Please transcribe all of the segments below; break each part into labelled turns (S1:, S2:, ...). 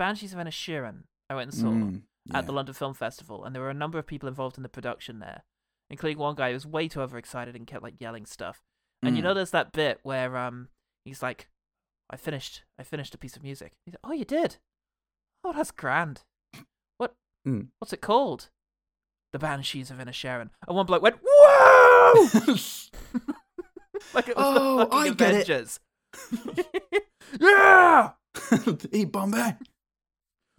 S1: Banshees of Inisherin. I went and saw
S2: Mm,
S1: at the. London Film Festival, and there were a number of people involved in the production there, including one guy who was way too overexcited and kept like yelling stuff. And you
S2: Mm.
S1: know, there's that bit where um he's like, "I finished, I finished a piece of music." He's like, "Oh, you did? Oh, that's grand. What?
S2: Mm.
S1: What's it called?" The Banshees of Inisherin. And one bloke went, "Whoa!" like it was
S2: Oh,
S1: the fucking
S2: I get it.
S1: Yeah!
S2: Eat Bombay.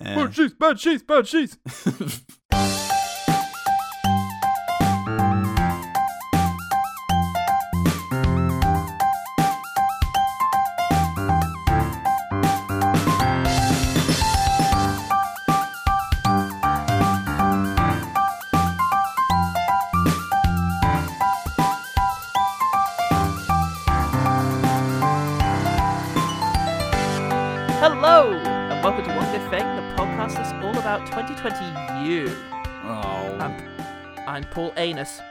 S2: Yeah.
S1: Banshees, Banshees, Banshees. Hello, I'm Paul Anus.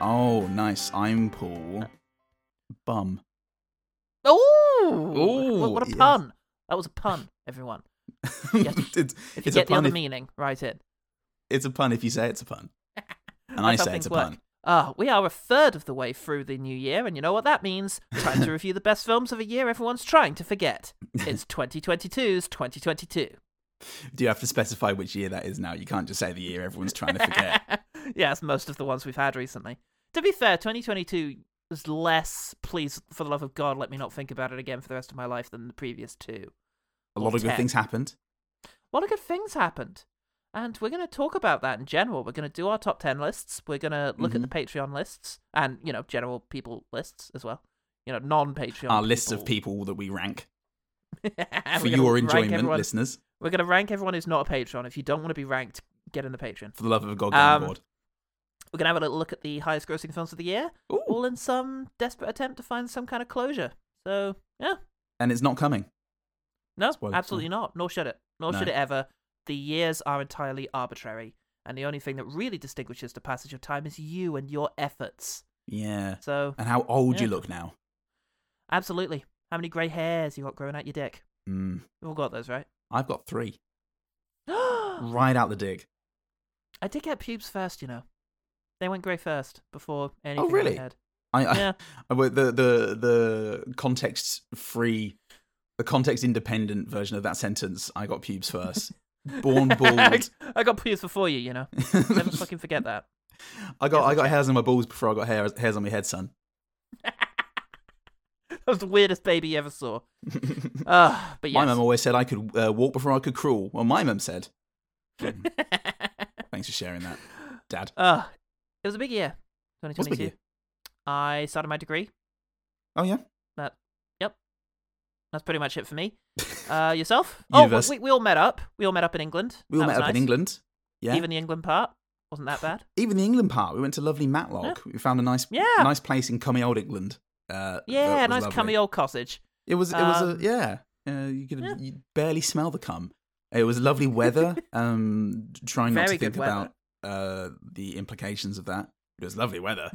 S2: oh, nice. I'm Paul. Bum.
S1: Oh,
S2: Ooh,
S1: what, what a
S2: yes.
S1: pun! That was a pun, everyone. Yes.
S2: it's
S1: If you
S2: it's a
S1: get the
S2: pun.
S1: other
S2: If,
S1: meaning, write in.
S2: it's a pun if you say it's a pun, and I say it's a
S1: work.
S2: pun.
S1: Ah, we are a third of the way through the new year, and you know what that means? Time to review the best films of a year everyone's trying to forget. It's 2022's 2022.
S2: Do you have to specify which year that is now? You can't just say the year everyone's trying to forget.
S1: Yes, most of the ones we've had recently. To be fair, 2022 was less, please, for the love of God, let me not think about it again for the rest of my life than the previous two.
S2: A lot of good things happened.
S1: A lot of good things happened. And we're going to talk about that in general. We're going to do our top 10 lists. We're going to look
S2: Mm-hmm.
S1: at the Patreon lists and, you know, general people lists as well. You know, non Patreon.
S2: Our list of people that we rank for your enjoyment,
S1: everyone-
S2: listeners.
S1: We're going to rank everyone who's not a Patreon. If you don't want to be ranked, get in the Patreon.
S2: For the love of God, get on
S1: Um,
S2: board.
S1: We're going to have a little look at the highest grossing films of the year,
S2: Ooh.
S1: all in some desperate attempt to find some kind of closure. So, yeah.
S2: And it's not coming.
S1: No, absolutely not. Nor should it. Nor
S2: No.
S1: should it ever. The years are entirely arbitrary, and the only thing that really distinguishes the passage of time is you and your efforts.
S2: Yeah.
S1: So,
S2: And how old you look now.
S1: absolutely. How many grey hairs you got growing out your dick?
S2: Mm.
S1: We've all got those, right?
S2: I've got three. Right out the dick.
S1: I did get pubes first, you know. They went grey first before anything. in my
S2: Oh, really?
S1: head.
S2: I, I,
S1: Yeah.
S2: I the the the context free, the context independent version of that sentence. I got pubes first. Born bald.
S1: I got pubes before you, you know. Never fucking forget that.
S2: I got I got hairs on my balls before I got hairs hairs on my head, son.
S1: That was the weirdest baby you ever saw. Uh, but
S2: My mum always said I could uh, walk before I could crawl. Well, my mum said. Mm, Thanks for sharing that, Dad.
S1: uh, it was a big year.
S2: What's a big
S1: 2022.
S2: year?
S1: I started my degree.
S2: Oh yeah.
S1: That, yep. That's pretty much it for me. Uh, yourself? oh, we, we all met up. We all met up in England.
S2: We all
S1: That
S2: met up in. England. Yeah.
S1: Even the England part wasn't that bad.
S2: Even the England part, we went to lovely Matlock. We found a nice,
S1: Yeah.
S2: nice place in cummy old England. Uh,
S1: Yeah, nice
S2: lovely.
S1: cummy old cottage.
S2: It was, it was
S1: Um,
S2: a yeah. Uh, you could
S1: yeah.
S2: barely smell the cum. It was lovely weather. um, trying not
S1: Very
S2: to think about uh the implications of that. It was lovely weather,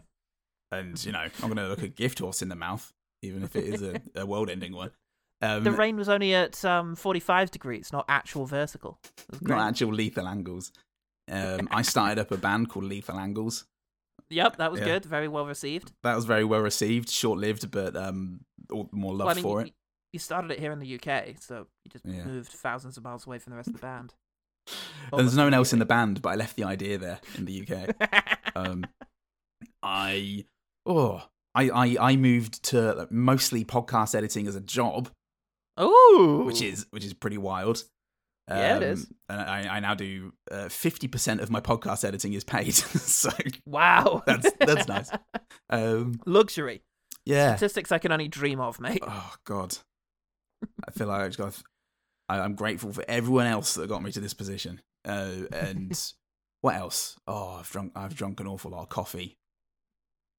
S2: and you know I'm gonna look a gift horse in the mouth, even if it is a, a world-ending one. Um,
S1: The rain was only at um, 45 degrees, not actual vertical. It was great.
S2: not actual lethal angles. Um, I started up a band called Lethal Angles.
S1: Yep, that was
S2: Yeah.
S1: good. Very well received.
S2: That was very well received, short-lived, but um, all more love
S1: well, I mean,
S2: for
S1: you,
S2: it.
S1: you started it here in the UK, so you just
S2: Yeah.
S1: moved thousands of miles away from the rest of the band.
S2: And there's no one else in the band, but I left the idea there in the UK. um, I oh I, I I moved to mostly podcast editing as a job,
S1: Oh,
S2: which is which is pretty wild.
S1: Yeah, it is.
S2: And I, I now do uh, fifty percent of my podcast editing is paid, so
S1: wow.
S2: that's that's nice. Um,
S1: Luxury
S2: yeah.
S1: statistics I can only dream of, mate.
S2: Oh God, I feel like I just got. I, I'm grateful for everyone else that got me to this position. Uh, and what else? Oh, I've drunk. I've drunk an awful lot of coffee.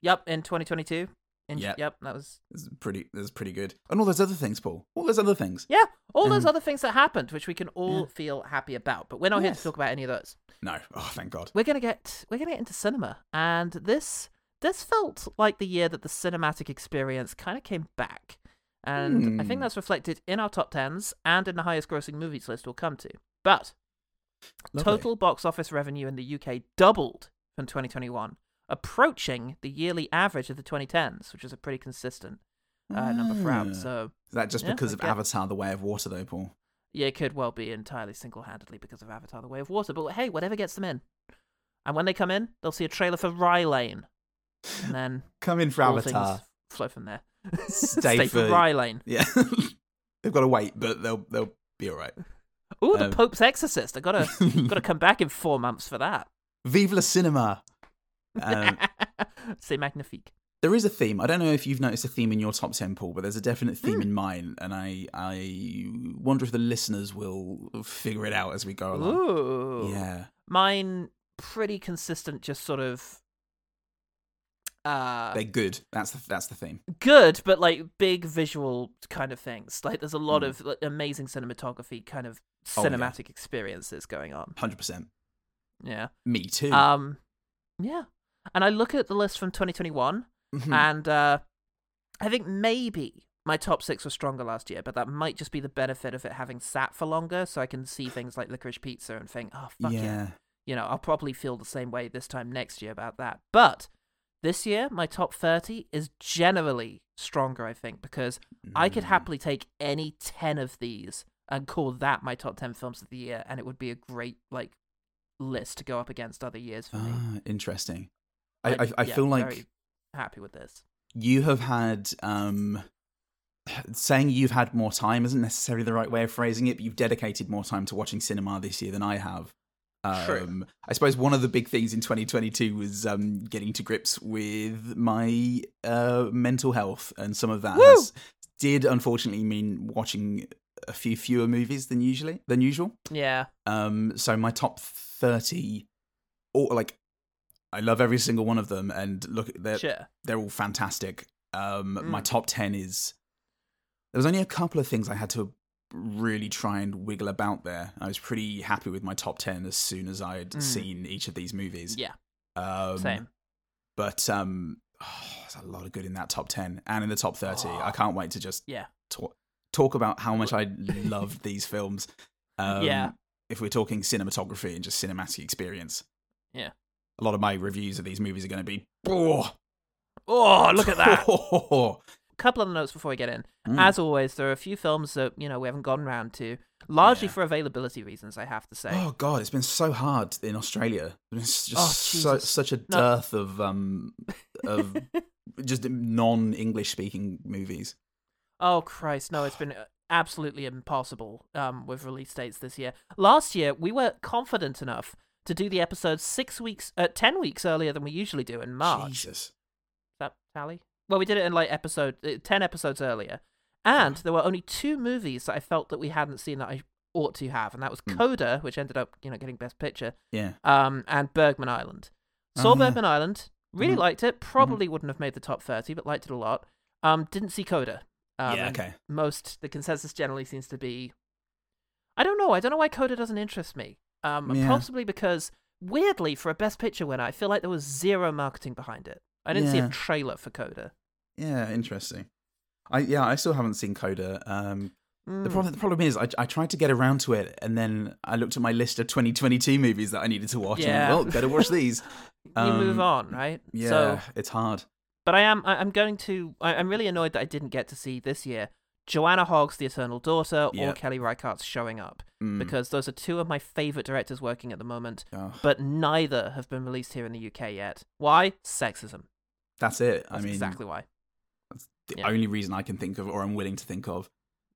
S1: Yep, in 2022. In,
S2: Yep.
S1: Yep, that was
S2: It's pretty. That's pretty good. And all those other things, Paul. All those other things.
S1: yeah. All those
S2: Um,
S1: other things that happened, which we can all
S2: yeah.
S1: feel happy about, but we're not here to talk about any of those.
S2: No. Oh, thank God.
S1: We're gonna get we're gonna get into cinema, and this this felt like the year that the cinematic experience kind of came back. And I think
S2: Hmm.
S1: that's reflected in our top tens and in the highest grossing movies list we'll come to. But
S2: Lovely.
S1: total box office revenue in the UK doubled from 2021, approaching the yearly average of the 2010s, which is a pretty consistent uh, number for
S2: Ah.
S1: out. So
S2: Is that just
S1: Yeah,
S2: because
S1: I
S2: of Avatar: The Way of Water, though, Paul?
S1: yeah, it could well be entirely single-handedly because of Avatar: The Way of Water. But hey, whatever gets them in. And when they come in, they'll see a trailer for Rye Lane, and then
S2: Come in for Avatar.
S1: flow from there.
S2: Stay
S1: for
S2: for-
S1: Rye Lane.
S2: Yeah, they've got to wait, but they'll they'll be all right.
S1: Oh, the
S2: Um,
S1: Pope's Exorcist. I gotta gotta come back in four months for that.
S2: Vive le cinema. Um,
S1: C'est magnifique.
S2: there is a theme. I don't know if you've noticed a theme in your top ten, Paul, but there's a definite theme
S1: Hmm.
S2: in mine, and I I wonder if the listeners will figure it out as we go along.
S1: Ooh.
S2: Yeah,
S1: Mine pretty consistent, just sort of uh
S2: they're good. That's the that's the theme.
S1: good, but like big visual kind of things. Like there's a lot
S2: Mm.
S1: of like, amazing cinematography kind of
S2: Oh, yeah.
S1: cinematic experiences going on.
S2: Hundred percent.
S1: Yeah.
S2: Me too.
S1: Um yeah. And I look at the list from 2021
S2: Mhm.
S1: and uh I think maybe my top 6 was stronger last year, but that might just be the benefit of it having sat for longer so I can see things like Licorice Pizza and think, "Oh fuck yeah."
S2: yeah.
S1: you know, I'll probably feel the same way this time next year about that. But this year, my top 30 is generally stronger, I think, because I could
S2: Mm.
S1: happily take any 10 of these and call that my top 10 films of the year, and it would be a great, like, list to go up against other years for me.
S2: Ah, interesting. I I, I
S1: yeah,
S2: feel like
S1: happy with this.
S2: you have had um saying you've had more time isn't necessarily the right way of phrasing it but you've dedicated more time to watching cinema this year than i have
S1: True.
S2: um i suppose one of the big things in 2022 was um getting to grips with my uh mental health and some of that has, did unfortunately mean watching a few fewer movies than usually than usual
S1: Yeah.
S2: um, so my top thirty, or like, I love every single one of them, and look, they're
S1: Sure.
S2: they're all fantastic. Um, my
S1: Mm.
S2: top ten is there was only a couple of things I had to really try and wiggle about there. I was pretty happy with my top ten as soon as I had
S1: Mm.
S2: seen each of these movies.
S1: Yeah.
S2: um,
S1: Same.
S2: But um, oh, there's a lot of good in that top ten and in the top thirty.
S1: Oh.
S2: I can't wait to just
S1: Yeah.
S2: talk talk about how much I loved these films. Um,
S1: Yeah.
S2: If we're talking cinematography and just cinematic experience.
S1: Yeah.
S2: A lot of my reviews of these movies are going to be. Oh,
S1: Oh, look at that. couple of notes before we get in.
S2: Mm.
S1: As always, there are a few films that you know we haven't gone round to, largely
S2: Yeah.
S1: for availability reasons. I have to say.
S2: Oh god, it's been so hard in Australia. It's just
S1: Oh,
S2: so, such a
S1: No.
S2: dearth of um of just non-English speaking movies.
S1: oh Christ, no! It's been uh, absolutely impossible um, with release dates this year. Last year, we were confident enough to do the episode six weeks, uh, ten weeks earlier than we usually do in March. Is
S2: Jesus.
S1: that tally? Well, we did it in like episode uh, ten episodes earlier, and there were only two movies that I felt that we hadn't seen that I ought to have, and that was
S2: Hmm.
S1: Coda, which ended up you know getting Best Picture,
S2: Yeah.
S1: um, and Bergman Island. Saw
S2: Oh, yeah.
S1: Bergman Island, really
S2: Mhm.
S1: liked it. Probably wouldn't have made the top thirty, but liked it a lot. Um, didn't see Coda. Um,
S2: yeah, okay.
S1: Most the consensus generally seems to be, I don't know. I don't know why Coda doesn't interest me. Um,
S2: Yeah.
S1: possibly because weirdly, for a Best Picture winner, I feel like there was zero marketing behind it. I didn't see
S2: Yeah.
S1: a trailer for Coda.
S2: Yeah, interesting. I yeah, I still haven't seen Coda. Um the
S1: Mm.
S2: problem the problem is I I tried to get around to it and then I looked at my list of 2022 movies that I needed to watch
S1: Yeah.
S2: and well, better watch these.
S1: you move
S2: um,
S1: on, right?
S2: Yeah,
S1: So,
S2: it's hard.
S1: but I am. I, I'm going to. I, I'm really annoyed that I didn't get to see this year Joanna Hogg's The Eternal Daughter or
S2: Yeah.
S1: Kelly Reichardt's Showing Up
S2: Mm.
S1: because those are two of my favorite directors working at the moment. But neither have been released here in the UK yet. Why? Sexism.
S2: That's it.
S1: That's
S2: I mean,
S1: exactly why.
S2: That's the
S1: yeah.
S2: only reason I can think of, or I'm willing to think of.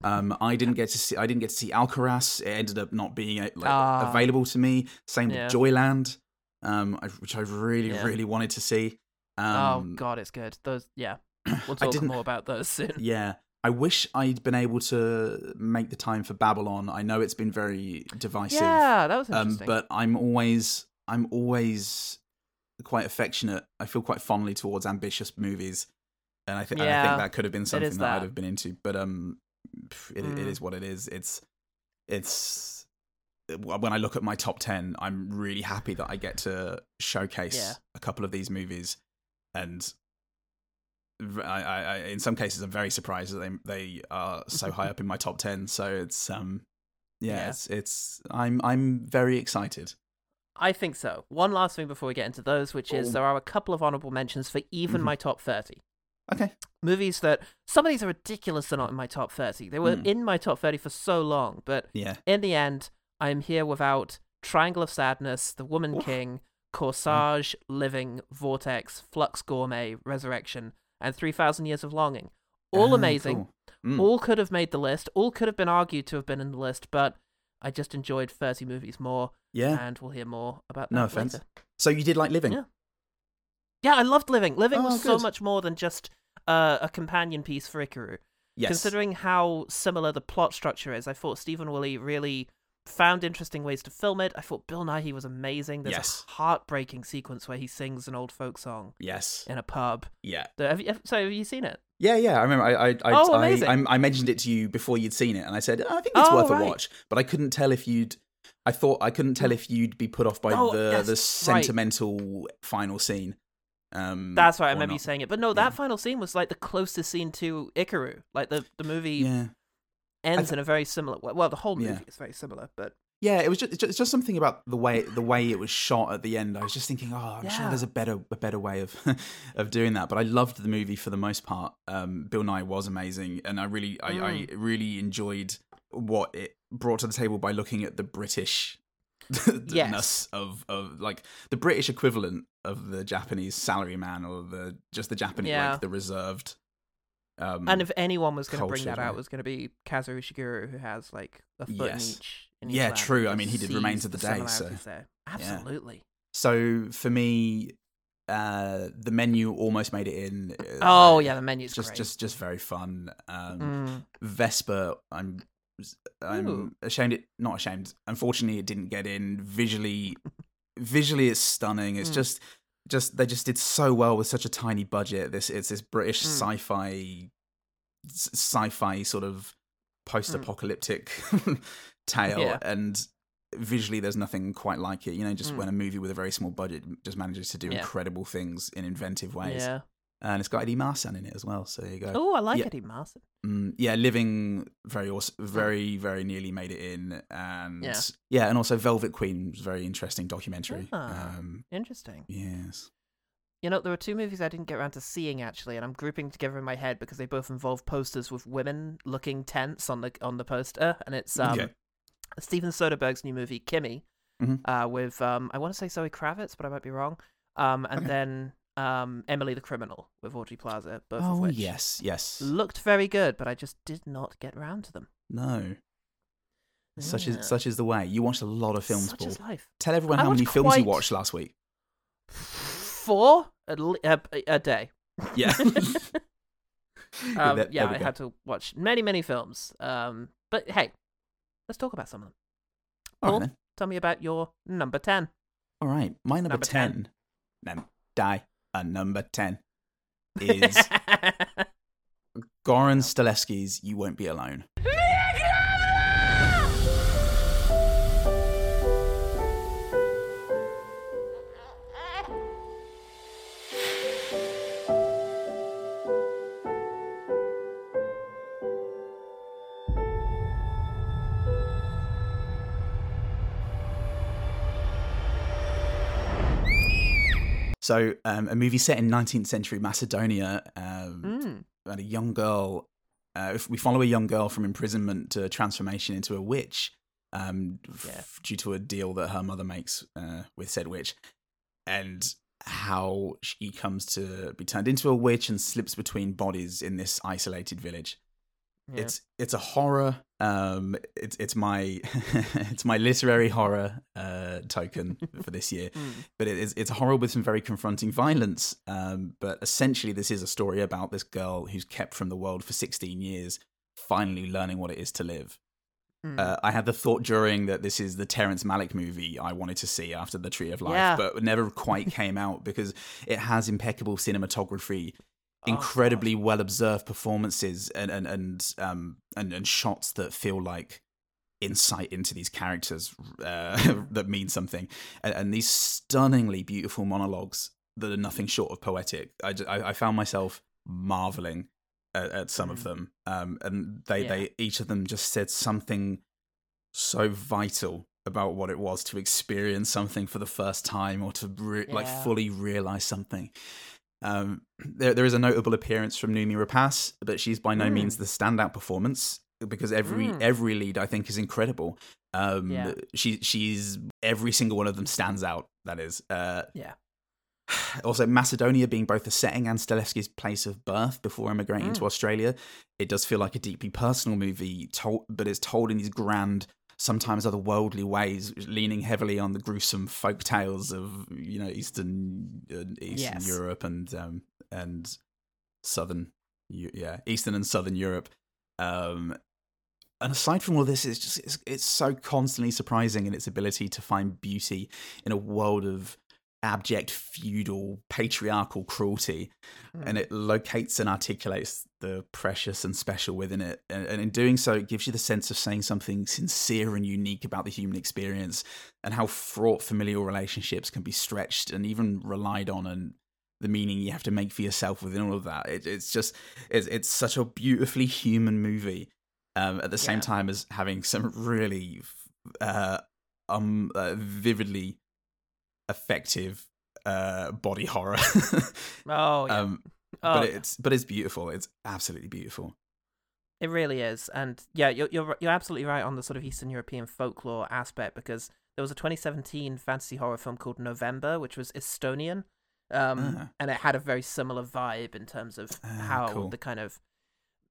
S2: Um, I didn't get to see. I didn't get to see Alcarràs. It ended up not being uh, like,
S1: Ah.
S2: available to me. Same
S1: Yeah.
S2: with Joyland, um, I, which I really,
S1: Yeah.
S2: really wanted to see.
S1: oh
S2: Um,
S1: God, it's good. Those. Yeah. We'll
S2: I
S1: talk more about those soon.
S2: Yeah, I wish I'd been able to make the time for Babylon. I know it's been very divisive.
S1: Yeah, that was
S2: um,
S1: interesting.
S2: but I'm always, I'm always quite affectionate. I feel quite fondly towards ambitious movies, and I, th- and I think that could have been something
S1: is
S2: that. I'd have been into. But um, it, it
S1: Mm.
S2: is what it is. It's, it's. When I look at my top ten, I'm really happy that I get to showcase
S1: Yeah.
S2: a couple of these movies, and i i in some cases, I'm very surprised that they they are so high up in my top ten. So it's um, yeah,
S1: Yeah.
S2: it's it's I'm I'm very excited.
S1: I think so. One last thing before we get into those, which is
S2: Oh.
S1: there are a couple of honorable mentions for even
S2: Mhm.
S1: my top 30.
S2: Okay.
S1: Movies that some of these are ridiculous they're not in my top 30. They were
S2: Mm.
S1: in my top 30 for so long, but
S2: Yeah.
S1: in the end, I am here without Triangle of Sadness, The Woman
S2: Oof.
S1: King, Corsage, Living, Vortex, Flux Gourmet, Resurrection, and 3000 Years of Longing. All
S2: Ah,
S1: amazing.
S2: cool. Mm.
S1: All could have made the list. All could have been argued to have been in the list, but I just enjoyed 30 movies more,
S2: yeah.
S1: and we'll hear more about that
S2: No offense.
S1: later.
S2: So you did like living?
S1: Yeah. Yeah, I loved Living. Living
S2: Oh,
S1: was so much more than just uh, a companion piece for Ikiru.
S2: Yes.
S1: Considering how similar the plot structure is, I thought Stephen Woolley really found interesting ways to film it. I thought Bill Nighy was amazing. There's
S2: Yes.
S1: a heartbreaking sequence where he sings an old folk song
S2: yes.
S1: in a pub.
S2: Yeah.
S1: The- Have you, so have you seen it?
S2: Yeah, yeah. I remember. I, I, I,
S1: Oh,
S2: I. I, I mentioned it to you before you'd seen it, and I said, "Oh, I think it's
S1: Oh,
S2: worth
S1: right.
S2: a watch. But I couldn't tell if you'd. I thought I couldn't tell if you'd be put off by
S1: Oh,
S2: the the
S1: right.
S2: sentimental final scene. Um,
S1: That's right. I remember you
S2: not.
S1: saying it. But no, that
S2: Yeah.
S1: final scene was like the closest scene to Ikiru. Like the, the movie
S2: Yeah,
S1: ends
S2: th-
S1: in a very similar. Well, the whole movie
S2: Yeah.
S1: is very similar, but
S2: yeah. It was just, it's just something about the way the way it was shot at the end. I was just thinking, oh, I'm sure there's a better a better way of of doing that. But I loved the movie for the most part. Um, Bill Nighy was amazing, and I really I, I
S1: Mm.
S2: really enjoyed what it brought to the table by looking at the British
S1: Yes.
S2: of of like the British equivalent of the Japanese salaryman or the just the Japanese
S1: Yeah.
S2: like the reserved. Um,
S1: and if anyone was going to bring that out, it was going to be Kazuo Ishiguro, who has like a foot
S2: Yes.
S1: in each.
S2: Yeah, true. I mean, he did Remains of the Day, so-
S1: there. Absolutely.
S2: so for me, uh, the menu almost made it in. uh,
S1: Oh
S2: I-
S1: yeah, the menu's
S2: just
S1: great.
S2: just just very fun. Um,
S1: Mm.
S2: Vesper, I'm I'm
S1: Ooh.
S2: ashamed it not ashamed. Unfortunately, it didn't get in. Visually, visually, it's stunning. It's
S1: Mm.
S2: just just they just did so well with such a tiny budget. This it's this British
S1: Mm.
S2: sci-fi sci-fi sort of post-apocalyptic tale,
S1: Yeah.
S2: and visually, there's nothing quite like it. You know, just
S1: Mm.
S2: when a movie with a very small budget just manages to do
S1: Yeah.
S2: incredible things in inventive ways,
S1: Yeah.
S2: and it's got Eddie Marsan in it as well. So there you go.
S1: Oh, I like
S2: yeah.
S1: Eddie Marsan.
S2: Mm, yeah, living very awesome, very very nearly made it in, and
S1: Yeah.
S2: yeah, and also Velvet Queen was very interesting documentary.
S1: Ah.
S2: Um,
S1: Interesting.
S2: yes,
S1: You know, there were two movies I didn't get around to seeing actually, and I'm grouping together in my head because they both involve posters with women looking tense on the on the poster, and it's um,
S2: Okay.
S1: Steven Soderbergh's new movie Kimi,
S2: Mhm.
S1: uh, with um, I want to say Zoe Kravitz, but I might be wrong, um, and
S2: Okay.
S1: then um, Emily the Criminal with Aubrey Plaza, both of
S2: oh
S1: which
S2: yes, yes,
S1: looked very good, but I just did not get round to them.
S2: no. Such is such is the way. You watched a lot of films,
S1: Such
S2: Paul.
S1: is life.
S2: Tell everyone
S1: I
S2: how many films you watched last week.
S1: Four a, a, a day.
S2: Yeah.
S1: um, yeah, I had to watch many, many films. Um, but hey, let's talk about some of them.
S2: All
S1: Paul?
S2: right.
S1: Tell me about your number 10.
S2: All right. My number,
S1: Number 10.
S2: ten. Num- die. A number ten is Goran Stolevski's "You Won't Be Alone." So, um, a movie set in 19th century Macedonia um,
S1: Mm.
S2: about a young girl. Uh, if we follow a young girl from imprisonment to transformation into a witch, um, f- due to a deal that her mother makes uh, with said witch, and how she comes to be turned into a witch and slips between bodies in this isolated village.
S1: Yeah.
S2: It's it's a horror. Um, it's it's my it's my literary horror uh, token for this year
S1: Mm.
S2: but it is it's a horror with some very confronting violence. Um, but essentially, this is a story about this girl who's kept from the world for 16 years, finally learning what it is to live.
S1: Mm.
S2: Uh, I had the thought during that this is the Terrence Malick movie I wanted to see after The Tree of Life,
S1: Yeah.
S2: but it never quite came out because it has impeccable cinematography,
S1: Oh,
S2: incredibly well observed performances, and and and um and, and shots that feel like insight into these characters uh, that mean something, and, and these stunningly beautiful monologues that are nothing short of poetic. I, I, I found myself marveling at, at some of
S1: Mm.
S2: them, um, and they
S1: Yeah.
S2: they each of them just said something so vital about what it was to experience something for the first time or to re- like fully realize something. Um, there, there is a notable appearance from Noomi Rapace, but she's by no
S1: Mm.
S2: means the standout performance because every
S1: Mm.
S2: every lead I think is incredible. Um,
S1: Yeah.
S2: she she's every single one of them stands out. That is, uh,
S1: Yeah.
S2: Also, Macedonia being both the setting and Stolevski's place of birth before emigrating
S1: Mm.
S2: to Australia, it does feel like a deeply personal movie, told, but it's told in these grand, sometimes otherworldly ways, leaning heavily on the gruesome folk tales of you know Eastern uh, Eastern
S1: Yes.
S2: Europe and um, and Southern, yeah, Eastern and Southern Europe. Um, and aside from all this, it's just it's, it's so constantly surprising in its ability to find beauty in a world of abject feudal patriarchal cruelty and it locates and articulates the precious and special within it. And, and in doing so it gives you the sense of saying something sincere and unique about the human experience and how fraught familial relationships can be stretched and even relied on and the meaning you have to make for yourself within all of that. It, it's just it's, it's such a beautifully human movie um, at the same
S1: Yeah.
S2: time as having some really uh, um uh, vividly effective uh body horror
S1: Oh yeah.
S2: um
S1: oh,
S2: but it's but it's beautiful it's absolutely beautiful
S1: It really is, and yeah, you're you're you're absolutely right on the sort of Eastern European folklore aspect because there was a 2017 fantasy horror film called November, which was Estonian, um,
S2: Ah.
S1: and it had a very similar vibe in terms of
S2: Ah,
S1: how
S2: cool.
S1: the kind of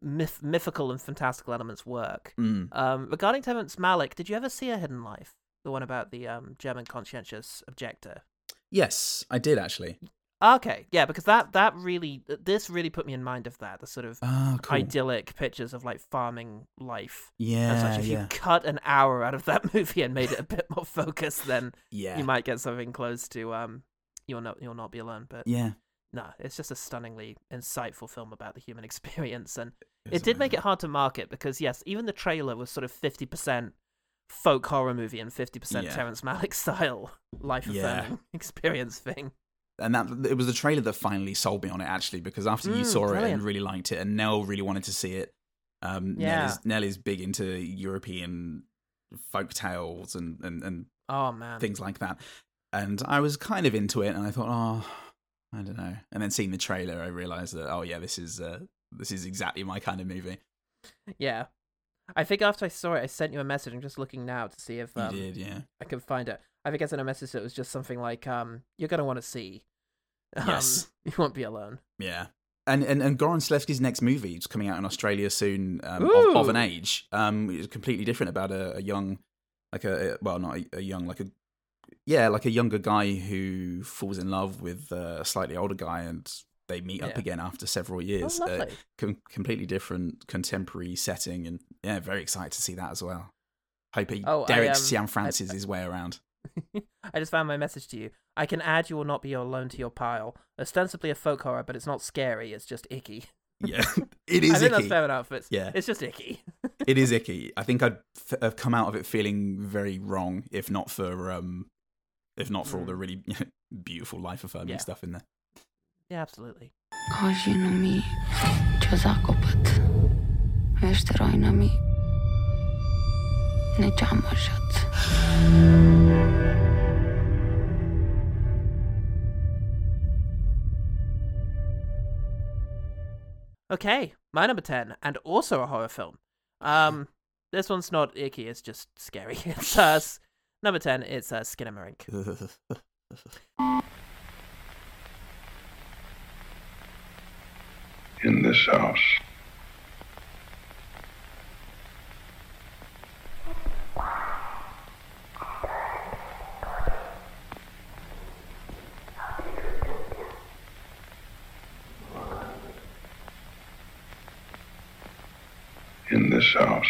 S1: myth- mythical and fantastical elements work.
S2: Mm.
S1: Um, regarding Terrence Malick, did you ever see A Hidden Life, the one about the um, German conscientious objector?
S2: yes i did actually
S1: Okay, yeah, because that that really this really put me in mind of that the sort of
S2: ah cool
S1: idyllic pictures of like farming life
S2: yeah
S1: such. If
S2: yeah
S1: you cut an hour out of that movie and made it a bit more focused, then
S2: yeah
S1: you might get something close to um, you'll not you'll not be alone. But
S2: yeah
S1: no, it's just a stunningly insightful film about the human experience, and
S2: was
S1: it did make it hard to market because yes, even the trailer was sort of fifty percent folk horror movie and fifty percent
S2: Yeah.
S1: Terrence Malick style life
S2: Yeah.
S1: affirming experience thing.
S2: and that it was the trailer that finally sold me on it actually because after you
S1: Mm,
S2: saw it and really liked it and Nell really wanted to see it um Nell,
S1: Yeah.
S2: is, Nell is big into European folk tales and and, and
S1: Oh man,
S2: things like that and I was kind of into it and I thought oh I don't know and then seeing the trailer I realized that oh yeah this is uh this is exactly my kind of movie
S1: yeah. I think after I saw it, I sent you a message. I'm just looking now to see if
S2: you
S1: um,
S2: did yeah
S1: I can find it. I think I sent a message that was just something like, um, "You're gonna want to see." Um,
S2: Yes.
S1: you won't be alone.
S2: Yeah. And and, and Goran Stolevski's next movie is coming out in Australia soon, um, of, of an age. Um, it's completely different about a, a young, like a well, not a, a young, like a yeah, like a younger guy who falls in love with a slightly older guy, and they meet up
S1: Yeah.
S2: again after several years.
S1: oh,
S2: Uh, com- completely different contemporary setting, and yeah, very excited to see that as well. Hope he,
S1: Oh, I,
S2: Derek
S1: um,
S2: Sian Francis his way around.
S1: I just found my message to you. I can add "You Will Not Be Alone" to your pile. Ostensibly a folk horror, but it's not scary. It's just icky.
S2: Yeah, it
S1: I
S2: is
S1: think that's fair enough. It's
S2: Yeah.
S1: it's just icky.
S2: it is icky. I think I'd f- have come out of it feeling very wrong if not for um, if not for all the
S1: Mm.
S2: really beautiful life affirming
S1: Yeah.
S2: stuff in there.
S1: Yeah, absolutely.
S3: Kažino mi, ću zakopat. Vešterojna mi. Nećamašat.
S1: Okay, my number 10, and also a horror film. Um, this one's not icky, it's just scary. it's uh, number 10, it's uh, Skinamarink.
S4: in this house. In this house.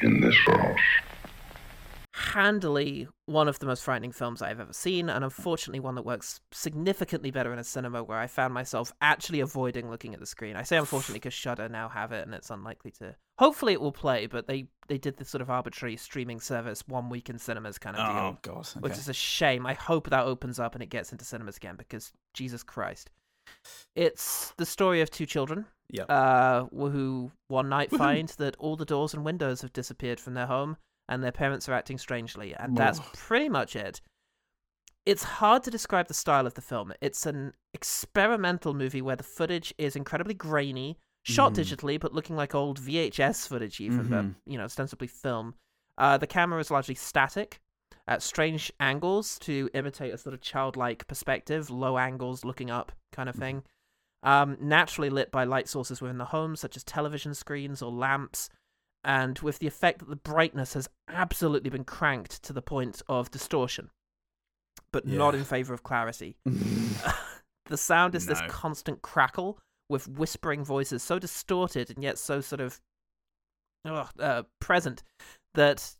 S4: In this house.
S1: Handily one of the most frightening films I've ever seen, and unfortunately one that works significantly better in a cinema where I found myself actually avoiding looking at the screen. I say unfortunately because Shudder now have it, and it's unlikely to. Hopefully, it will play, but they they did this sort of arbitrary streaming service one week in cinemas kind of deal
S2: Oh god.
S1: which is a shame. I hope that opens up and it gets into cinemas again because Jesus Christ. It's the story of two children
S2: Yep.
S1: uh, who one night
S2: Woohoo.
S1: find that all the doors and windows have disappeared from their home and their parents are acting strangely. And that's pretty much it. It's hard to describe the style of the film. It's an experimental movie where the footage is incredibly grainy, shot
S2: Mhm.
S1: digitally, but looking like old VHS footage, even,
S2: Mhm.
S1: but, you know, ostensibly film. Uh, the camera is largely static at strange angles to imitate a sort of childlike perspective, low angles looking up kind of thing. Um, naturally lit by light sources within the home, such as television screens or lamps, and with the effect that the brightness has absolutely been cranked to the point of distortion, but not in favor of clarity. the sound is this constant crackle with whispering voices, so distorted and yet so sort of ugh, uh, present that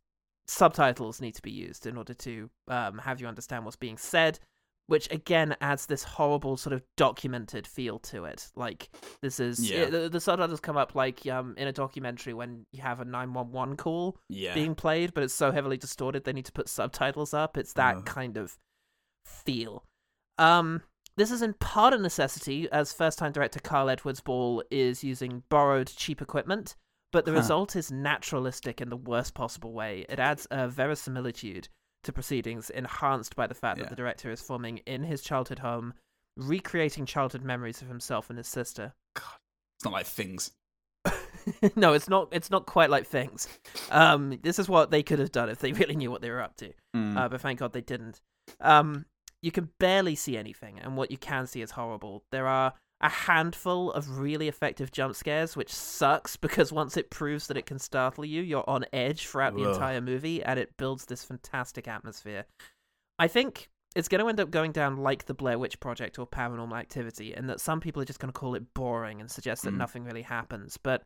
S1: subtitles need to be used in order to um, have you understand what's being said. Which again adds this horrible sort of documented feel to it. Like this is
S2: Yeah.
S1: the, the subtitles come up like um in a documentary when you have a nine one one call
S2: yeah.
S1: being played, but it's so heavily distorted they need to put subtitles up. It's that
S2: Ugh.
S1: kind of feel. Um, this is in part a necessity, as first-time director Kyle Edwards Ball is using borrowed cheap equipment, but the
S2: Huh.
S1: result is naturalistic in the worst possible way. It adds a verisimilitude to proceedings, enhanced by the fact
S2: Yeah.
S1: that the director is filming in his childhood home, recreating childhood memories of himself and his sister.
S2: God, It's not like things.
S1: no, it's not. It's not quite like things. Um, this is what they could have done if they really knew what they were up to.
S2: Mm.
S1: Uh, but thank God they didn't. Um, you can barely see anything, and what you can see is horrible. There are a handful of really effective jump scares, which sucks because once it proves that it can startle you, you're on edge throughout the
S2: Ugh.
S1: entire movie, and it builds this fantastic atmosphere. I think it's going to end up going down like the Blair Witch Project or Paranormal Activity, in that some people are just going to call it boring and suggest that
S2: Mm.
S1: nothing really happens. But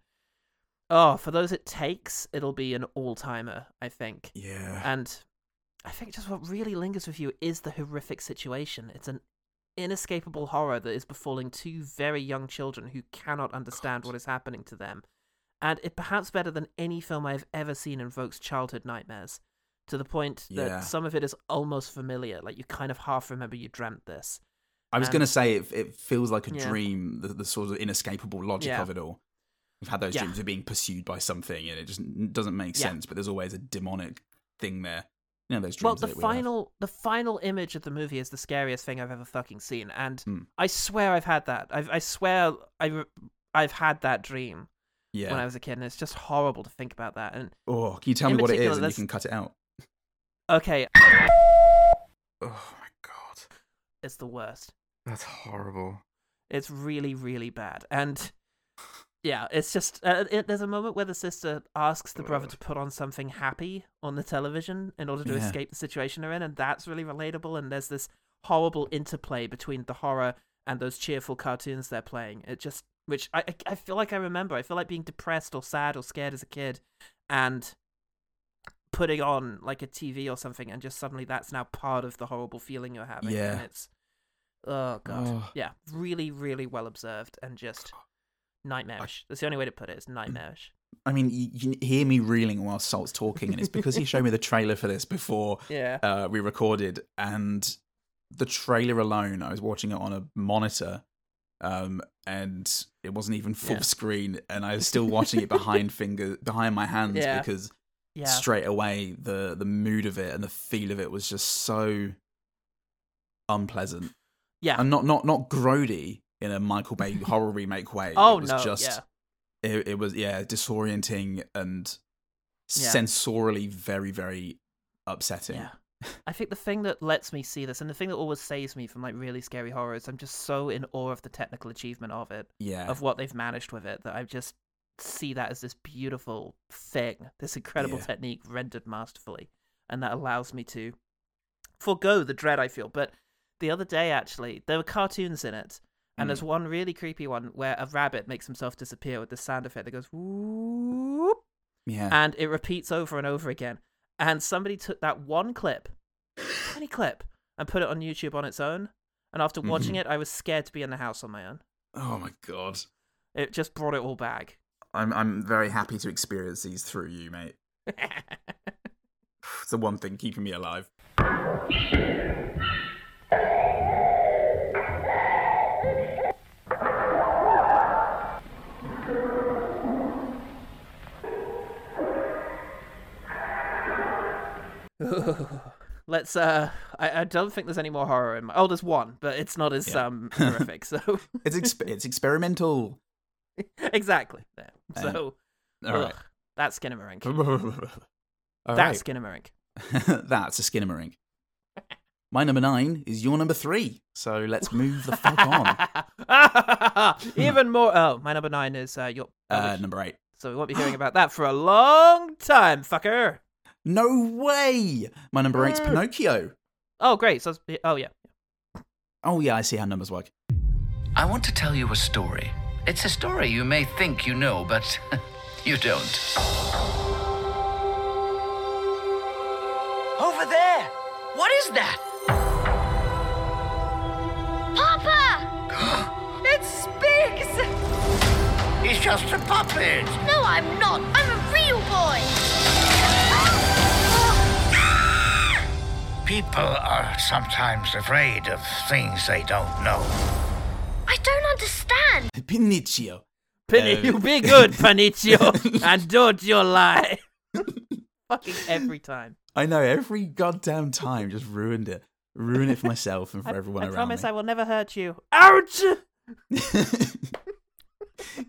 S1: oh, for those it takes, it'll be an all timer, I think.
S2: yeah.
S1: And I think just what really lingers with you is the horrific situation. It's an inescapable horror that is befalling two very young children who cannot understand what is happening to them. And it perhaps better than any film I've ever seen invokes childhood nightmares. To the point that
S2: Yeah.
S1: some of it is almost familiar, like you kind of half remember you dreamt this.
S2: I was going to say it, it feels like a
S1: Yeah.
S2: dream, the, the sort of inescapable logic
S1: Yeah.
S2: of it all. We've had those dreams of being pursued by something, and it just doesn't make sense. But there's always a demonic thing there. You know those
S1: Well, the
S2: that we have.
S1: final the final image of the movie is the scariest thing I've ever fucking seen, and
S2: Hmm.
S1: I swear I've had that. I've, I swear I I've had that dream
S2: yeah.
S1: when I was a kid, and it's just horrible to think about that. And
S2: oh, can you tell me what it is, and you can cut it out?
S1: okay,
S2: Oh my god,
S1: it's the worst.
S2: that's horrible.
S1: It's really really bad, and yeah, it's just uh, it, there's a moment where the sister asks the brother to put on something happy on the television in order to
S2: Yeah.
S1: escape the situation they're in, and that's really relatable. And there's this horrible interplay between the horror and those cheerful cartoons they're playing. It just, which I, I, feel like I remember. I feel like being depressed or sad or scared as a kid, and putting on like a TV or something, and just suddenly that's now part of the horrible feeling you're having.
S2: Yeah.
S1: and it's oh god,
S2: Oh.
S1: yeah, really, really well observed and just nightmarish. That's the only way to put it. It's nightmarish.
S2: I mean, you, you hear me reeling while Salt's talking, and it's because he showed me the trailer for this before
S1: Yeah.
S2: uh, we recorded, and the trailer alone, I was watching it on a monitor, um, and it wasn't even full
S1: Yeah.
S2: screen, and I was still watching it behind finger behind my hands
S1: Yeah.
S2: because
S1: Yeah.
S2: straight away the the mood of it and the feel of it was just so unpleasant.
S1: Yeah.
S2: and not not not grody in a Michael Bay horror remake way.
S1: Oh
S2: it was
S1: no.
S2: just
S1: yeah.
S2: it, it was yeah disorienting and
S1: Yeah.
S2: sensorily very very upsetting.
S1: Yeah. I think the thing that lets me see this, and the thing that always saves me from like really scary horrors, I'm just so in awe of the technical achievement of it,
S2: Yeah.
S1: of what they've managed with it, that I just see that as this beautiful thing, this incredible
S2: Yeah.
S1: technique rendered masterfully, and that allows me to forego the dread I feel. But the other day, actually, there were cartoons in it, and
S2: Mm.
S1: there's one really creepy one where a rabbit makes himself disappear with the sound effect that goes whoop,
S2: yeah.
S1: and it repeats over and over again. and somebody took that one clip, tiny clip, and put it on YouTube on its own. And after watching
S2: Mhm.
S1: it, I was scared to be in the house on my own.
S2: Oh my god.
S1: It just brought it all back.
S2: I'm I'm very happy to experience these through you, mate. It's the one thing keeping me alive.
S1: Let's. Uh, I, I don't think there's any more horror in my. Oh, there's one, but it's not as
S2: Yeah.
S1: um horrific. So
S2: It's exp- it's experimental.
S1: exactly. There.
S2: Uh,
S1: So
S2: All right.
S1: ugh, that's Skinamarink. That's
S2: right.
S1: Skinamarink.
S2: That's a Skinamarink. My number nine is your number three. So let's move the fuck on.
S1: Even more. Oh, my number nine is uh, your.
S2: Uh, number eight.
S1: so we won't be hearing about that for a long time, fucker.
S2: No way! My number eight's. Pinocchio.
S1: Oh, great. So, it's- oh yeah.
S2: Oh yeah, I see how numbers work.
S5: I want to tell you a story. It's a story you may think you know, but you don't. Over there! What is that?
S6: Papa! it speaks!
S5: He's just a puppet!
S6: No, I'm not. I'm a real boy.
S5: People are sometimes afraid of things they don't know.
S6: I don't understand.
S2: Pinocchio.
S1: Penny,
S2: Uh,
S1: you be good, Panicio, and don't you lie. Fucking every time.
S2: I know every goddamn time just ruined it. Ruin it for myself and for
S1: I,
S2: everyone
S1: I
S2: around me.
S1: I promise
S2: me.
S1: I will never hurt you. Ouch!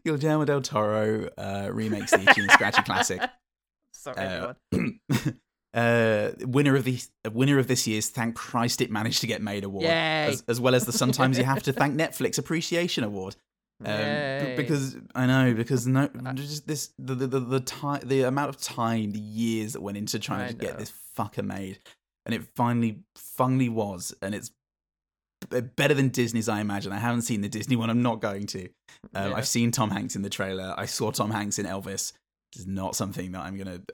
S2: Guillermo del Toro uh, remakes the Itchy and Scratchy classic.
S1: Sorry,
S2: Uh,
S1: everyone.
S2: uh, winner of the winner of this year's Thank Christ It Managed to Get Made award, as, as well as the Sometimes You Have to Thank Netflix Appreciation Award. Um, b- because I know because no, just this the the the, the time the amount of time the years that went into trying
S1: I
S2: to get this fucker made, and it finally finally was, and it's better than Disney's. I imagine. I haven't seen the Disney one. I'm not going to. Um,
S1: Yeah.
S2: I've seen Tom Hanks in the trailer. I saw Tom Hanks in Elvis. It's not something that I'm gonna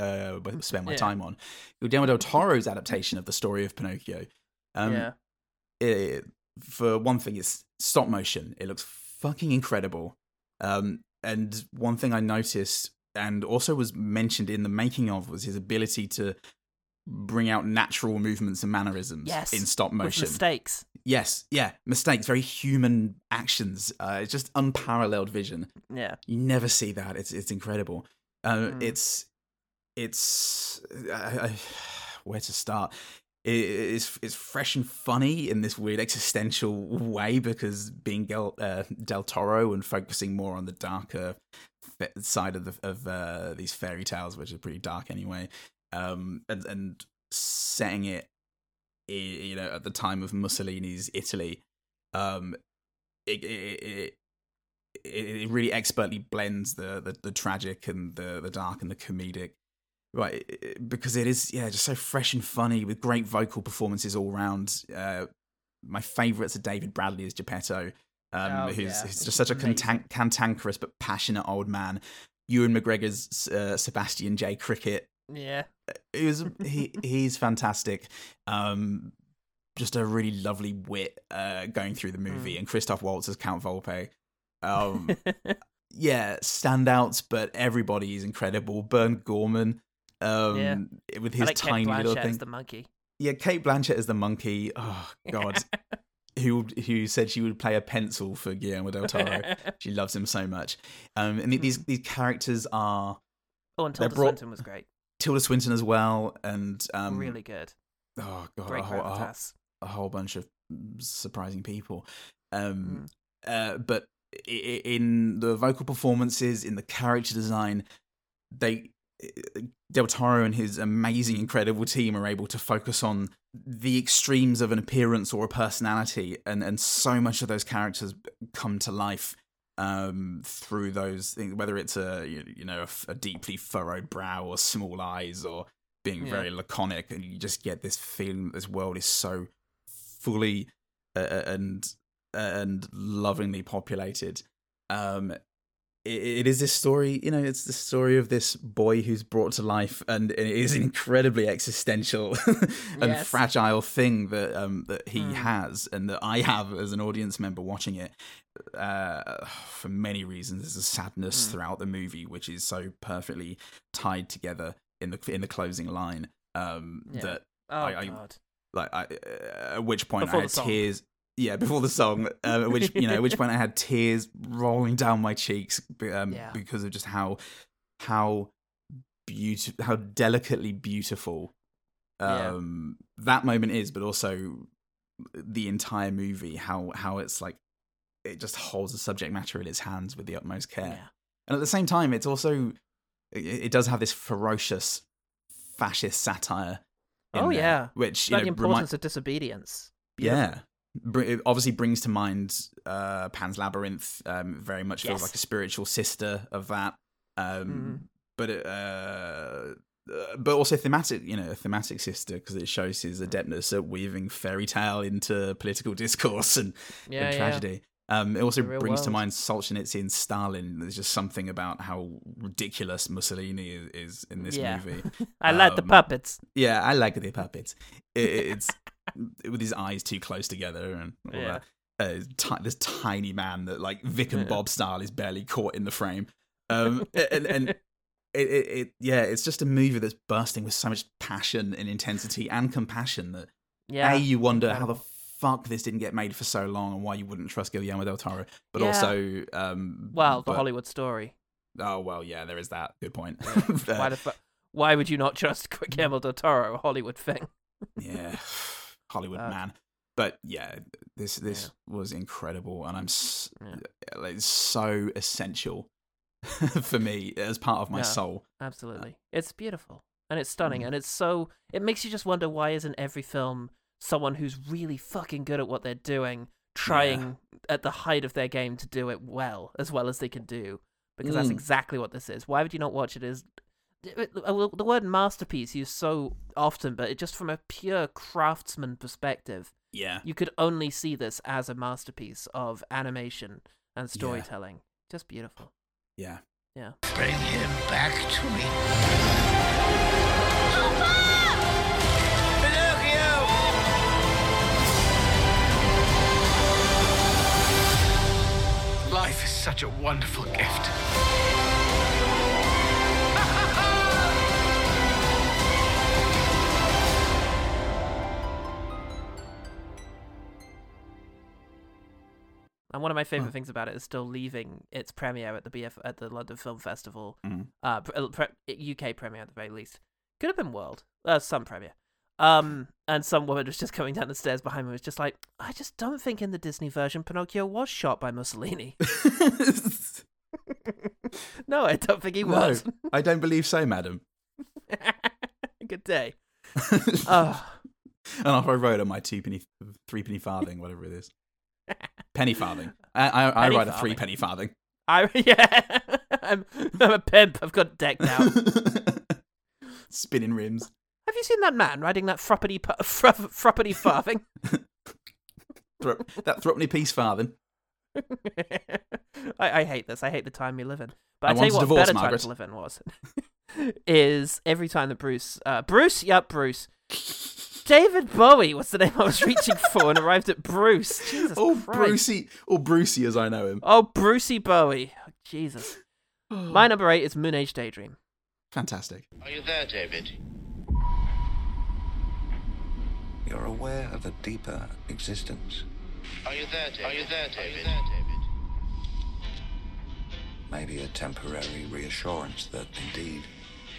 S2: uh, spend my
S1: Yeah.
S2: time on. Guillermo del Toro's adaptation of the story of Pinocchio. Um,
S1: yeah.
S2: it, for one thing, it's stop motion. It looks fucking incredible. Um, and one thing I noticed, and also was mentioned in the making of, was his ability to bring out natural movements and mannerisms
S1: Yes,
S2: in stop
S1: With
S2: motion.
S1: mistakes.
S2: Yes, yeah, mistakes, very human actions. Uh, it's just unparalleled vision.
S1: Yeah.
S2: You never see that. It's it's incredible. Uh,
S1: Mm.
S2: It's it's I, where to start. It, it's it's fresh and funny in this weird existential way because being Del, uh, Del Toro and focusing more on the darker side of the of uh, these fairy tales, which are pretty dark anyway, um, and and setting it, you know, at the time of Mussolini's Italy, um, it, it, it it, really expertly blends the, the the tragic and the the dark and the comedic right because it is yeah just so fresh and funny with great vocal performances all round uh my favorites are david bradley as geppetto um
S1: Oh,
S2: who's,
S1: yeah.
S2: who's just such a cantankerous but passionate old man ewan mcgregor's uh, sebastian j cricket
S1: Yeah.
S2: He was he he's fantastic um just a really lovely wit uh going through the movie
S1: Mm.
S2: and christoph waltz as count volpe um yeah standouts but everybody is incredible Burn gorman um
S1: Yeah.
S2: with his
S1: like
S2: tiny little
S1: Blanchett
S2: thing
S1: as the monkey.
S2: yeah cate blanchett as the monkey oh god who who said she would play a pencil for guillermo del toro she loves him so much um and these
S1: Mm.
S2: these characters are
S1: oh, and Tilda
S2: brought-
S1: Swinton was great.
S2: Tilda swinton as well and um
S1: really good.
S2: oh god
S1: Great
S2: a whole, a, a whole bunch of surprising people. Um,
S1: Mm.
S2: uh, but in the vocal performances, in the character design, they Del Toro and his amazing, incredible team are able to focus on the extremes of an appearance or a personality, and and so much of those characters come to life um through those things whether it's a you you know a deeply furrowed brow or small eyes or being
S1: Yeah.
S2: very laconic and you just get this feeling that this world is so fully uh, and and lovingly populated um it, it is this story, you know, it's the story of this boy who's brought to life, and it is an incredibly existential and
S1: Yes.
S2: fragile thing that um, that he
S1: Mm.
S2: has, and that I have as an audience member watching it. Uh, for many reasons, there's a sadness
S1: Mm.
S2: throughout the movie, which is so perfectly tied together in the in the closing line. Um,
S1: Yeah.
S2: that
S1: Oh
S2: I- I-
S1: god.
S2: like I, uh, at which point
S1: Before
S2: I had tears. Yeah, before the song, uh, which you know, at which point I had tears rolling down my cheeks um,
S1: Yeah.
S2: because of just how how beautiful, how delicately beautiful
S1: Yeah.
S2: um, that moment is, but also the entire movie. How how it's like it just holds the subject matter in its hands with the utmost care,
S1: Yeah.
S2: and at the same time, it's also it, it does have this ferocious fascist satire.
S1: Oh,
S2: there,
S1: yeah.
S2: which you
S1: About
S2: know
S1: the
S2: remi-
S1: importance of disobedience. Beautiful.
S2: yeah. Br- It obviously brings to mind uh, Pan's Labyrinth. Um, very much feels
S1: Yes.
S2: like a spiritual sister of that. Um,
S1: Mhm.
S2: But it, uh, uh, but also thematic, you know, a thematic sister because it shows his adeptness at weaving fairy tale into political discourse and,
S1: Yeah,
S2: and
S1: yeah.
S2: tragedy. Um, it also brings to mind Solzhenitsyn and Stalin. There's just something about how ridiculous Mussolini is, is in this
S1: Yeah.
S2: movie.
S1: I like the
S2: Um,
S1: puppets.
S2: Yeah, I like the puppets. It, it's with his eyes too close together and all
S1: Yeah.
S2: that. Uh, ti- this tiny man that, like Vic and
S1: Yeah.
S2: Bob style, is barely caught in the frame. Um, and and it, it, it, yeah, it's just a movie that's bursting with so much passion and intensity and compassion that
S1: Yeah.
S2: a you wonder how the fuck this didn't get made for so long and why you wouldn't trust Guillermo del Toro, but
S1: Yeah.
S2: also um,
S1: well, the
S2: but-
S1: Hollywood story.
S2: Oh well, yeah, there is that. Good point.
S1: Why the fu- Why would you not trust Guillermo del Toro, a Hollywood thing?
S2: yeah, Hollywood
S1: Fuck.
S2: man. But yeah, this this was incredible, and I'm s-
S1: Yeah.
S2: like so essential for me as part of my
S1: Yeah.
S2: soul.
S1: Absolutely. It's beautiful and it's stunning
S2: Mm.
S1: and it's so it makes you just wonder why isn't every film someone who's really fucking good at what they're doing trying at the height of their game to do it well as well as they can do because that's
S2: Mm.
S1: exactly what this is. Why would you not watch it as uh, the word masterpiece used so often but it just from a pure craftsman perspective
S2: Yeah,
S1: you could only see this as a masterpiece of animation and storytelling. Just beautiful.
S2: yeah.
S1: Yeah.
S5: Bring him back to me. Life is such a wonderful gift.
S1: And one of my favorite things about it is still leaving its premiere at the BF at the London Film Festival,
S2: Mhm.
S1: uh, pre- uh, pre- UK premiere at the very least. Could have been world, uh, some premiere. Um, and some woman was just coming down the stairs behind me was just like, I just don't think in the Disney version Pinocchio was shot by Mussolini. no, I don't think he
S2: no,
S1: was.
S2: I don't believe so, madam.
S1: Good day. Oh,
S2: and after I wrote on my two penny, three penny farthing, whatever it is, penny farthing. I I, I
S1: Penny
S2: write a three penny farthing.
S1: I yeah, I'm I'm a pimp. I've got decked out.
S2: Spinning rims.
S1: Have you seen that man riding that fruppity pu- farthing?
S2: Thro- that threepenny piece farthing.
S1: I, I hate this. I hate the time we live in. But
S2: I
S1: I, tell you what,
S2: divorce,
S1: better
S2: Margaret.
S1: time to live in was is every time that Bruce, uh, Bruce, yep, Bruce, David Bowie was the name I was reaching for, and arrived at Bruce. Jesus
S2: Oh,
S1: Christ.
S2: Brucey, or Brucey as I know him.
S1: Oh, Brucey Bowie. Oh, Jesus. My number eight is Moon Age Daydream.
S2: Fantastic.
S7: Are you there, David?
S8: You're aware of a deeper existence.
S7: Are you there, David? Are you there, David?
S8: Maybe a temporary reassurance that indeed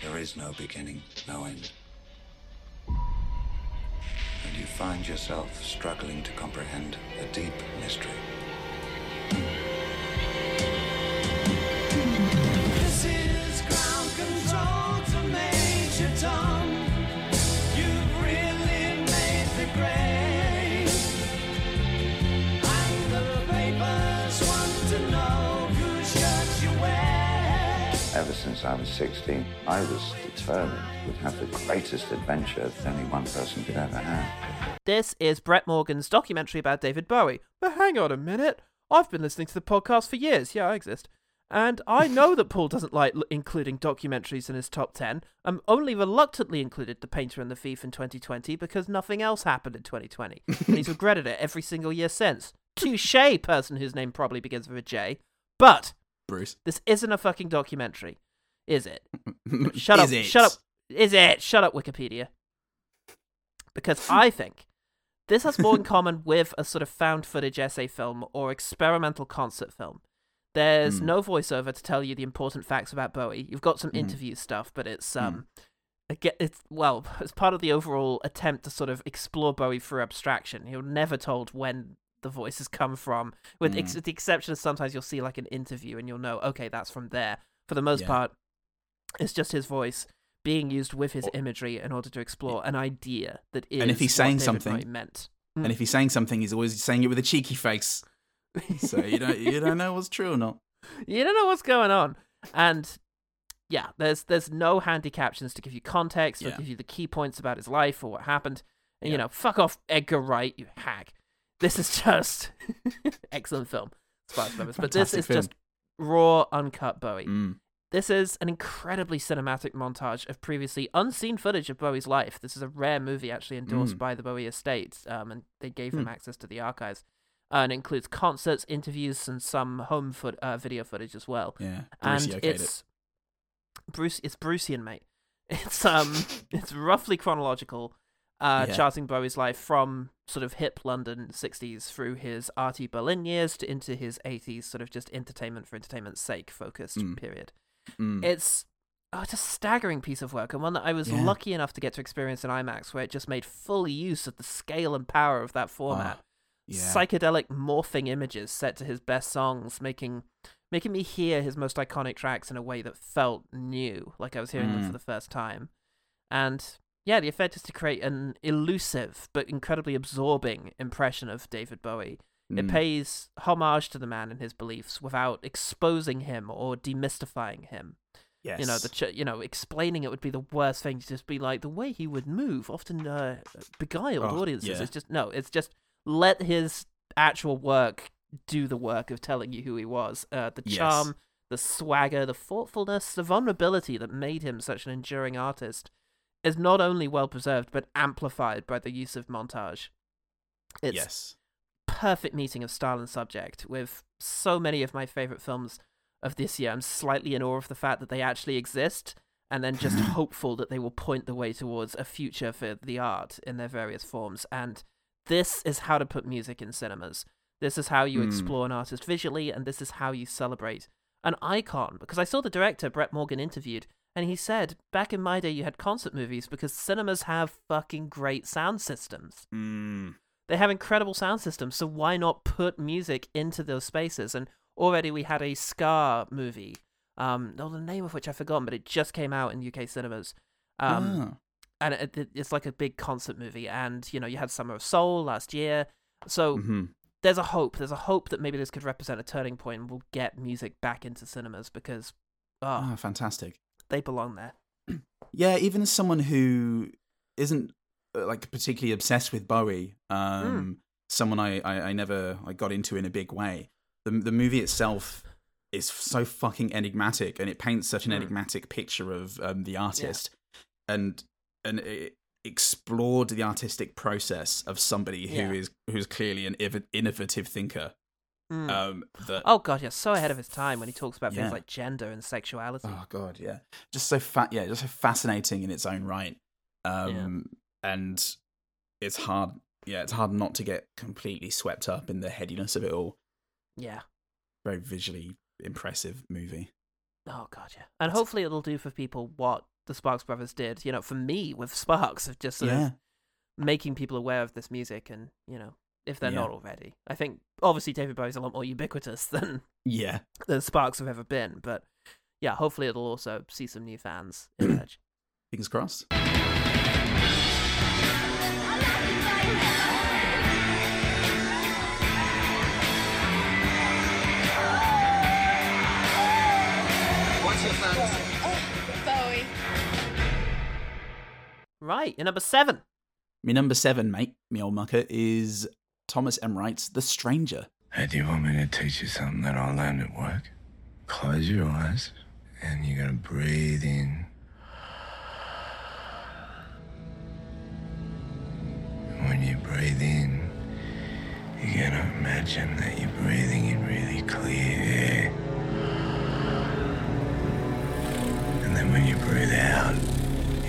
S8: there is no beginning, no end. And you find yourself struggling to comprehend a deep mystery. Since I was 16, I was determined would have the greatest adventure that any one person could ever have.
S1: This is Brett Morgen's documentary about David Bowie. But hang on a minute. I've been listening to the podcast for years. Yeah, I exist. And I know that Paul doesn't like l- including documentaries in his top 10. I um, only reluctantly included The Painter and the Thief in 2020 because nothing else happened in 2020. and he's regretted it every single year since. Touche, person whose name probably begins with a J. But
S2: Bruce.
S1: this isn't a fucking documentary, is it? Shut
S2: Is
S1: up.
S2: it?
S1: Shut up. Is it? Shut up, Wikipedia. Because I think this has more in common with a sort of found footage essay film or experimental concert film. There's
S2: Hmm.
S1: no voiceover to tell you the important facts about Bowie. You've got some
S2: Hmm.
S1: interview stuff, but it's um again it's well, it's part of the overall attempt to sort of explore Bowie through abstraction. You're never told when the voices come from, with ex-
S2: Hmm.
S1: the exception of sometimes you'll see like an interview and you'll know, okay, that's from there. For the most
S2: Yeah.
S1: part, it's just his voice being used with his imagery in order to explore an idea that is
S2: And if he's saying something-
S1: meant.
S2: And if he's saying something, he's always saying it with a cheeky face. So you don't you don't know what's true or not.
S1: you don't know what's going on. And yeah, there's there's no handy captions to give you context or
S2: Yeah.
S1: give you the key points about his life or what happened. And you know, fuck off Edgar Wright, you hag. This is just excellent film. Brothers. But this is
S2: film.
S1: just raw, uncut Bowie.
S2: Mm.
S1: This is an incredibly cinematic montage of previously unseen footage of Bowie's life. This is a rare movie actually endorsed
S2: Mm.
S1: by the Bowie estate, um, and they gave him
S2: Hmm.
S1: access to the archives. Uh, and it includes concerts, interviews, and some home foot uh, video footage as well.
S2: Yeah.
S1: and
S2: Brucey okayed
S1: it's Bruce. It's Brucian, mate. It's um, it's roughly chronological, uh,
S2: Yeah.
S1: charting Bowie's life from sort of hip London '60s through his arty Berlin years to into his '80s, sort of just entertainment for entertainment's sake focused
S2: Mm.
S1: period.
S2: Mm.
S1: It's oh, it's a staggering piece of work and one that I was
S2: Yeah.
S1: lucky enough to get to experience in IMAX, where it just made full use of the scale and power of that format.
S2: Oh, yeah.
S1: Psychedelic morphing images set to his best songs, making making me hear his most iconic tracks in a way that felt new, like I was hearing them
S2: Mm.
S1: for the first time. And yeah, the effect is to create an elusive but incredibly absorbing impression of David Bowie. It
S2: Mm.
S1: pays homage to the man and his beliefs without exposing him or demystifying him
S2: Yes.
S1: you know the ch- you know explaining it would be the worst thing to just be like the way he would move often uh, beguiled
S2: Oh,
S1: audiences
S2: yeah.
S1: it's just no it's just let his actual work do the work of telling you who he was uh, the
S2: Yes.
S1: charm the swagger the thoughtfulness the vulnerability that made him such an enduring artist is not only well preserved but amplified by the use of montage it's
S2: yes.
S1: Perfect meeting of style and subject with so many of my favorite films of this year. I'm slightly in awe of the fact that they actually exist and then just hopeful that they will point the way towards a future for the art in their various forms. And this is how to put music in cinemas. This is how you
S2: Hmm.
S1: explore an artist visually, and this is how you celebrate an icon. Because I saw the director, Brett Morgen, interviewed, and he said, back in my day, you had concert movies because cinemas have fucking great sound systems.
S2: Mm.
S1: They have incredible sound systems, so why not put music into those spaces? And already we had a Scar movie, um, oh, the name of which I've forgotten, but it just came out in UK cinemas. Um,
S2: Ah.
S1: and it, it- it's like a big concert movie. And you know, you had Summer of Soul last year, so
S2: Mhm.
S1: there's a hope. There's a hope that maybe this could represent a turning point, and we'll get music back into cinemas because, oh,
S2: Ah, fantastic.
S1: they belong there.
S2: Yeah, even as someone who isn't like particularly obsessed with Bowie, um, someone I, I, I never I got into in a big way. The the movie itself is so fucking enigmatic, and it paints such an
S1: Mm.
S2: enigmatic picture of um, the artist, and and it explored the artistic process of somebody who
S1: Yeah.
S2: is who's clearly an inno- innovative thinker.
S1: Mm.
S2: Um, that
S1: oh god, yeah, so ahead of his time when he talks about
S2: Yeah.
S1: things like gender and sexuality.
S2: Oh god, yeah, just so fat, yeah, just so fascinating in its own right. Um, and it's hard, yeah, it's hard not to get completely swept up in the headiness of it all.
S1: yeah.
S2: Very visually impressive movie.
S1: Oh god, yeah. And hopefully it'll do for people what the Sparks Brothers did. You know, for me with Sparks of just sort
S2: yeah,
S1: of making people aware of this music, and you know, if they're
S2: Yeah.
S1: not already, I think obviously David Bowie's a lot more ubiquitous than
S2: yeah,
S1: than Sparks have ever been. But yeah, hopefully it'll also see some new fans emerge.
S2: fingers crossed.
S6: Bowie.
S1: right, your number seven.
S2: My number seven, mate, me old mucker, is Thomas M. Wright's The Stranger.
S9: Hey, do you want me to teach you something that I learned at work? Close your eyes and you're going to breathe in. When you breathe in, you're going to imagine that you're breathing in really clear air. And then when you breathe out,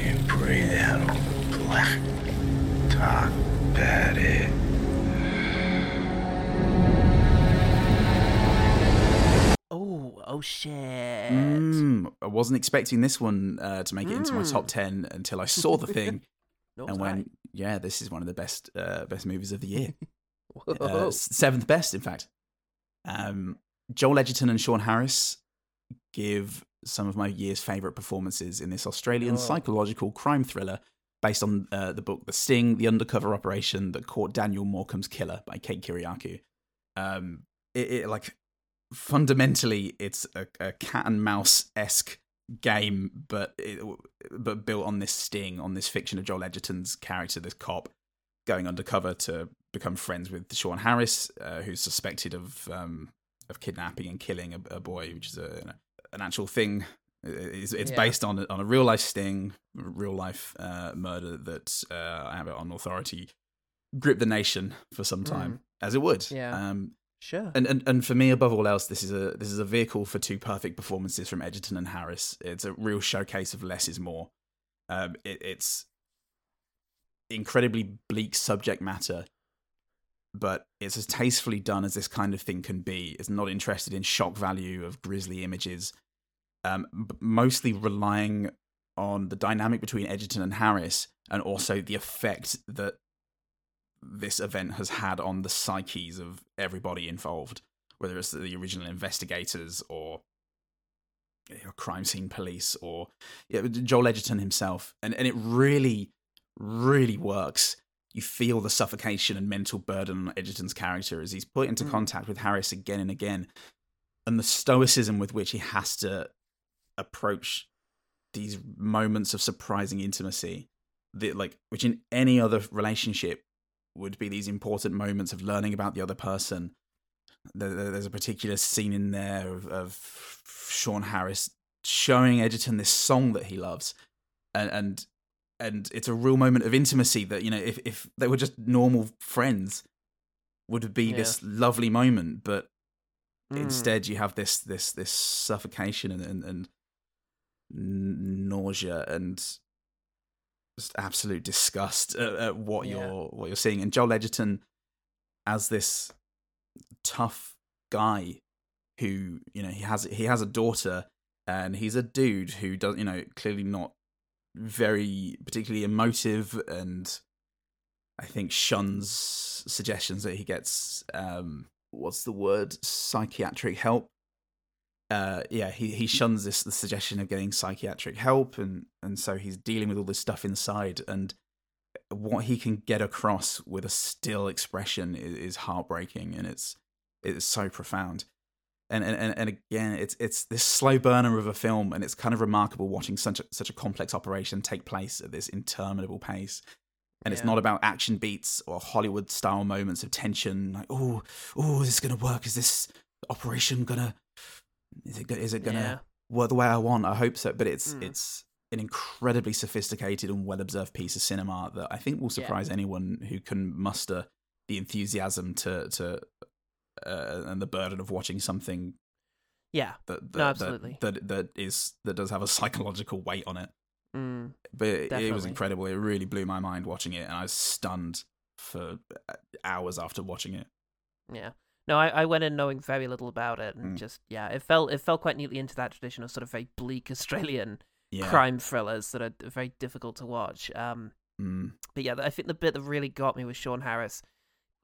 S9: you breathe out all the black, dark, bad air.
S1: Oh, oh shit.
S2: Mm, I wasn't expecting this one uh, to make it into my
S1: Mm.
S2: top ten until I saw the thing And when. "Yeah, this is one of the best uh, best movies of the year." uh, seventh best, in fact. Um, Joel Edgerton and Sean Harris give some of my year's favorite performances in this Australian
S1: Oh.
S2: psychological crime thriller based on uh, the book The Sting: The Undercover Operation That Caught Daniel Morcombe's Killer by Kate Kyriacou. Um, it, it like fundamentally, it's a, a cat and mouse esque game, but it, but built on this sting, on this fiction of Joel Edgerton's character, this cop going undercover to become friends with Sean Harris, uh, who's suspected of um, of kidnapping and killing a, a boy, which is a, an actual thing. It's, it's
S1: Yeah.
S2: based on a, on a real life sting, real life uh, murder that uh, it on authority gripped the nation for some time, as it would.
S1: Mm. Yeah.
S2: Um,
S1: Sure.
S2: and, and and for me, above all else, this is a this is a vehicle for two perfect performances from Edgerton and Harris. It's a real showcase of less is more. Um, it, it's incredibly bleak subject matter, but it's as tastefully done as this kind of thing can be. It's not interested in shock value of grisly images, um, mostly relying on the dynamic between Edgerton and Harris, and also the effect that this event has had on the psyches of everybody involved, whether it's the original investigators or you know, crime scene police or yeah, Joel Edgerton himself, and and it really, really works. You feel the suffocation and mental burden on Edgerton's character as he's put into
S1: Mm.
S2: contact with Harris again and again, and the stoicism with which he has to approach these moments of surprising intimacy, that like which in any other relationship would be these important moments of learning about the other person. There- there- There's a particular scene in there of, of Sean Harris showing Edgerton this song that he loves, and and and it's a real moment of intimacy that you know if if they were just normal friends, would be
S1: Yeah.
S2: this lovely moment, but
S1: Mm.
S2: instead you have this this this suffocation and and, and nausea and just absolute disgust at, at what
S1: Yeah.
S2: you're what you're seeing. And Joel Edgerton as this tough guy who you know he has he has a daughter and he's a dude who does you know clearly not very particularly emotive and I think shuns suggestions that he gets um what's the word psychiatric help uh yeah he he shuns this the suggestion of getting psychiatric help and and so he's dealing with all this stuff inside and what he can get across with a still expression is, is heartbreaking and it's it's so profound. And, and and again it's it's this slow burner of a film and it's kind of remarkable watching such a, such a complex operation take place at this interminable pace. And it's not about action beats or Hollywood style moments of tension like oh oh is this gonna work? Is this operation gonna is it is it gonna
S1: Yeah.
S2: work the way I want I hope so but it's
S1: Mm.
S2: it's an incredibly sophisticated and well observed piece of cinema that I think will
S1: Yeah.
S2: surprise anyone who can muster the enthusiasm to to uh, and the burden of watching something
S1: Yeah.
S2: that that,
S1: No, absolutely.
S2: that, that that is that does have a psychological weight on it.
S1: Mm.
S2: But it, it was incredible. It really blew my mind watching it, and I was stunned for uh, hours after watching it.
S1: Yeah. No, I, I went in knowing very little about it, and
S2: Mm.
S1: just yeah, it fell it fell quite neatly into that tradition of sort of very bleak Australian
S2: Yeah.
S1: crime thrillers that are very difficult to watch. Um,
S2: Mm.
S1: but yeah, I think the bit that really got me was Sean Harris,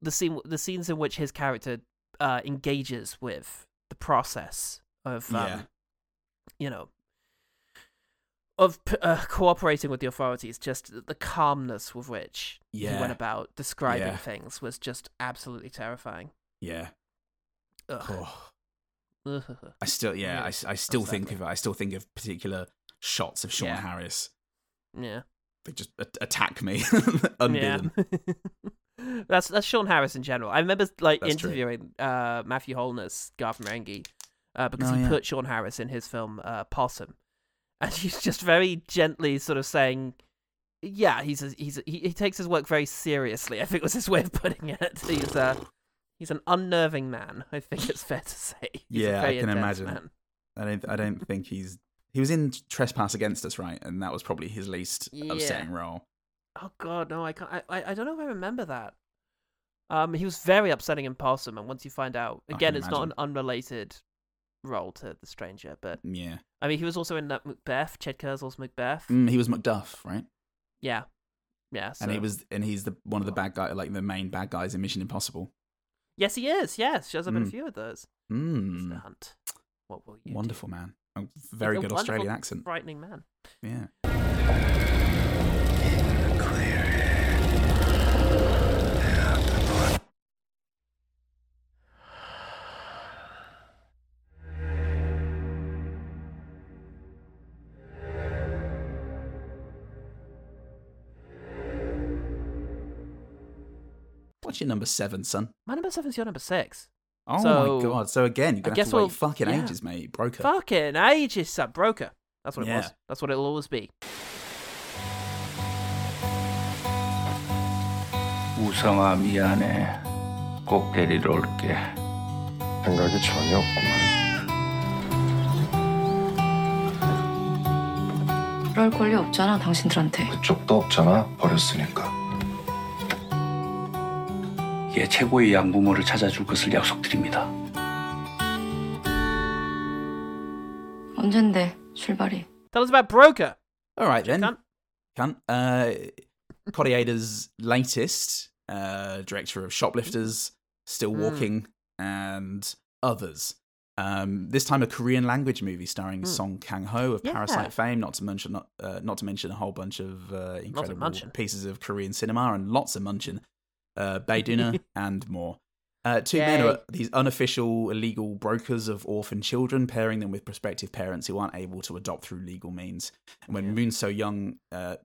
S1: the scene, the scenes in which his character uh, engages with the process of, um,
S2: Yeah.
S1: you know, of uh, cooperating with the authorities. Just the calmness with which he went about describing
S2: Yeah.
S1: things was just absolutely terrifying.
S2: Yeah.
S1: Ugh.
S2: Oh. I still, yeah, I,
S1: Really
S2: s- I still think of I still think of particular shots of Sean
S1: Yeah.
S2: Harris.
S1: Yeah.
S2: They just a- attack me unbidden.
S1: that's that's Sean Harris in general. I remember like
S2: That's
S1: interviewing uh, Matthew Holness, Garth Marenghi, uh, because
S2: Oh,
S1: he
S2: yeah.
S1: put Sean Harris in his film uh, Possum, and he's just very gently sort of saying, "Yeah, he's a, he's a, he, he takes his work very seriously." I think was his way of putting it. He's uh, he's an unnerving man. I think it's fair to say. He's
S2: Yeah, I can imagine.
S1: Man.
S2: I don't. I don't think he's. He was in Trespass Against Us, right? And that was probably his least
S1: Yeah.
S2: upsetting role.
S1: Oh God, no, I can't. I, I, I don't know if I remember that. Um, he was very upsetting in Possum, and once you find out, again, it's not an unrelated role to the stranger, but
S2: Yeah.
S1: I mean, he was also in that Macbeth, Ched Kurzel's Macbeth.
S2: Mm, he was Macduff, right?
S1: Yeah, yeah. So.
S2: And he was, and he's the one of the bad guy, like the main bad guys in Mission Impossible.
S1: Yes, he is. Yes, shows up in a
S2: Mm.
S1: few of those.
S2: Mm.
S1: Mr. Hunt. What will you?
S2: Wonderful
S1: do?
S2: man. A very
S1: A
S2: good
S1: wonderful,
S2: Australian accent.
S1: Frightening man.
S2: Yeah. What's your number seven, son?
S1: My number seven's your number six.
S2: Oh
S1: So,
S2: my god! So again, you're gonna have to wait
S1: we'll-
S2: fucking
S1: yeah.
S2: ages, mate. Broker.
S1: Fucking ages, son. Broker. That's what it
S2: Yeah.
S1: was. That's what it'll always be.
S9: 우성아 미안해. 꼭 데리러 올게.
S10: 생각이 전혀 없구만.
S3: 그럴 권리 없잖아, 당신들한테.
S10: 그쪽도 없잖아. 버렸으니까.
S9: 예, 최고의 양부모를 찾아줄 것을 약속드립니다.
S3: 언젠데 출발이?
S1: Tell us about Broker.
S2: All right, then.
S1: Cunt.
S2: Cunt. Uh, Kore-eda's latest, uh, director of Shoplifters, Still
S1: hmm.
S2: Walking, mm. and others. Um, this time, a Korean language movie starring
S1: mm.
S2: Song Kang Ho of
S1: yeah.
S2: Parasite fame. Not to mention, not, uh, not to mention a whole bunch of uh, incredible pieces of Korean cinema and lots of munching uh, Bae Doona and more. Uh, two men are these unofficial illegal brokers of orphan children, pairing them with prospective parents who aren't able to adopt through legal means. And when Moon So Young, uh,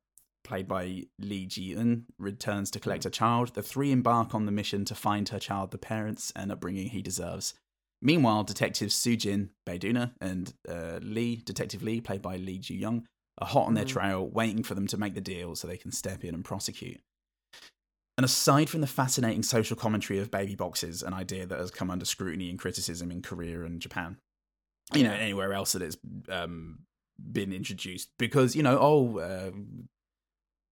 S2: played by Lee Ji Eun, returns to collect a child, the three embark on the mission to find her child the parents and upbringing he deserves. Meanwhile, detectives Sujin Bae Doona and uh, Lee, Detective Lee, played by Lee Ji Young, are hot on their
S1: Mm.
S2: trail, waiting for them to make the deal so they can step in and prosecute. And aside from the fascinating social commentary of baby boxes, an idea that has come under scrutiny and criticism in Korea and Japan, you know, anywhere else that it's um, been introduced, because you know, oh, uh,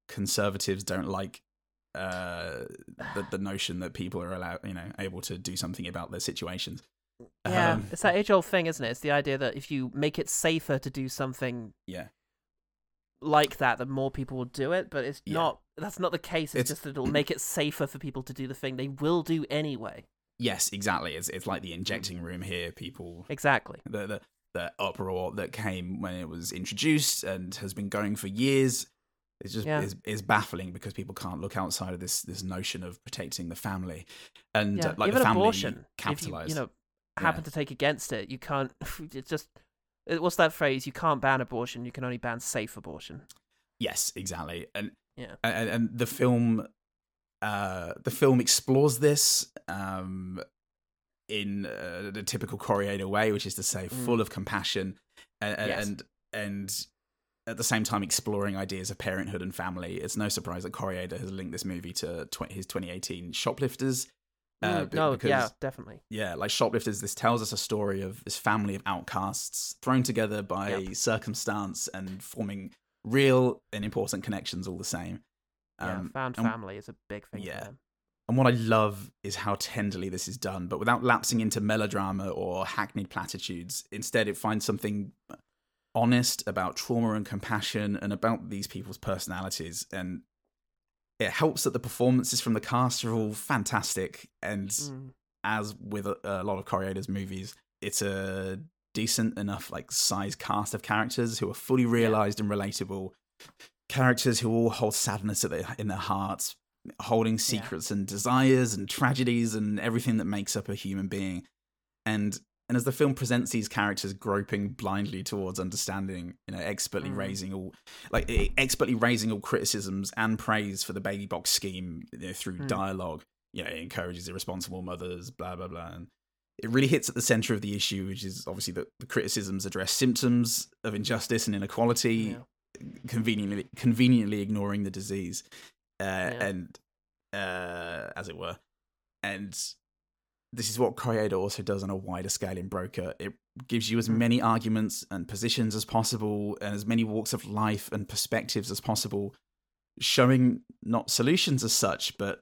S2: conservatives don't like uh, the the notion that people are allowed, you know, able to do something about their situations.
S1: Yeah,
S2: Um,
S1: it's that age old thing, isn't it? It's the idea that if you make it safer to do something
S2: yeah.
S1: Like that, then more people will do it. But it's
S2: Yeah.
S1: not. That's not the case. It's,
S2: It's-
S1: just that it'll make it safer for people to do the thing they will do anyway.
S2: Yes, exactly. It's it's like the injecting room here. People
S1: Exactly.
S2: the the, the uproar that came when it was introduced and has been going for years It's just
S1: Yeah.
S2: is, is baffling because people can't look outside of this this notion of protecting the family and
S1: Yeah,
S2: uh, like
S1: even
S2: the family
S1: abortion. If you,
S2: capitalized.
S1: you know,
S2: Yeah.
S1: happen to take against it, you can't. It's just. It- What's that phrase? You can't ban abortion. You can only ban safe abortion.
S2: yes, exactly. And
S1: Yeah.
S2: and, and the film uh the film explores this um in uh, the typical Kore-eda way which is to say
S1: Mm.
S2: full of compassion and and,
S1: Yes.
S2: and and at the same time exploring ideas of parenthood and family it's no surprise that Kore-eda has linked this movie to tw- his 2018 shoplifters uh,
S1: Mm, no,
S2: because
S1: yeah, definitely.
S2: yeah, like shoplifters, this tells us a story of this family of outcasts thrown together by
S1: Yep.
S2: circumstance and forming real and important connections all the same.
S1: Yeah,
S2: Um,
S1: found
S2: and-
S1: family is a big thing
S2: yeah.
S1: for them.
S2: And what I love is how tenderly this is done, but without lapsing into melodrama or hackneyed platitudes. Instead, it finds something honest about trauma and compassion and about these people's personalities. And it helps that the performances from the cast are all fantastic. And
S1: Mm.
S2: as with a, a lot of Kore-eda's movies, it's a decent enough like size cast of characters who are fully realized and relatable. Characters who all hold sadness at their, in their hearts, holding secrets and desires and tragedies and everything that makes up a human being. And and as the film presents these characters groping blindly towards understanding, you know, expertly
S1: Mm.
S2: raising all like expertly raising all criticisms and praise for the baby box scheme you know, through
S1: Mm.
S2: dialogue. You know, it encourages irresponsible mothers, blah blah blah, and it really hits at the center of the issue, which is obviously that the criticisms address symptoms of injustice and inequality, conveniently conveniently ignoring the disease, uh, and uh, as it were, and this is what Kore-eda also does on a wider scale in Broker. It gives you as many arguments and positions as possible, and as many walks of life and perspectives as possible, showing not solutions as such, but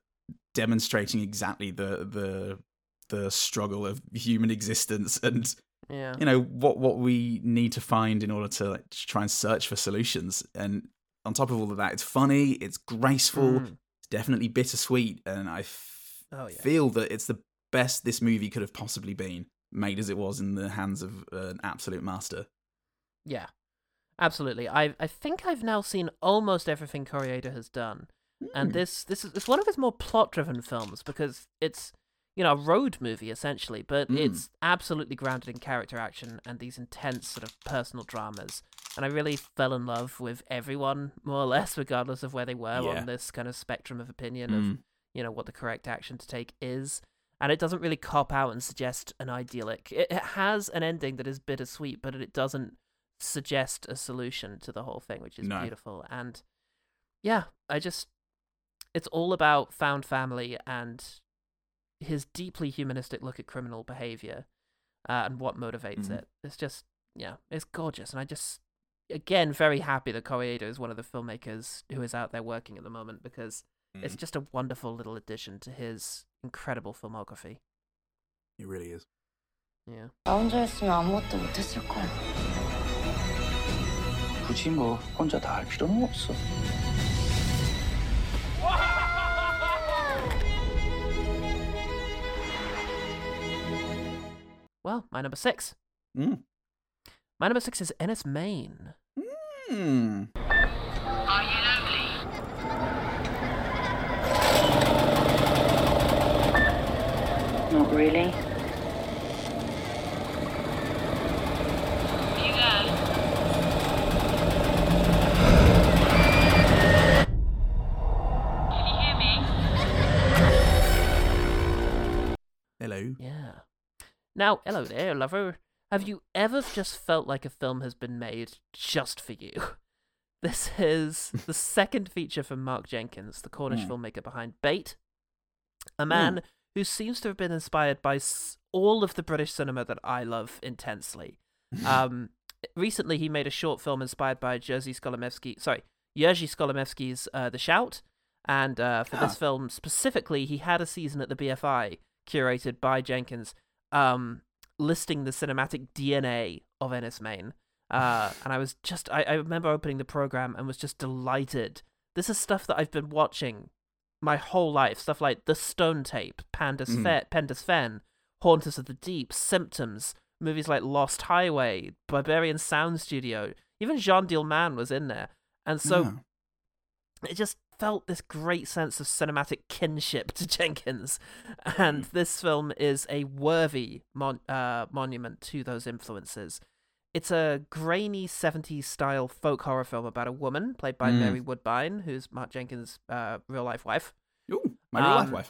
S2: demonstrating exactly the the the struggle of human existence and
S1: Yeah.
S2: you know what what we need to find in order to like, try and search for solutions. And on top of all of that, it's funny, it's graceful,
S1: Mm.
S2: it's definitely bittersweet, and I f-
S1: Oh, yeah.
S2: feel that it's the best this movie could have possibly been, made as it was in the hands of an absolute master.
S1: Yeah, absolutely. I I think I've now seen almost everything Kore-eda has done, and
S2: Hmm.
S1: this this is it's one of his more plot-driven films because it's you know a road movie essentially, but
S2: Mm.
S1: it's absolutely grounded in character action and these intense sort of personal dramas. And I really fell in love with everyone more or less, regardless of where they were
S2: Yeah.
S1: on this kind of spectrum of opinion
S2: Mm.
S1: of you know what the correct action to take is. And it doesn't really cop out and suggest an idyllic. It, it has an ending that is bittersweet, but it doesn't suggest a solution to the whole thing, which is
S2: No.
S1: beautiful. And yeah, I just it's all about found family and his deeply humanistic look at criminal behavior uh, and what motivates
S2: Mhm.
S1: it. It's just yeah, it's gorgeous, and I just again very happy that Kore-eda is one of the filmmakers who is out there working at the moment because it's
S2: Mm.
S1: just a wonderful little addition to his incredible filmography.
S2: It really is.
S1: Yeah. Well, my number six.
S2: Mm.
S1: My number six is Enys Men.
S2: Mm.
S3: Are you really.
S2: Hello.
S1: Yeah. Now, hello there, lover. Have you ever just felt like a film has been made just for you? This is the second feature from Mark Jenkins, the Cornish
S2: Mm.
S1: filmmaker behind Bait, a man who seems to have been inspired by all of the British cinema that I love intensely. Um, recently, he made a short film inspired by Jerzy Skolimowski, sorry, Jerzy Skolimowski's uh, The Shout, and uh, for this film specifically, he had a season at the BFI curated by Jenkins, um, listing the cinematic DNA of Enys Men. Uh, and I was just, I, I remember opening the program and was just delighted. This is stuff that I've been watching my whole life. Stuff like The Stone Tape, Pandas,
S2: Mhm.
S1: Fe- Penda's Fen, Haunters of the Deep, Symptoms, movies like Lost Highway, Berberian Sound Studio. Even Jeanne Dielman was in there. And so
S2: Yeah.
S1: it just felt this great sense of cinematic kinship to Jenkins, and this film is a worthy mon- uh, monument to those influences. It's a grainy 70s style folk horror film about a woman played by
S2: Mm.
S1: Mary Woodbine, who's Mark Jenkins' uh, real life wife.
S2: Ooh, my real life
S1: Um,
S2: wife.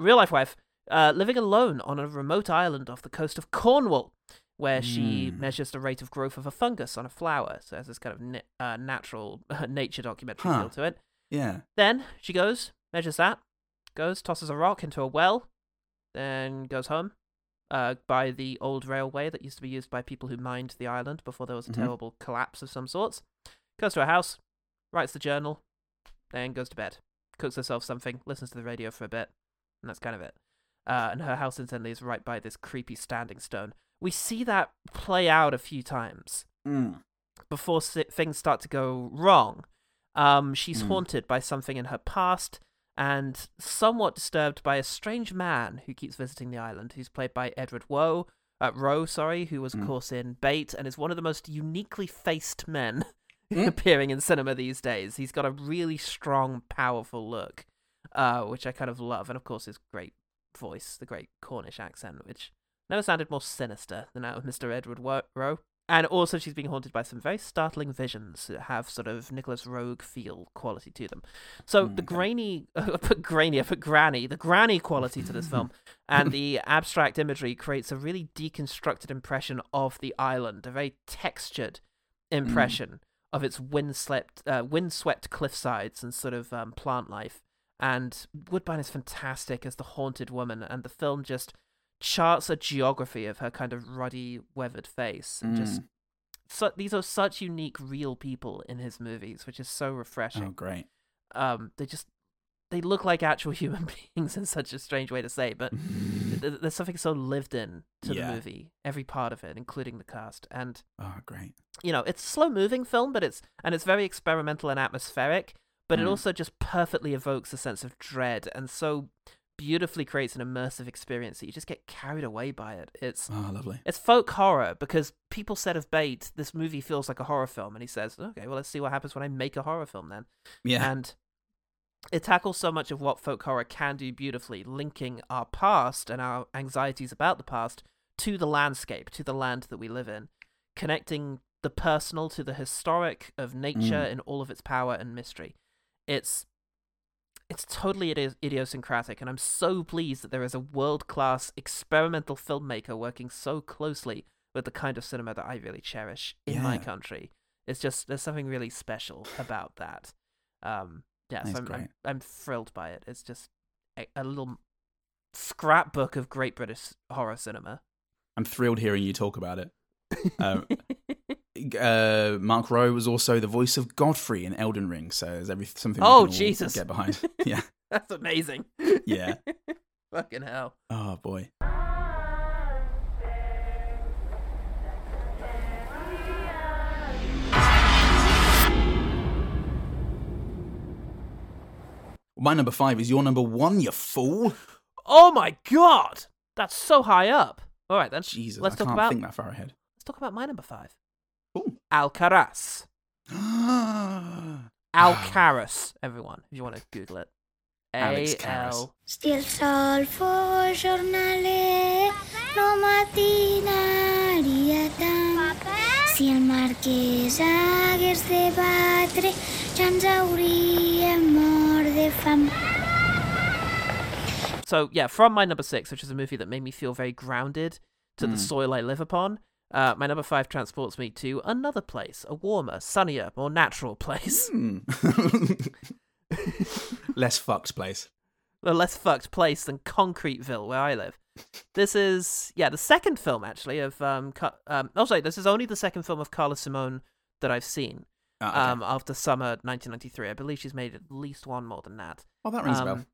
S1: Real life wife, uh, living alone on a remote island off the coast of Cornwall, where she
S2: Mm.
S1: measures the rate of growth of a fungus on a flower. So it has this kind of uh, natural nature documentary
S2: Huh.
S1: feel to it.
S2: Yeah.
S1: Then she goes, measures that, goes, tosses a rock into a well, then goes home uh, by the old railway that used to be used by people who mined the island before there was a
S2: Mhm.
S1: terrible collapse of some sorts. Goes to her house, writes the journal, then goes to bed, cooks herself something, listens to the radio for a bit, and that's kind of it. Uh, and her house, incidentally, is right by this creepy standing stone. We see that play out a few times
S2: Mm.
S1: before si- things start to go wrong. Um, she's
S2: Mm.
S1: haunted by something in her past and somewhat disturbed by a strange man who keeps visiting the island, who's played by Edward Woe, uh, Rowe, sorry, who was, of
S2: Mm.
S1: course, in Bait and is one of the most uniquely faced men
S2: Mm.
S1: appearing in cinema these days. He's got a really strong, powerful look, uh, which I kind of love. And, of course, his great voice, the great Cornish accent, which never sounded more sinister than out of Mr. Edward Wo- Rowe. And also, she's being haunted by some very startling visions that have sort of Nicolas Roeg feel quality to them. So the
S2: Mm, okay.
S1: grainy, I put grainy, I put granny, the granny quality to this film and the abstract imagery creates a really deconstructed impression of the island, a very textured impression of its windswept, uh, windswept cliffsides and sort of um, plant life. And Woodbine is fantastic as the haunted woman, and the film just charts a geography of her kind of ruddy, weathered face. And just
S2: Mm.
S1: so, these are such unique, real people in his movies, which is so refreshing
S2: Oh, great.
S1: um they just they look like actual human beings in such a strange way to say but th- th- there's something so lived in to
S2: Yeah.
S1: the movie every part of it including the cast and
S2: Oh, great.
S1: you know it's a slow moving film but it's and it's very experimental and atmospheric but it
S2: Mm.
S1: also just perfectly evokes a sense of dread and so beautifully creates an immersive experience that you just get carried away by it it's
S2: Oh, lovely.
S1: it's folk horror because people said of Bait, this movie feels like a horror film, and he says, "Okay, well, let's see what happens when I make a horror film then."
S2: Yeah.
S1: And it tackles so much of what folk horror can do beautifully, linking our past and our anxieties about the past to the landscape, to the land that we live in, connecting the personal to the historic of nature
S2: Mm.
S1: in all of its power and mystery. It's it's totally idi- idiosyncratic, and I'm so pleased that there is a world class experimental filmmaker working so closely with the kind of cinema that I really cherish in my country. It's just there's something really special about that. Um, yeah, so I'm. I'm I'm thrilled by it. It's just a, a little scrapbook of great British horror cinema.
S2: I'm thrilled hearing you talk about it. Um, uh, Mark Rowe was also the voice of Godfrey in Elden Ring, so there's every something. we
S1: Oh, Jesus.
S2: Get behind. Yeah.
S1: That's amazing.
S2: Yeah.
S1: Fucking hell.
S2: Oh boy. My number five is your number one, you fool.
S1: Oh my god, that's so high up. All right then,
S2: Jesus,
S1: let's
S2: I
S1: talk
S2: can't
S1: about
S2: think that far ahead.
S1: let's talk about my number five.
S2: Ooh.
S1: Alcarràs. Alcarràs, everyone, if you want to Google it.
S2: Alex Karras.
S1: L.
S6: Still sol for giornale, no mattina rietam. Si el marquès hagués de batre, ja ens hauríem mort de fam.
S1: So yeah, from my number six, which is a movie that made me feel very grounded to the
S2: Mm.
S1: soil I live upon. Uh, my number five transports me to another place, a warmer, sunnier, more natural place,
S2: Hmm. Less fucked place.
S1: a less fucked place than Concreteville, where I live. This is yeah the second film actually of um, um oh sorry this is only the second film of Carla Simón that I've seen
S2: Ah, okay.
S1: um after summer 1993. I believe she's made at least one more than that.
S2: oh, that rings a
S1: um,
S2: bell.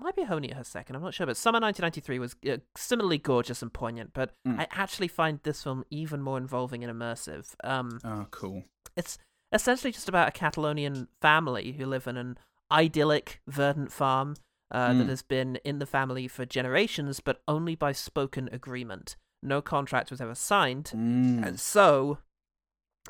S1: Might be only her second. I'm not sure, but summer 1993 was uh, similarly gorgeous and poignant. But
S2: Mm.
S1: I actually find this film even more involving and immersive. Um,
S2: Oh, cool.
S1: it's essentially just about a Catalonian family who live in an idyllic, verdant farm uh, that
S2: Mm.
S1: has been in the family for generations, but only by spoken agreement. No contract was ever signed,
S2: Mm.
S1: and so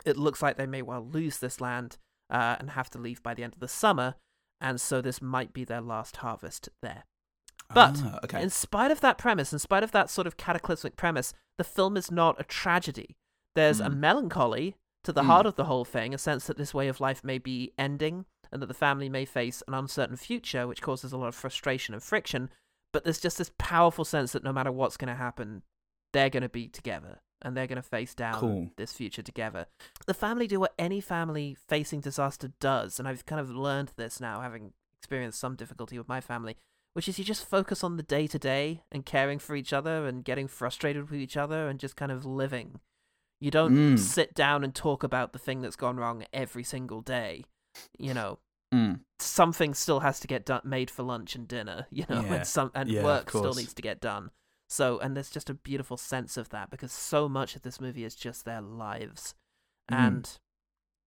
S1: it looks like they may well lose this land uh, and have to leave by the end of the summer, and so this might be their last harvest there. But
S2: Ah, okay.
S1: in spite of that premise, in spite of that sort of cataclysmic premise, the film is not a tragedy. There's a
S2: Mm.
S1: melancholy to the
S2: Mm.
S1: heart of the whole thing, a sense that this way of life may be ending and that the family may face an uncertain future, which causes a lot of frustration and friction. But there's just this powerful sense that no matter what's going to happen, they're going to be together and they're going to face down
S2: Cool.
S1: this future together. The family do what any family facing disaster does, and I've kind of learned this now, having experienced some difficulty with my family, which is you just focus on the day to day and caring for each other and getting frustrated with each other and just kind of living. You don't
S2: Mm.
S1: sit down and talk about the thing that's gone wrong every single day. You know,
S2: Mm.
S1: something still has to get done, made for lunch and dinner. You know,
S2: Yeah.
S1: and some and
S2: Yeah,
S1: work still needs to get done. So, and there's just a beautiful sense of that because so much of this movie is just their lives,
S2: Mm.
S1: and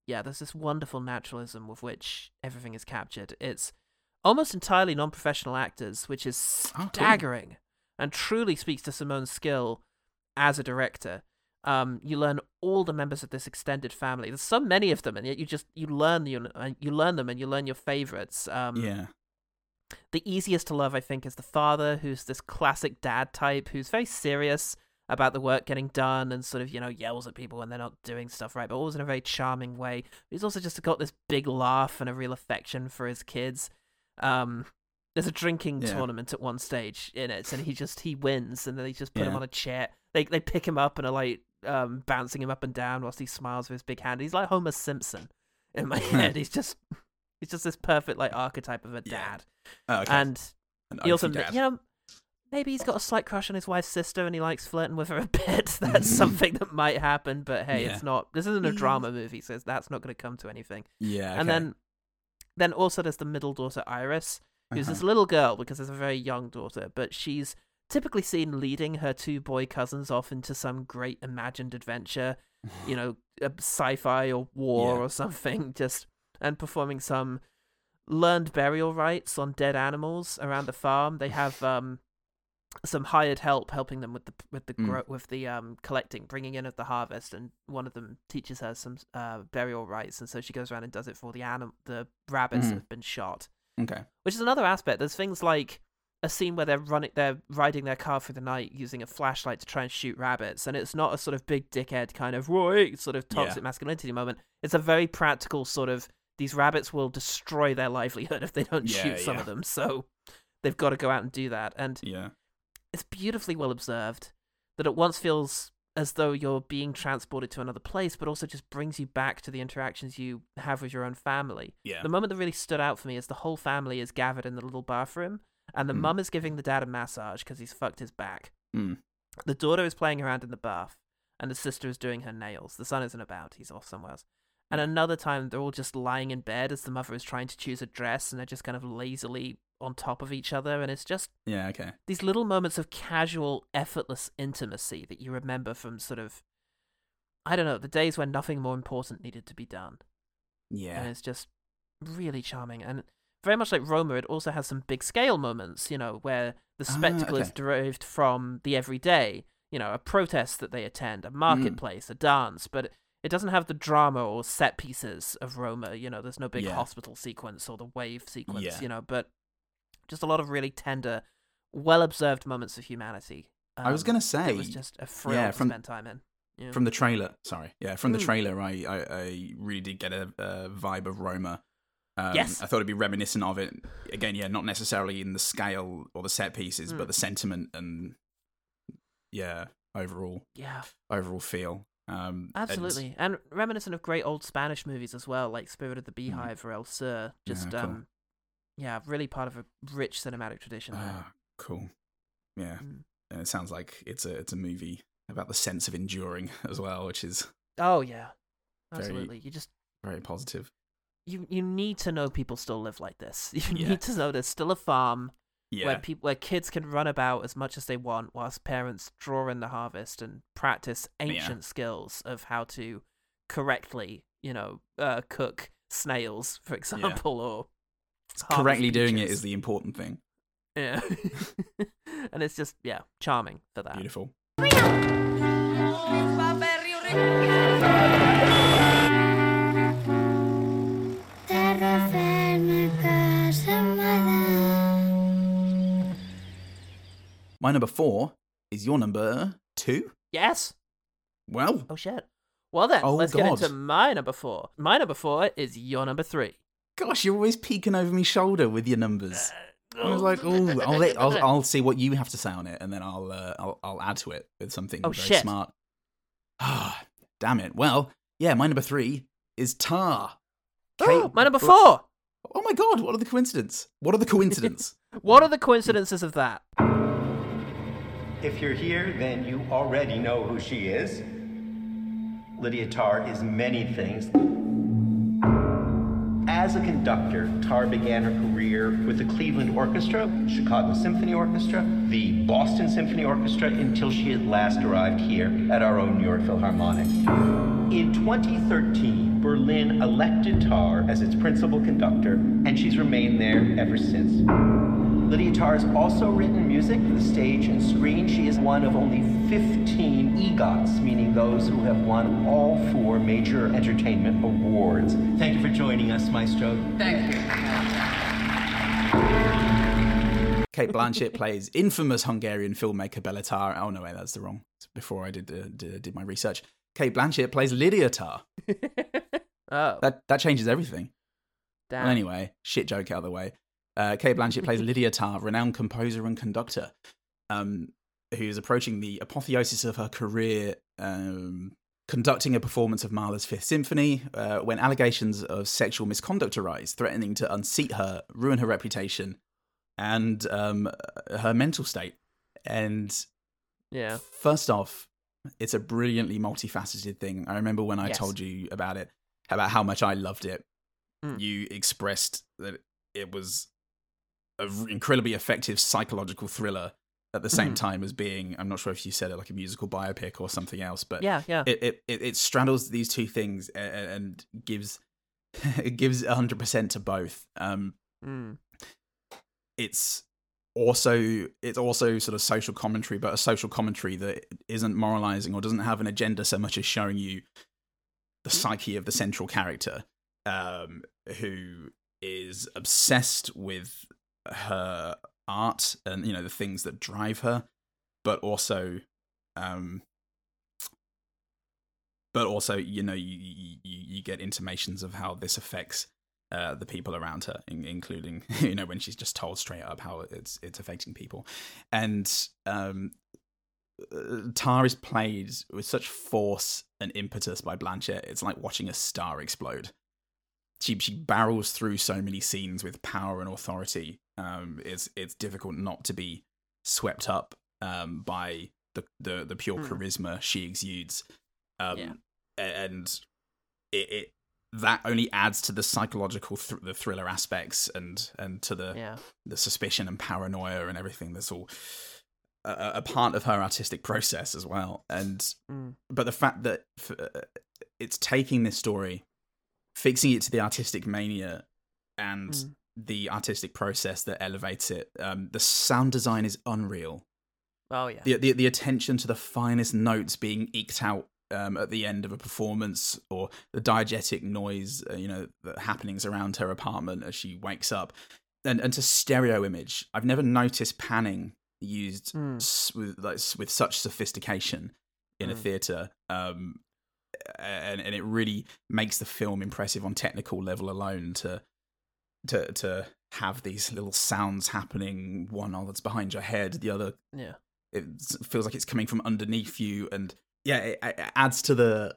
S1: yeah, there's this wonderful naturalism with which everything is captured. It's almost entirely non-professional actors, which is
S2: Oh, cool.
S1: staggering and truly speaks to Simón's skill as a director. Um, you learn all the members of this extended family. There's so many of them, and yet you just you learn you you learn them and you learn your favorites. Um,
S2: Yeah.
S1: The easiest to love, I think, is the father, who's this classic dad type, who's very serious about the work getting done and sort of, you know, yells at people when they're not doing stuff right, but always in a very charming way. He's also just got this big laugh and a real affection for his kids. Um, there's a drinking
S2: Yeah.
S1: tournament at one stage in it, and he just he wins, and then they just put him on a chair. They they pick him up and are like um bouncing him up and down whilst he smiles with his big hand. He's like Homer Simpson in my head. he's just he's just this perfect like archetype of a dad.
S2: Oh, okay.
S1: And
S2: An
S1: he also,
S2: dad.
S1: you know, maybe he's got a slight crush on his wife's sister and he likes flirting with her a bit. That's something that might happen, but hey,
S2: Yeah.
S1: it's not. This isn't a drama movie, so that's not going to come to anything.
S2: Yeah,
S1: And then, then also there's the middle daughter Iris, who's this
S2: Uh-huh.
S1: little girl because there's a very young daughter, but she's typically seen leading her two boy cousins off into some great imagined adventure, you know, a sci-fi or war
S2: Yeah.
S1: or something, just and performing some learned burial rites on dead animals around the farm. They have um some hired help helping them with the with the
S2: Mm.
S1: gro- with the um collecting, bringing in of the harvest, and one of them teaches her some uh burial rites, and so she goes around and does it for the anim- the rabbits
S2: Mm.
S1: that have been shot.
S2: Okay.
S1: Which is another aspect. There's things like a scene where they're running, they're riding their car through the night using a flashlight to try and shoot rabbits, and it's not a sort of big dickhead kind of Roy sort of toxic
S2: Yeah.
S1: masculinity moment. It's a very practical sort of these rabbits will destroy their livelihood if they don't
S2: Yeah,
S1: shoot some
S2: yeah.
S1: of them, so they've got to go out and do that. And
S2: Yeah.
S1: it's beautifully well observed that it once feels as though you're being transported to another place, but also just brings you back to the interactions you have with your own family.
S2: Yeah.
S1: The moment that really stood out for me is the whole family is gathered in the little bathroom, and the
S2: Mm.
S1: mum is giving the dad a massage because he's fucked his back.
S2: Mm.
S1: The daughter is playing around in the bath, and the sister is doing her nails. The son isn't about; he's off somewhere else. And another time, they're all just lying in bed as the mother is trying to choose a dress, and they're just kind of lazily on top of each other, and it's just
S2: Yeah, okay.
S1: these little moments of casual, effortless intimacy that you remember from sort of, I don't know, the days when nothing more important needed to be done.
S2: Yeah, and
S1: it's just really charming. And very much like Roma, it also has some big scale moments, you know, where the
S2: Ah,
S1: spectacle is
S2: okay.
S1: derived from the everyday, you know, a protest that they attend,
S2: Mm.
S1: a marketplace, a dance, but it doesn't have the drama or set pieces of Roma, you know, there's no big
S2: Yeah.
S1: hospital sequence or the wave sequence,
S2: Yeah.
S1: you know, but just a lot of really tender, well observed moments of humanity.
S2: I was
S1: Um,
S2: gonna say It
S1: was just a thrill
S2: yeah,
S1: to
S2: from-
S1: spend time in. Yeah.
S2: From the trailer, sorry, yeah, from the
S1: Mm.
S2: trailer, I, I, I really did get a, a vibe of Roma. Um,
S1: Yes.
S2: I thought it'd be reminiscent of it. Again, yeah, not necessarily in the scale or the set pieces,
S1: Mm.
S2: but the sentiment and yeah, overall,
S1: yeah.
S2: overall feel. Um,
S1: Absolutely, and, reminiscent of great old Spanish movies as well, like Spirit of the Beehive or El Sur. Just.
S2: Yeah, cool.
S1: um, yeah, really part of a rich cinematic tradition.
S2: Ah, cool. Yeah,
S1: Mm.
S2: and it sounds like it's a it's a movie about the sense of enduring as well, which is
S1: Oh yeah,
S2: Very-
S1: absolutely. You just
S2: very positive.
S1: you you need to know people still live like this. You
S2: Yeah.
S1: need to know there's still a farm
S2: Yeah,
S1: where people where kids can run about as much as they want, whilst parents draw in the harvest and practice ancient skills of how to correctly, you know, uh, cook snails, for example, or harvest
S2: correctly doing it is the important thing.
S1: Yeah. and it's just, yeah, charming for that.
S2: Beautiful. My number four is your number two.
S1: Yes.
S2: Well,
S1: Oh, shit. Well, then,
S2: Oh,
S1: let's get into my number four. My number four is your number three.
S2: gosh, you're always peeking over my shoulder with your numbers. I was like,
S1: oh,
S2: oh, I'll, let, I'll I'll see what you have to say on it, and then I'll uh, I'll I'll add to it with something
S1: Oh,
S2: very
S1: shit.
S2: smart. Ah, damn it. Well, yeah, my number three is Tar. Kate
S1: my number four.
S2: Oh my god, what are the coincidence? What are the coincidence?
S1: What are the coincidences of that?
S11: If you're here, then you already know who she is. Lydia Tár is many things. As a conductor, Tár began her career with the Cleveland Orchestra, Chicago Symphony Orchestra, the Boston Symphony Orchestra, until she at last arrived here at our own New York Philharmonic. In 2013, Berlin elected Tár as its principal conductor, and she's remained there ever since. Lydia Tár has also written music for the stage and screen. She is one of only 15 EGOTs, meaning those who have won all four major entertainment awards. Thank you for joining us, Maestro.
S12: Thank you.
S2: Cate Blanchett plays infamous Hungarian filmmaker Béla Tarr. Oh no, wait, that's the wrong. It's before I did, uh, did did my research. Cate Blanchett plays Lydia Tar.
S1: Oh,
S2: That that changes everything.
S1: damn.
S2: Well, anyway, shit joke out of the way. Uh, Cate Blanchett plays Lydia Tár, renowned composer and conductor, um, who's approaching the apotheosis of her career, um, conducting a performance of Mahler's Fifth Symphony uh, when allegations of sexual misconduct arise, threatening to unseat her, ruin her reputation, and um, her mental state. And
S1: Yeah.
S2: First off, it's a brilliantly multifaceted thing. I remember when I
S1: Yes.
S2: told you about it, about how much I loved it.
S1: Mm.
S2: You expressed that it was an incredibly effective psychological thriller at the same
S1: Mhm.
S2: time as being I'm not sure if you said it like a musical biopic or something else, but
S1: Yeah, yeah.
S2: it it, it, it straddles these two things and, and gives it gives 100% to both. Um,
S1: Mm.
S2: it's also it's also sort of social commentary, but a social commentary that isn't moralizing or doesn't have an agenda so much as showing you the psyche of the central character, um, who is obsessed with her art and you know the things that drive her, but also, um, but also you know you you, you get intimations of how this affects uh, the people around her, in, including you know when she's just told straight up how it's it's affecting people, and um, uh, Tar is played with such force and impetus by Blanchett. It's like watching a star explode. She she barrels through so many scenes with power and authority. Um, it's it's difficult not to be swept up um, by the, the the pure
S1: Mm.
S2: charisma she exudes. Um,
S1: Yeah.
S2: and it, it that only adds to the psychological thr the thriller aspects and and to the
S1: Yeah.
S2: the suspicion and paranoia and everything that's all a, a part of her artistic process as well and
S1: Mm.
S2: but the fact that f- uh, it's taking this story fixing it to the artistic mania and
S1: Mm.
S2: The artistic process that elevates it um, the sound design is unreal
S1: Oh yeah.
S2: the, the the attention to the finest notes being eked out um, at the end of a performance, or the diegetic noise, uh, you know, the happenings around her apartment as she wakes up, and and to stereo image. I've never noticed panning used
S1: Mm.
S2: s- with like s- with such sophistication in a
S1: Mm.
S2: theater. Um, and and it really makes the film impressive on technical level alone to to to have these little sounds happening one oh that's behind your head the other
S1: Yeah.
S2: it feels like it's coming from underneath you and yeah it, it adds to the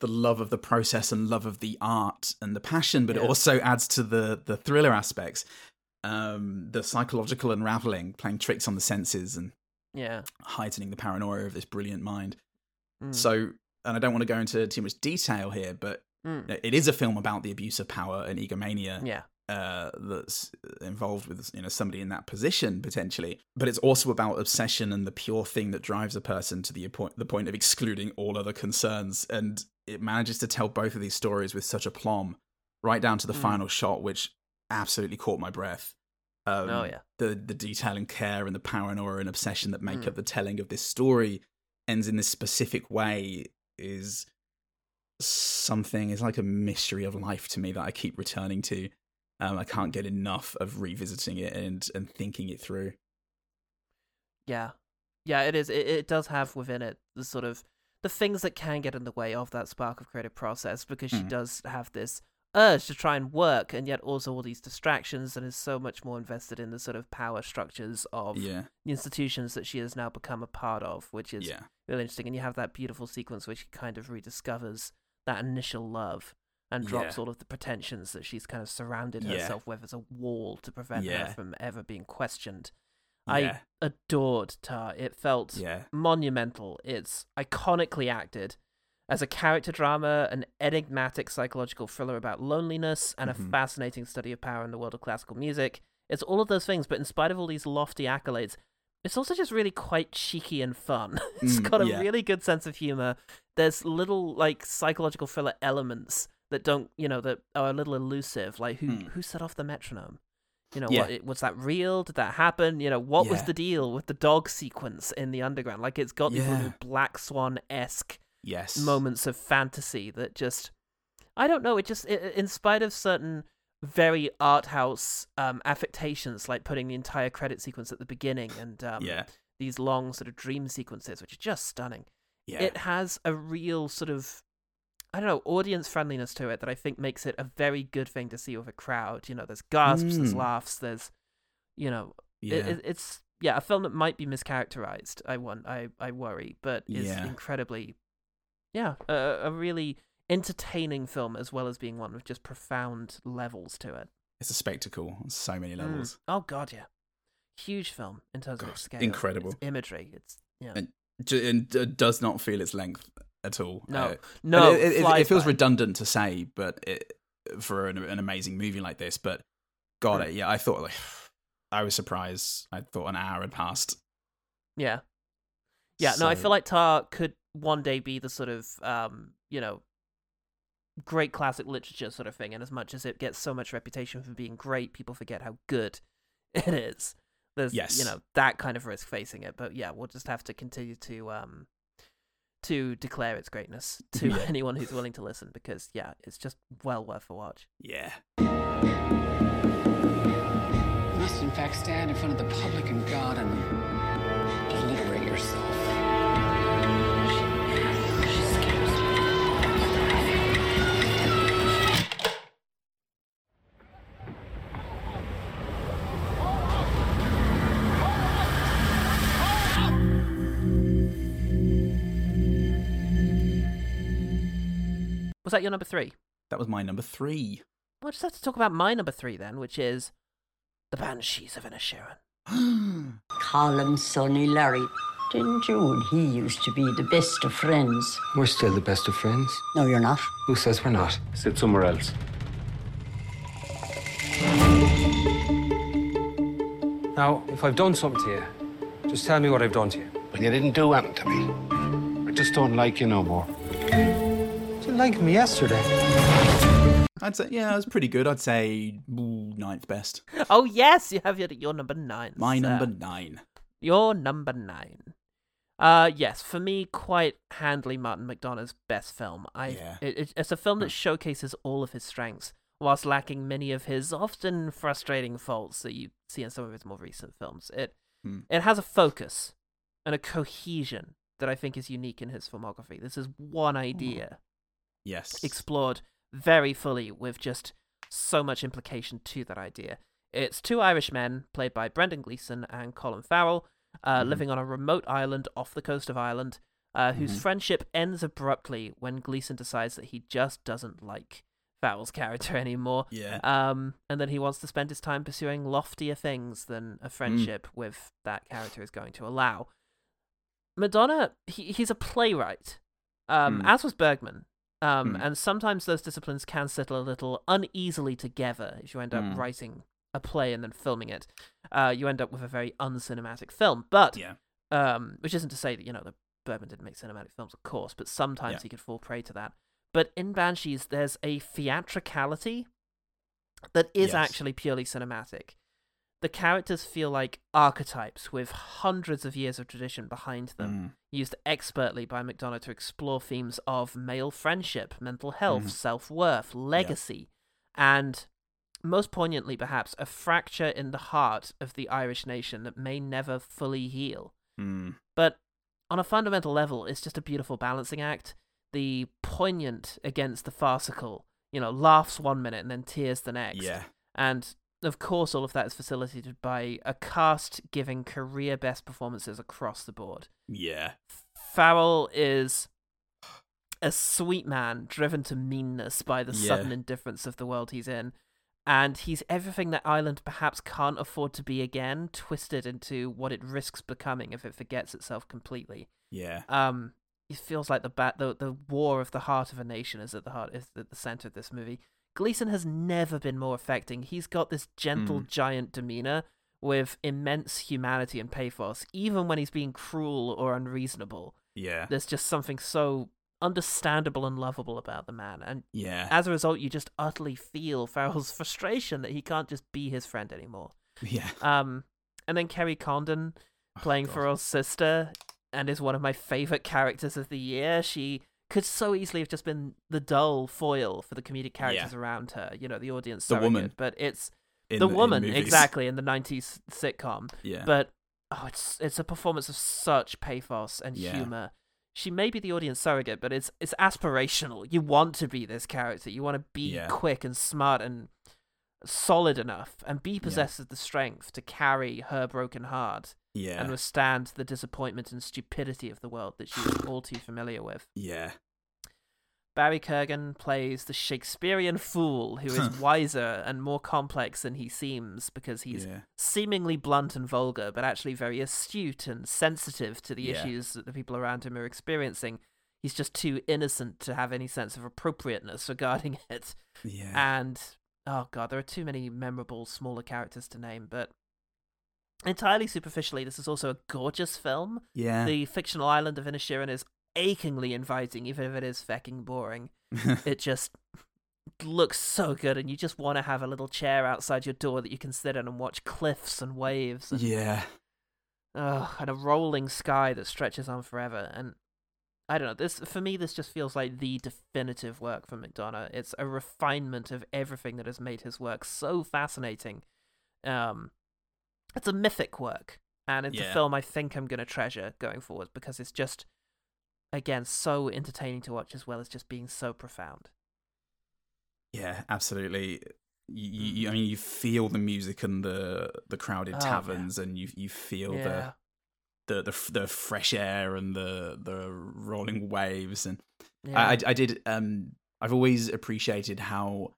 S2: the love of the process and love of the art and the passion but it also adds to the the thriller aspects um the psychological unraveling playing tricks on the senses and
S1: Yeah.
S2: heightening the paranoia of this brilliant mind
S1: Mm.
S2: so and i don't want to go into too much detail here but
S1: Mm.
S2: it is a film about the abuse of power and egomania
S1: Yeah.
S2: Uh, that's involved with you know somebody in that position potentially, but it's also about obsession and the pure thing that drives a person to the point the point of excluding all other concerns, and it manages to tell both of these stories with such aplomb, right down to the
S1: Mm.
S2: final shot, which absolutely caught my breath. Um,
S1: Oh, yeah.
S2: the the detail and care and the paranoia and obsession that make
S1: Mm.
S2: up the telling of this story ends in this specific way is something is like a mystery of life to me that I keep returning to. Um, I can't get enough of revisiting it and and thinking it through.
S1: Yeah, yeah, it is. It, it does have within it the sort of the things that can get in the way of that spark of creative process because she
S2: Mm.
S1: does have this urge to try and work, and yet also all these distractions, and is so much more invested in the sort of power structures of
S2: Yeah,
S1: the institutions that she has now become a part of, which is
S2: yeah,
S1: really interesting. And you have that beautiful sequence where she kind of rediscovers that initial love and drops
S2: Yeah.
S1: all of the pretensions that she's kind of surrounded
S2: Yeah.
S1: herself with as a wall to prevent
S2: Yeah.
S1: her from ever being questioned. I adored Tar. It felt monumental. It's iconically acted as a character drama, an enigmatic psychological thriller about loneliness, and
S2: Mhm.
S1: a fascinating study of power in the world of classical music. It's all of those things, but in spite of all these lofty accolades, it's also just really quite cheeky and fun. it's
S2: Mm,
S1: got a
S2: yeah.
S1: really good sense of humor. There's little like psychological thriller elements that don't, you know, that are a little elusive. Like who
S2: Mm.
S1: who set off the metronome? You know,
S2: Yeah.
S1: what, was that real? Did that happen? You know, what was the deal with the dog sequence in the underground? Like, it's got these little Black Swan esque
S2: yes,
S1: moments of fantasy that just, I don't know, it just, i in spite of certain very art house um, affectations, like putting the entire credit sequence at the beginning and um,
S2: yeah,
S1: these long sort of dream sequences, which are just stunning
S2: yeah,
S1: it has a real sort of I don't know audience friendliness to it that I think makes it a very good thing to see with a crowd. You know, there's gasps, there's
S2: Mm.
S1: laughs, there's you know,
S2: Yeah.
S1: it, it's yeah a film that might be mischaracterized. I want I I worry, but is
S2: Yeah.
S1: incredibly yeah a, a really entertaining film as well as being one with just profound levels to it.
S2: It's a spectacle on so many
S1: Mm.
S2: levels.
S1: Oh god, yeah, huge film in terms of its scale,
S2: incredible.
S1: its imagery. It's yeah.
S2: And, and does not feel its length at all.
S1: No.
S2: Uh,
S1: No,
S2: and It, it- it, feels redundant to say, but it, for an, an amazing movie like this, but God,
S1: Mm.
S2: yeah, I thought like I was surprised. I thought an hour had passed.
S1: Yeah. Yeah, no, I feel like Tar could one day be the sort of um, you know, great classic literature sort of thing, and as much as it gets so much reputation for being great, people forget how good it is. There's
S2: Yes.
S1: you know, that kind of risk facing it. But yeah, we'll just have to continue to um to declare its greatness to
S2: Yeah.
S1: anyone who's willing to listen because yeah, it's just well worth a watch.
S2: Yeah.
S12: You must, in fact, stand in front of the public and God and
S1: that your number three?
S2: That was my number three.
S1: Well, I just have to talk about my number three then, which is The Banshees of Inisherin.
S13: Colin, Sonny, Larry. Didn't you and he used to be the best of friends?
S10: We're still the best of friends.
S13: No, you're not.
S10: Who says we're not?
S9: Sit somewhere else.
S10: Now, if I've done something to you, just tell me what I've done to you.
S9: But you didn't do anything to me. I just don't like you no more.
S10: You liked me yesterday.
S2: I'd say yeah, it was pretty good. I'd say ooh, ninth best.
S1: Oh yes, you have your your number nine.
S2: My
S1: sir.
S2: number nine.
S1: Your number nine. Uh, yes, for me, quite handily Martin McDonagh's best film. I
S2: Yeah.
S1: it, it- it's a film that showcases all of his strengths whilst lacking many of his often frustrating faults that you see in some of his more recent films. It
S2: Hmm.
S1: it has a focus and a cohesion that I think is unique in his filmography. This is one idea
S2: Yes.
S1: explored very fully with just so much implication to that idea. It's two Irish men, played by Brendan Gleeson and Colin Farrell, uh,
S2: Mhm.
S1: living on a remote island off the coast of Ireland, uh, whose
S2: Mhm.
S1: friendship ends abruptly when Gleeson decides that he just doesn't like Farrell's character anymore.
S2: Yeah.
S1: Um, and then he wants to spend his time pursuing loftier things than a friendship with that character is going to allow. McDonagh, he, he's a playwright, um,
S2: Mm.
S1: as was Bergman. Um,
S2: Mm.
S1: And sometimes those disciplines can settle a little uneasily together if you end up
S2: Mm.
S1: writing a play and then filming it. Uh, you end up with a very uncinematic film. But,
S2: Yeah.
S1: um, which isn't to say that, you know, the Bergman didn't make cinematic films, of course, but sometimes
S2: Yeah.
S1: he could fall prey to that. But in Banshees, there's a theatricality that is
S2: Yes.
S1: actually purely cinematic. The characters feel like archetypes with hundreds of years of tradition behind them,
S2: Mm.
S1: used expertly by McDonagh to explore themes of male friendship, mental health,
S2: Mhm.
S1: self worth, legacy, and most poignantly, perhaps, a fracture in the heart of the Irish nation that may never fully heal.
S2: Mm.
S1: But on a fundamental level, it's just a beautiful balancing act. The poignant against the farcical, you know, laughs one minute and then tears the next.
S2: Yeah.
S1: And of course, all of that is facilitated by a cast giving career best performances across the board.
S2: Yeah.
S1: Farrell is a sweet man driven to meanness by the
S2: Yeah.
S1: sudden indifference of the world he's in. And he's everything that Ireland perhaps can't afford to be again, twisted into what it risks becoming if it forgets itself completely.
S2: Yeah.
S1: Um, it feels like the bat, the the war of the heart of a nation is at the heart is at the center of this movie. Gleeson has never been more affecting. He's got this gentle
S2: Mm.
S1: giant demeanor with immense humanity and pathos, even when he's being cruel or unreasonable.
S2: Yeah.
S1: There's just something so understandable and lovable about the man, and
S2: Yeah.
S1: as a result, you just utterly feel Farrell's frustration that he can't just be his friend anymore.
S2: Yeah.
S1: Um, and then Kerry Condon playing Farrell's sister and is one of my favorite characters of the year. She could so easily have just been the dull foil for the comedic characters
S2: Yeah.
S1: around her. You know, the audience.
S2: The
S1: surrogate,
S2: woman.
S1: but it's
S2: In
S1: the
S2: the- in
S1: woman
S2: movies.
S1: exactly in the '90s sitcom.
S2: Yeah.
S1: But oh, it's it's a performance of such pathos and
S2: Yeah.
S1: humor. she may be the audience surrogate, but it's it's aspirational. You want to be this character. You want to be
S2: Yeah.
S1: quick and smart and solid enough, and be possessed of the strength to carry her broken heart
S2: Yeah.
S1: and withstand the disappointment and stupidity of the world that she is all too familiar with.
S2: Yeah.
S1: Barry Keoghan plays the Shakespearean fool who is wiser and more complex than he seems because he's
S2: Yeah.
S1: seemingly blunt and vulgar, but actually very astute and sensitive to the
S2: Yeah.
S1: issues that the people around him are experiencing. He's just too innocent to have any sense of appropriateness regarding it.
S2: Yeah.
S1: And oh god, there are too many memorable smaller characters to name, but entirely superficially, this is also a gorgeous film.
S2: Yeah.
S1: The fictional island of Inisherin is achingly inviting, even if it is fecking boring. it just looks so good, and you just want to have a little chair outside your door that you can sit in and watch cliffs and waves. And,
S2: yeah.
S1: And a rolling sky that stretches on forever. And I don't know. This for me, this just feels like the definitive work from McDonagh. It's a refinement of everything that has made his work so fascinating. Um, it's a mythic work, and it's a film I think I'm gonna treasure going forward because it's just, again, so entertaining to watch as well as just being so profound.
S2: Yeah, absolutely. You, you, I mean, you feel the music and the the crowded
S1: Oh, yeah.
S2: taverns, and you you feel
S1: Yeah.
S2: the the the the fresh air and the the rolling waves, and
S1: Yeah.
S2: I, I I did um I've always appreciated how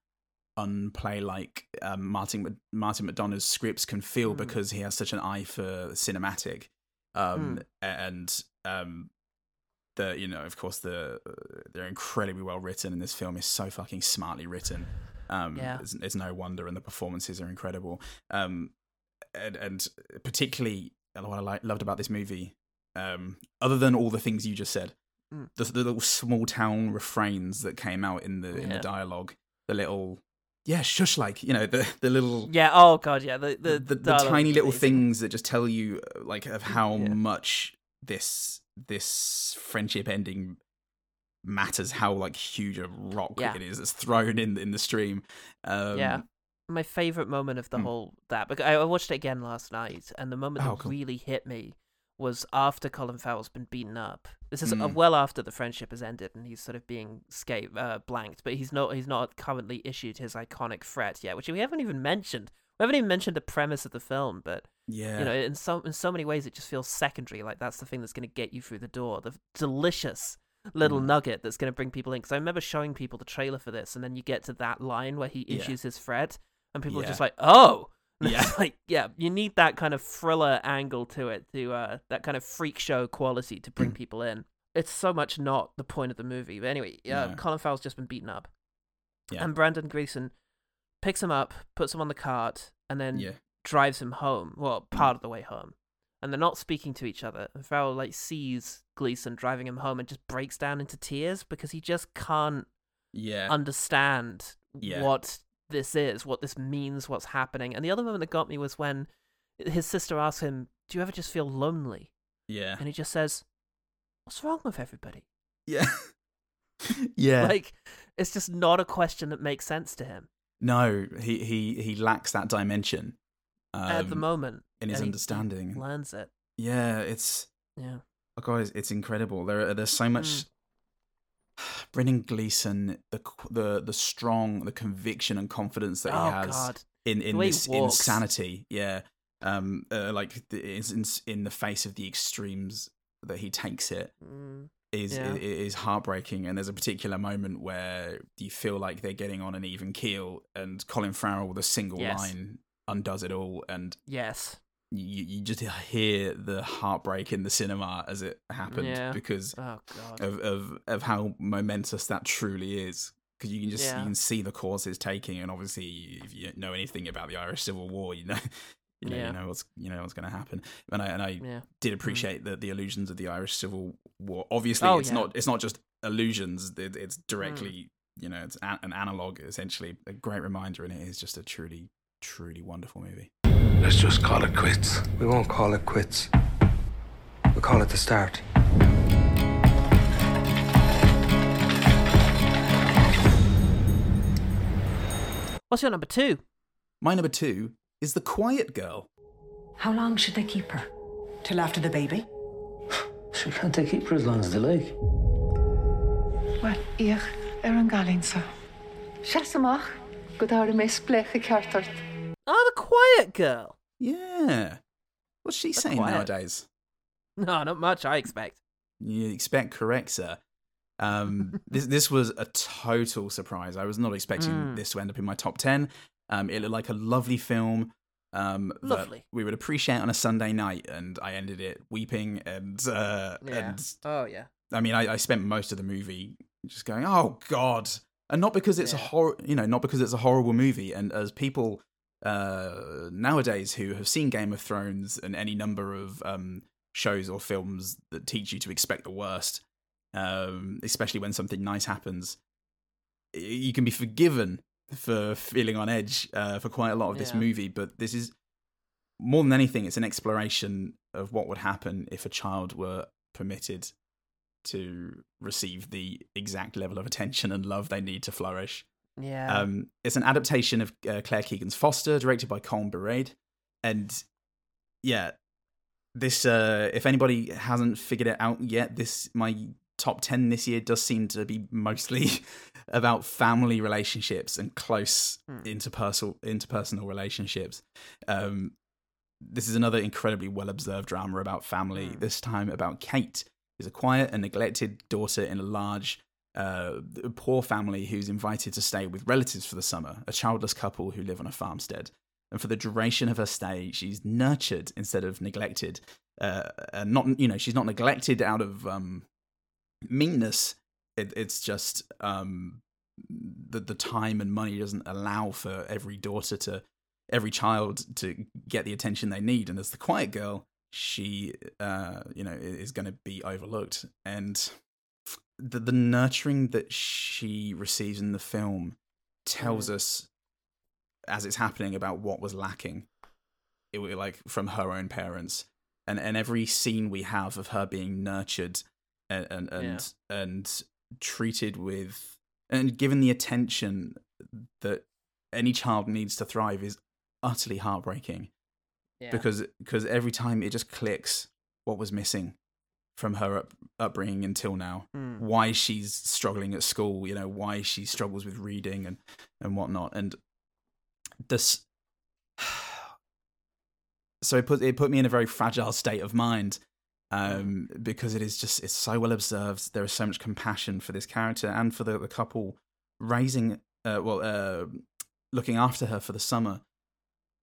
S2: unplay-like um, Martin Martin McDonagh's scripts can feel
S1: Mm.
S2: because he has such an eye for cinematic, um
S1: Mm.
S2: and um the you know of course the they're incredibly well written and this film is so fucking smartly written um
S1: Yeah.
S2: it's, it's no wonder and the performances are incredible um and, and particularly what i like, loved about this movie um other than all the things you just said
S1: Mm.
S2: the, the little small town refrains that came out in the in the dialogue the little yeah shush like you know the the little
S1: Yeah. Oh god. Yeah. The the
S2: the, the, tiny little
S1: amazing.
S2: things that just tell you uh, like of how
S1: Yeah.
S2: much this this friendship ending matters how like huge a rock
S1: Yeah.
S2: it is that's thrown in in the stream um
S1: yeah. My favorite moment of the
S2: Hmm.
S1: whole that because I I watched it again last night, and the moment
S2: Oh,
S1: that
S2: cool.
S1: really hit me was after Colin Farrell's been beaten up. This is uh,
S2: Mm.
S1: well after the friendship has ended, and he's sort of being scape uh, blanked, but he's not he's not currently issued his iconic threat yet, which we haven't even mentioned. We haven't even mentioned the premise of the film, but
S2: yeah
S1: you know, in so in so many ways, it just feels secondary. Like that's the thing that's going to get you through the door. The delicious little
S2: Mm.
S1: nugget that's going to bring people in. Because I remember showing people the trailer for this, and then you get to that line where he
S2: Yeah.
S1: issues his threat, and people are just like, "Oh."
S2: Yeah.
S1: like yeah, you need that kind of thriller angle to it, to uh, that kind of freak show quality to
S2: Mm.
S1: bring people in. It's so much not the point of the movie. But anyway, uh,
S2: No.
S1: Colin Farrell's just been beaten up,
S2: Yeah.
S1: and Brendan Gleeson picks him up, puts him on the cart, and then
S2: yeah
S1: drives him home. Well, part of the way home, and they're not speaking to each other. And Farrell like sees Gleeson driving him home and just breaks down into tears because he just can't
S2: yeah
S1: understand
S2: Yeah.
S1: what this is, what this means, what's happening. And the other moment that got me was when his sister asks him, "Do you ever just feel lonely?"
S2: yeah
S1: And he just says, "What's wrong with everybody?"
S2: yeah yeah
S1: Like it's just not a question that makes sense to him
S2: no he he he lacks that dimension
S1: at the
S2: um,
S1: moment.
S2: in his
S1: and he- he
S2: understanding
S1: learns it.
S2: yeah it's
S1: Yeah.
S2: Oh god, it's, it's incredible. There, are, there's so much.
S1: Mm.
S2: Brendan Gleeson, the the the strong, the conviction and confidence that
S1: oh
S2: he has
S1: God.
S2: in in this insanity, yeah, um, uh, like the, is in, in the face of the extremes that he takes it
S1: Mm.
S2: is
S1: Yeah.
S2: i- is heartbreaking. And there's a particular moment where you feel like they're getting on an even keel, and Colin Farrell with a single
S1: Yes.
S2: line undoes it all, and
S1: Yes.
S2: You you just hear the heartbreak in the cinema as it happened
S1: Yeah.
S2: because
S1: Oh
S2: of, of of how momentous that truly is because you can just
S1: Yeah.
S2: you can see the course it's taking and obviously if you know anything about the Irish Civil War you know you know,
S1: Yeah.
S2: you know what's you know what's going to happen and I and I
S1: Yeah.
S2: did appreciate the the illusions of the Irish Civil War obviously
S1: Oh,
S2: it's.
S1: Mm.
S2: not it's not just illusions it, it's directly you know it's an analog essentially a great reminder and it is just a truly truly wonderful movie
S9: Let's just call it quits.
S10: We won't call it quits. We'll call it the start.
S1: What's your number two?
S2: my number two is The Quiet Girl
S14: How long should they keep her? Till after the baby?
S9: She can't they keep her as long as they like?
S14: Well, ich ar er an galínsa. Seach go dá mé splecha ceartart.
S1: Oh, the quiet girl.
S2: Yeah. What's she saying
S1: quiet.
S2: nowadays?
S1: No, not much, I expect.
S2: You expect correct, sir. Um, this this was a total surprise. I was not expecting
S1: Mm.
S2: this to end up in my top ten. Um, it looked like a lovely film. Um,
S1: Lovely.
S2: we would appreciate on a Sunday night, and I ended it weeping and uh,
S1: Yeah.
S2: and
S1: Oh, yeah.
S2: I mean, I, I spent most of the movie just going, "Oh God," and not because it's a horror, you know, not because it's a horrible movie. And as people uh, nowadays who have seen Game of Thrones and any number of um, shows or films that teach you to expect the worst, um, especially when something nice happens, you can be forgiven for feeling on edge uh, for quite a lot of this movie. But this is more than anything, it's an exploration of what would happen if a child were permitted to receive the exact level of attention and love they need to flourish.
S1: Yeah.
S2: Um, it's an adaptation of uh, Claire Keegan's Foster, directed by Colm Bairéad, and yeah, this. Uh, if anybody hasn't figured it out yet, this my top ten this year does seem to be mostly about family relationships and close
S1: Hmm.
S2: interpersonal interpersonal relationships. Um, this is another incredibly well observed drama about family.
S1: Hmm.
S2: This time about Kate, who's a quiet and neglected daughter in a large, uh, poor family who's invited to stay with relatives for the summer. A childless couple who live on a farmstead. And for the duration of her stay, she's nurtured instead of neglected. Uh, and not, you know, she's not neglected out of um, meanness. It, it's just um, the the time and money doesn't allow for every daughter to every child to get the attention they need and as the quiet girl she uh you know is going to be overlooked and the the nurturing that she receives in the film tells us as it's happening about what was lacking. It was like from her own parents. And and every scene we have of her being nurtured and and and, and treated with and given the attention that any child needs to thrive is utterly heartbreaking.
S1: Yeah.
S2: because because every time it just clicks what was missing from her up, upbringing until now
S1: Hmm.
S2: why she's struggling at school you know why she struggles with reading and and whatnot and this so it put it put me in a very fragile state of mind um, because it is just it's so well observed. There is so much compassion for this character and for the, the couple raising, uh, well, uh, looking after her for the summer.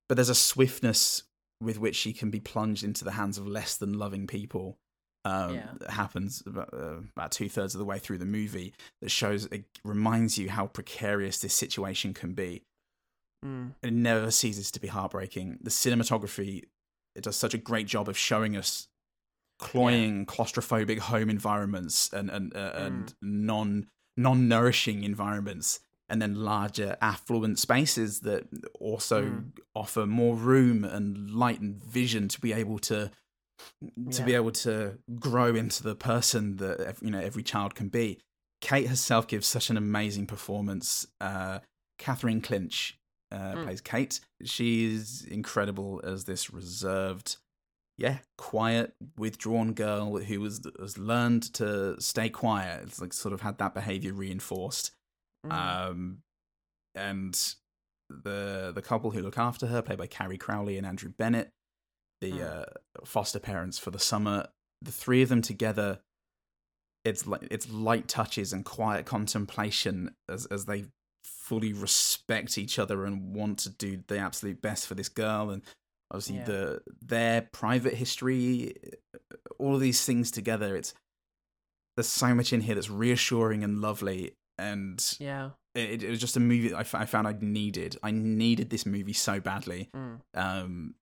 S2: But there's a swiftness with which she can be plunged into the hands of less than loving people. Um,
S1: Yeah.
S2: that happens about, uh, about two thirds of the way through the movie. That shows, it reminds you how precarious this situation can be
S1: Mm.
S2: it never ceases to be heartbreaking. The cinematography it does such a great job of showing us cloying, claustrophobic home environments and and uh, and non non nourishing environments, and then larger affluent spaces that also
S1: Mm.
S2: offer more room and light and vision to be able to to be able to grow into the person that you know every child can be. Kate herself gives such an amazing performance. Uh, Catherine Clinch uh,
S1: Mm.
S2: plays Kate. She's incredible as this reserved, yeah, quiet, withdrawn girl who was has learned to stay quiet. It's like sort of had that behavior reinforced.
S1: Mm.
S2: Um, and the the couple who look after her, played by Carrie Crowley and Andrew Bennett, the uh, foster parents for the summer. The three of them together, it's like it's light touches and quiet contemplation as as they fully respect each other and want to do the absolute best for this girl and obviously
S1: Yeah.
S2: the their private history all of these things together it's there's so much in here that's reassuring and lovely and
S1: Yeah.
S2: it, it was just a movie I, f- I found I needed. I needed this movie so badly.
S1: Mm.
S2: Um,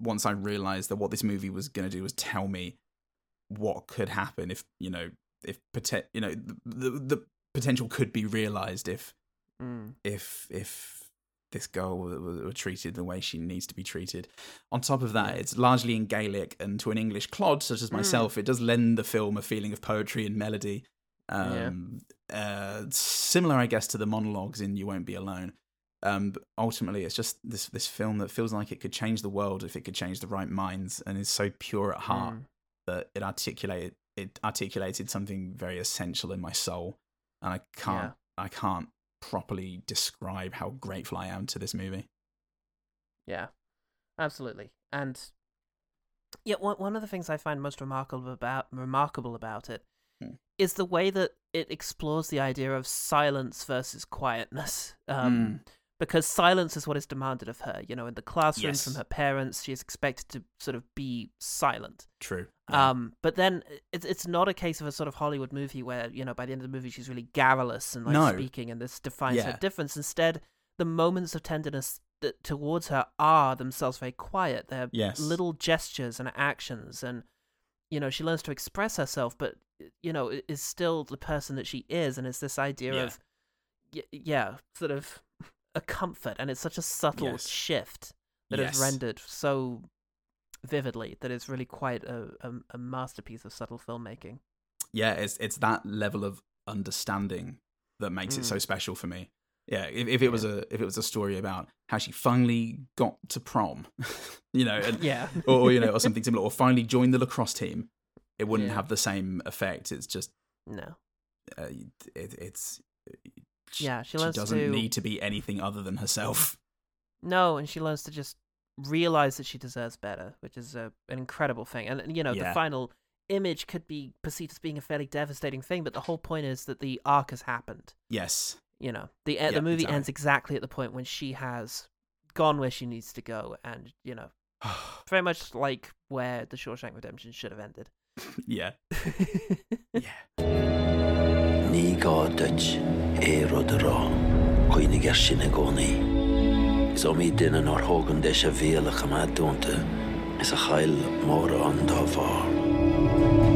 S2: once I realized that what this movie was going to do was tell me what could happen if you know if you know the, the the potential could be realized if
S1: Mm.
S2: if if this girl were, treated the way she needs to be treated. On top of that, it's largely in Gaelic, and to an English clod such as
S1: Mm.
S2: myself, it does lend the film a feeling of poetry and melody.
S1: Yeah.
S2: Um, uh, similar, I guess, to the monologues in "You Won't Be Alone." Um, but ultimately, it's just this this film that feels like it could change the world if it could change the right minds, and is so pure at heart
S1: Mm.
S2: that it articulated it articulated something very essential in my soul, and I can't I can't properly describe how grateful I am to this movie.
S1: Yeah, absolutely. And yeah, one one of the things I find most remarkable about remarkable about it is
S2: Hmm.
S1: the way that it explores the idea of silence versus quietness. Um,
S2: Mm.
S1: Because silence is what is demanded of her. You know, in the classroom
S2: Yes.
S1: from her parents, she is expected to sort of be silent.
S2: True.
S1: Um, but then it's it's not a case of a sort of Hollywood movie where you know by the end of the movie she's really garrulous and like
S2: No.
S1: speaking, and this defines her difference. Instead, the moments of tenderness that towards her are themselves very quiet. They're
S2: Yes.
S1: little gestures and actions, and you know she learns to express herself, but you know is still the person that she is, and it's this idea
S2: Yeah.
S1: of yeah, sort of a comfort, and it's such a subtle
S2: Yes.
S1: shift that is
S2: Yes.
S1: rendered so vividly that it's really quite a, a, a masterpiece of subtle filmmaking.
S2: yeah, it's it's that level of understanding that makes it so
S1: Mm.
S2: special for me. Yeah, if, if it was a if it was a story about how she finally got to prom, you know, and,
S1: Yeah.
S2: or, or you know, or something similar, or finally joined the lacrosse team, it wouldn't
S1: Yeah.
S2: have the same effect. It's just
S1: No.
S2: uh, it, it's
S1: Yeah, she
S2: she doesn't
S1: to
S2: need to be anything other than herself.
S1: no, and she learns to just realize that she deserves better, which is a, an incredible thing. And you know, the final image could be perceived as being a fairly devastating thing, but the whole point is that the arc has happened.
S2: Yes,
S1: You know, the
S2: Yeah,
S1: the movie
S2: exactly.
S1: ends exactly at the point when she has gone where she needs to go, and you know, very much like where the Shawshank Redemption should have ended.
S2: yeah,
S9: Ní gáid éród rá chuoine gar sinna gcónaí. Is ó mí duine ár thugan de a bhéala chamá dúnta is a chail mór an dá bhar.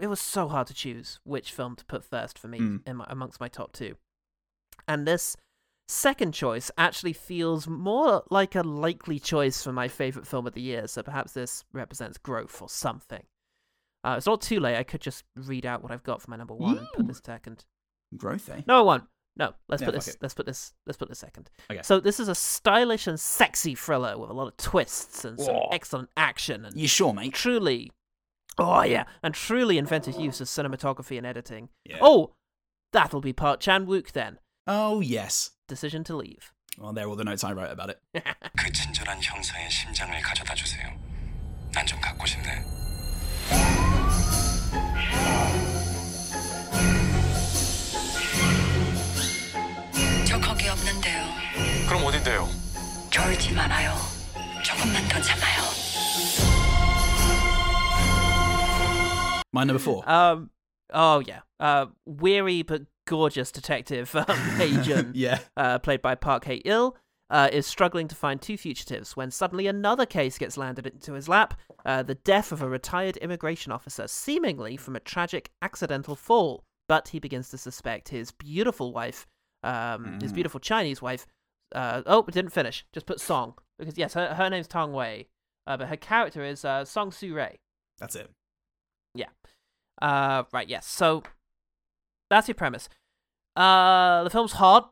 S1: it was so hard to choose which film to put first for me
S2: Mm.
S1: in my, amongst my top two. And this second choice actually feels more like a likely choice for my favorite film of the year, so perhaps this represents growth or something. Uh, it's not too late. I could just read out what I've got for my number one and put this second.
S2: growth, eh?
S1: No, I won't. No, let's
S2: Yeah,
S1: put this.
S2: it.
S1: Let's put this. Let's put this second.
S2: Okay.
S1: So this is a stylish and sexy thriller with a lot of twists and some
S2: Whoa.
S1: excellent action and
S2: You sure, mate?
S1: truly oh yeah and truly inventive use of cinematography and editing
S2: Yeah.
S1: oh that'll be Park Chan-wook then
S2: Oh yes
S1: decision to leave
S2: Well, there are all the notes I wrote about it.
S15: 그 친절한 형사의 심장을 가져다 주세요. 난 좀 갖고 싶네.
S16: 저 거기 없는데요.
S15: 그럼 어딘데요?
S16: 졸지 말아요. 조금만 더 참아요.
S2: My number four.
S1: um oh yeah uh weary but gorgeous detective um, agent
S2: yeah.
S1: uh, played by Park Hae-il uh, is struggling to find two fugitives when suddenly another case gets landed into his lap uh, the death of a retired immigration officer, seemingly from a tragic accidental fall. But he begins to suspect his beautiful wife, um, his
S2: Mm.
S1: beautiful Chinese wife. Uh, oh, didn't finish. Just put Song. Because, yes, her, her name's Tang Wei, uh, but her character is uh, Song Su Rei.
S2: That's it.
S1: Yeah. Uh, right, yes. So that's your premise. Uh, the film's hot.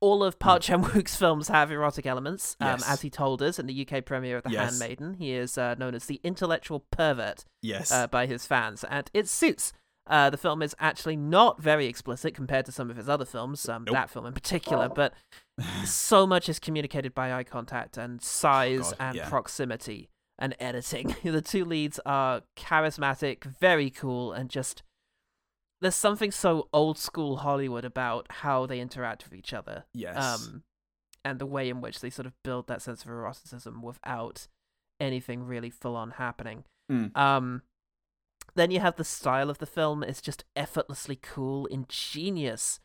S1: All of Park Chan Wook's films have erotic elements. Um,
S2: Yes.
S1: As he told us in the UK premiere of The
S2: Yes.
S1: Handmaiden, he is uh, known as the intellectual pervert
S2: Yes.
S1: uh, by his fans, and it suits. Uh, the film is actually not very explicit compared to some of his other films, um,
S2: Nope.
S1: that film in particular, but so much is communicated by eye contact and size
S2: God,
S1: and
S2: yeah.
S1: proximity and editing. the two leads are charismatic, very cool, and just there's something so old school Hollywood about how they interact with each other.
S2: Yes.
S1: Um, and the way in which they sort of build that sense of eroticism without anything really full on happening.
S2: Mm.
S1: Um, then you have the style of the film. It's just effortlessly cool, ingenious,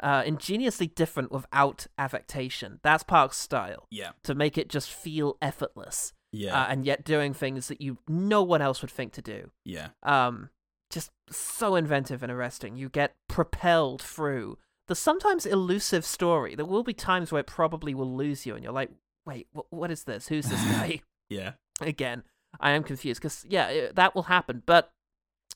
S1: uh, ingeniously different without affectation. That's Park's style.
S2: Yeah.
S1: To make it just feel effortless.
S2: Yeah.
S1: Uh, and yet doing things that you no one else would think to do.
S2: Yeah.
S1: Um, just so inventive and arresting. You get propelled through the sometimes elusive story. There will be times where it probably will lose you, and you're like, "Wait, wh- what is this? Who's this guy?"
S2: Yeah.
S1: Again, I am confused because yeah, it, that will happen. But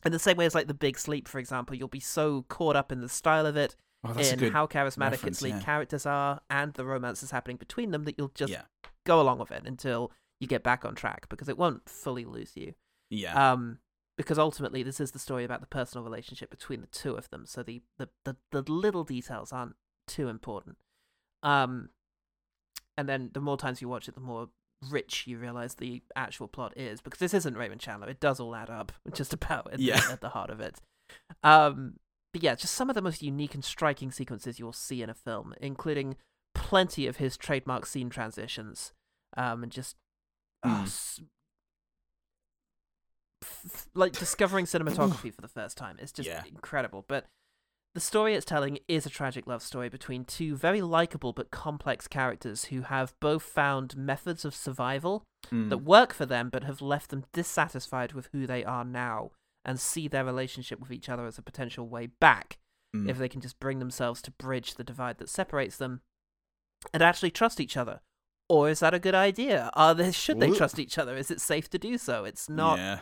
S1: in the same way as like the Big Sleep, for example, you'll be so caught up in the style of it
S2: Oh,
S1: in how charismatic its lead
S2: yeah.
S1: characters are and the romances happening between them that you'll just
S2: Yeah.
S1: go along with it until you get back on track because it won't fully lose you.
S2: Yeah.
S1: Um, because ultimately this is the story about the personal relationship between the two of them, so the the the, the little details aren't too important. Um, and then the more times you watch it, the more rich you realize the actual plot is because this isn't Raymond Chandler. It does all add up just about at,
S2: Yeah.
S1: the, at the heart of it. Um, but yeah, just some of the most unique and striking sequences you'll see in a film, including plenty of his trademark scene transitions, um, and just oh,
S2: Mm.
S1: s- f- like discovering cinematography for the first time. It's just
S2: Yeah.
S1: incredible. But the story it's telling is a tragic love story between two very likable but complex characters who have both found methods of survival
S2: Mm.
S1: that work for them but have left them dissatisfied with who they are now and see their relationship with each other as a potential way back
S2: Mm.
S1: if they can just bring themselves to bridge the divide that separates them and actually trust each other. Or is that a good idea? Are they should they trust each other? Is it safe to do so? It's not
S2: Yeah.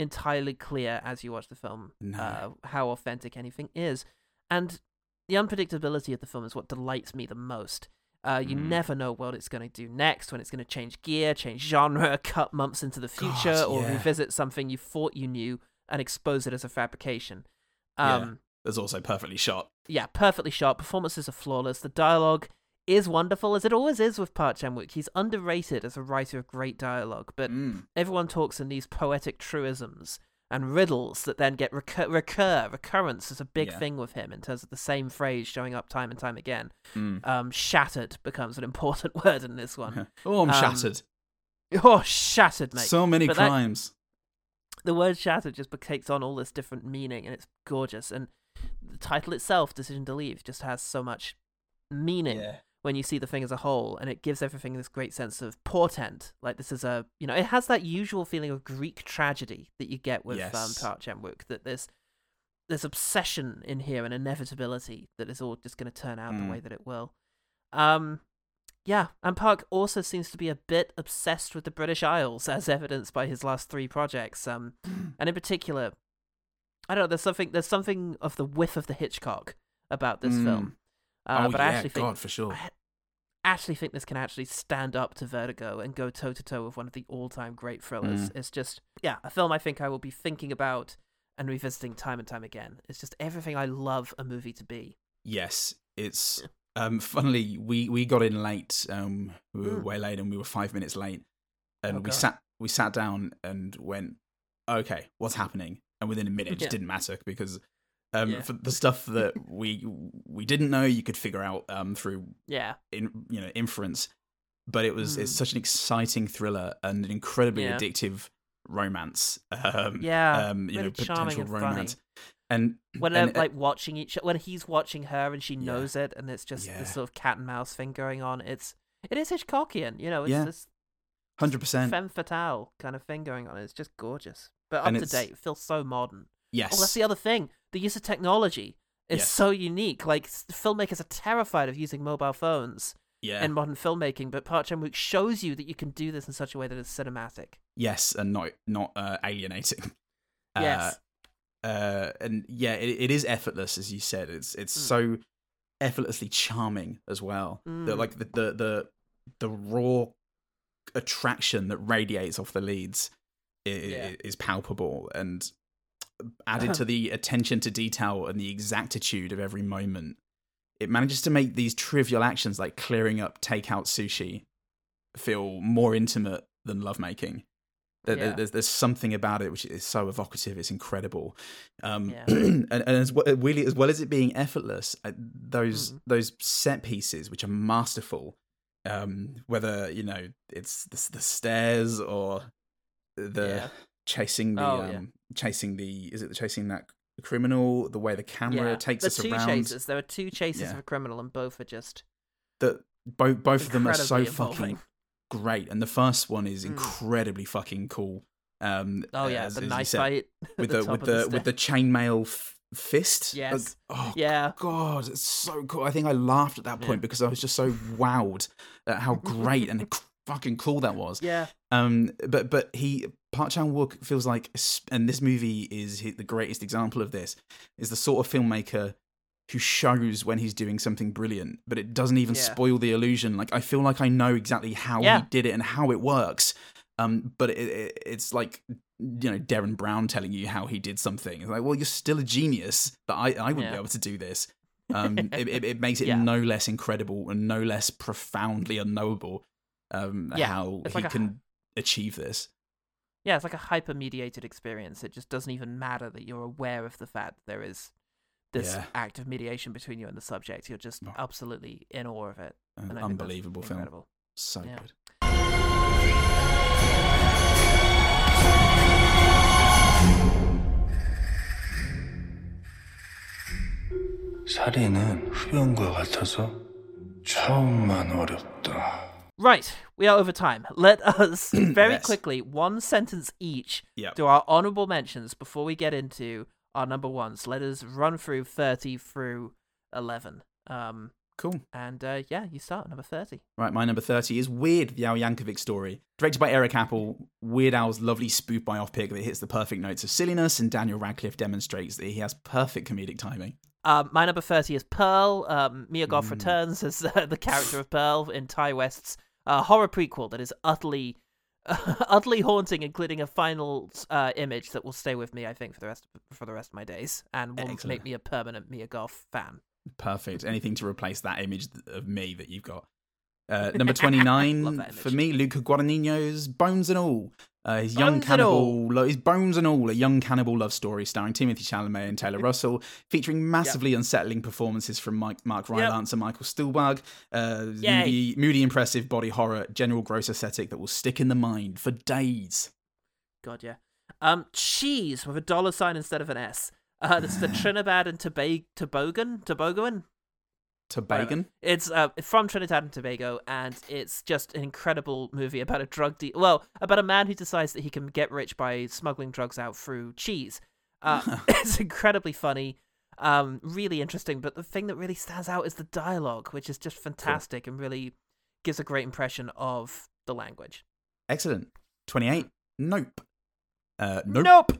S1: Entirely clear as you watch the film
S2: No.
S1: uh, how authentic anything is. And the unpredictability of the film is what delights me the most. Uh, you
S2: Mm.
S1: never know what it's going to do next, when it's going to change gear, change genre, cut months into the future,
S2: God,
S1: or
S2: yeah.
S1: revisit something you thought you knew and expose it as a fabrication.
S2: Yeah.
S1: Um,
S2: also perfectly shot.
S1: yeah, perfectly shot. Performances are flawless. The dialogue is wonderful, as it always is with Park Chan-wook. He's underrated as a writer of great dialogue, but
S2: Mm.
S1: everyone talks in these poetic truisms and riddles that then get recur. recur. Recurrence is a big
S2: Yeah.
S1: thing with him in terms of the same phrase showing up time and time again.
S2: Mm.
S1: Um, shattered becomes an important word in this one.
S2: Oh, I'm
S1: Um,
S2: shattered.
S1: Oh, shattered, mate.
S2: So many
S1: But that-
S2: crimes.
S1: the word shattered just takes on all this different meaning and it's gorgeous and the title itself decision to leave just has so much meaning
S2: Yeah.
S1: When you see the thing as a whole and it gives everything this great sense of portent like this is a you know it has that usual feeling of greek tragedy that you get with um, Park Chan-wook that there's there's obsession in here and inevitability that is all just going to turn out
S2: Mm.
S1: the way that it will um yeah, and Park also seems to be a bit obsessed with the British Isles, as evidenced by his last three projects. Um, and in particular, I don't know. There's something. There's something of the whiff of the Hitchcock about this
S2: Mm.
S1: film. Uh,
S2: oh
S1: but
S2: yeah,
S1: I actually think
S2: God for sure.
S1: I actually think this can actually stand up to Vertigo and go toe to toe with one of the all-time great thrillers.
S2: Mm.
S1: It's just yeah, a film I think I will be thinking about and revisiting time and time again. It's just everything I love a movie to be.
S2: Yes, it's um funnily we we got in late. Um we were
S1: Mm.
S2: way late and we were 5 minutes late. And
S1: Oh,
S2: we
S1: God.
S2: sat we sat down and went okay, what's happening? And within a minute it just
S1: Yeah.
S2: didn't matter because um
S1: Yeah.
S2: for the stuff that we we didn't know you could figure out um through
S1: Yeah.
S2: in you know inference but it was it's
S1: Mm.
S2: such an exciting thriller and an incredibly
S1: Yeah.
S2: addictive romance um
S1: Yeah,
S2: um you
S1: really charming
S2: potential
S1: and funny.
S2: romance and
S1: when
S2: and,
S1: they're like watching each when he's watching her and she
S2: Yeah.
S1: knows it and it's just this sort of cat and mouse thing going on it's it is hitchcockian you know it's
S2: Yeah.
S1: this
S2: 100%
S1: femme fatale kind of thing going on it's just gorgeous but up
S2: And
S1: to date it feels so modern
S2: yes
S1: oh that's the other thing the use of technology is
S2: Yes.
S1: so unique like filmmakers are terrified of using mobile phones
S2: yeah
S1: in modern filmmaking but Park Chan-wook shows you that you can do this in such a way that it's cinematic
S2: yes and not not uh, alienating Uh,
S1: yes
S2: uh and yeah it, it is effortless as you said it's it's
S1: Mm.
S2: so effortlessly charming as well the
S1: Mm.
S2: like the, the the the raw attraction that radiates off the leads is,
S1: Yeah.
S2: is palpable and added to the attention to detail and the exactitude of every moment it manages to make these trivial actions like clearing up takeout sushi feel more intimate than lovemaking there,
S1: Yeah.
S2: there's, there's something about it which is so evocative it's incredible um,
S1: Yeah.
S2: and, and as well, really as well as it being effortless uh, those
S1: Mhm.
S2: those set pieces which are masterful um, whether you know it's the, the stairs or the
S1: Yeah.
S2: chasing the
S1: Oh,
S2: um. Chasing the is it the chasing that criminal the way the camera
S1: yeah.
S2: takes
S1: the
S2: us
S1: two
S2: around
S1: chases there are two chases
S2: Yeah.
S1: of a criminal and both are just
S2: that both both of them are so
S1: Incredibly
S2: fucking great and the first one is
S1: Mm.
S2: incredibly fucking cool um
S1: oh yeah
S2: as-
S1: the
S2: as
S1: knife
S2: said,
S1: fight
S2: with
S1: at
S2: the, with the,
S1: the
S2: with the chainmail f- fist
S1: Yes.
S2: Like, oh
S1: yeah
S2: god it's so cool i think i laughed at that point
S1: Yeah.
S2: because i was just so wowed at how great and fucking cool that was
S1: yeah
S2: um but but he Park Chan-wook feels like and this movie is the greatest example of this is the sort of filmmaker who shows when he's doing something brilliant, but it doesn't even
S1: Yeah.
S2: spoil the illusion. Like I feel like I know exactly how
S1: Yeah.
S2: he did it and how it works. Um, but it, it, it's like you know Darren Brown telling you how he did something. It's like, well, you're still a genius, but I I wouldn't
S1: Yeah.
S2: be able to do this. Um, it, it, it makes it
S1: Yeah.
S2: no less incredible and no less profoundly unknowable. Um,
S1: Yeah,
S2: how
S1: it's
S2: he
S1: like a-
S2: can achieve this
S1: Yeah, it's like a hyper mediated experience. It just doesn't even matter that you're aware of the fact that there is this
S2: Yeah.
S1: act of mediation between you and the subject. You're just absolutely in awe of it.
S2: An
S1: And I think that's
S2: unbelievable film.
S1: incredible.
S2: So
S1: Yeah.
S2: good.
S15: 살인은 흡연과 같아서 처음만 어렵다.
S1: Right, we are over time. Let us very
S2: Yes.
S1: quickly, one sentence each,
S2: Yep.
S1: do our honorable mentions before we get into our number ones. Let us run through 30 through 11. Um,
S2: Cool.
S1: and uh, yeah, you start at number 30.
S2: Right, my number 30 is Weird, the Al Yankovic story. Directed by Eric Appel, Weird Al's lovely spoof by off biopic that hits the perfect notes of silliness, and Daniel Radcliffe demonstrates that he has perfect comedic timing.
S1: Um, my number 30 is Pearl. Um, Mia Goth
S2: Mm.
S1: returns as uh, the character of Pearl in Ti West's uh, horror prequel that is utterly, utterly haunting, including a final uh, image that will stay with me, I think, for the rest for the rest of my days, and will
S2: Excellent.
S1: make me a permanent Mia Goth fan.
S2: Perfect. Anything to replace that image of me that you've got. Uh, number 29 for me, Luca Guadagnino's Bones and All. Uh, his young
S1: Bones and
S2: cannibal,
S1: All.
S2: lo- his Bones and All, a young cannibal love story starring Timothée Chalamet and Taylor Russell, featuring massively unsettling performances from Mike, Mark Rylance and Michael Stuhlbarg. Uh, moody, moody, impressive body horror, general gross aesthetic that will stick in the mind for days.
S1: God, yeah. Um, cheese with a dollar sign instead of an S. Uh, this is the Trinidad and Tobago, Tobogan, Tobagoan.
S2: Tobagan?
S1: It's uh, from Trinidad and Tobago, and it's just an incredible movie about a drug deal. Well, about a man who decides that he can get rich by smuggling drugs out through cheese. Uh, it's incredibly funny, um, really interesting. But the thing that really stands out is the dialogue, which is just fantastic and really gives a great impression of the language.
S2: Excellent. 28. Nope. Uh, nope.
S1: Nope.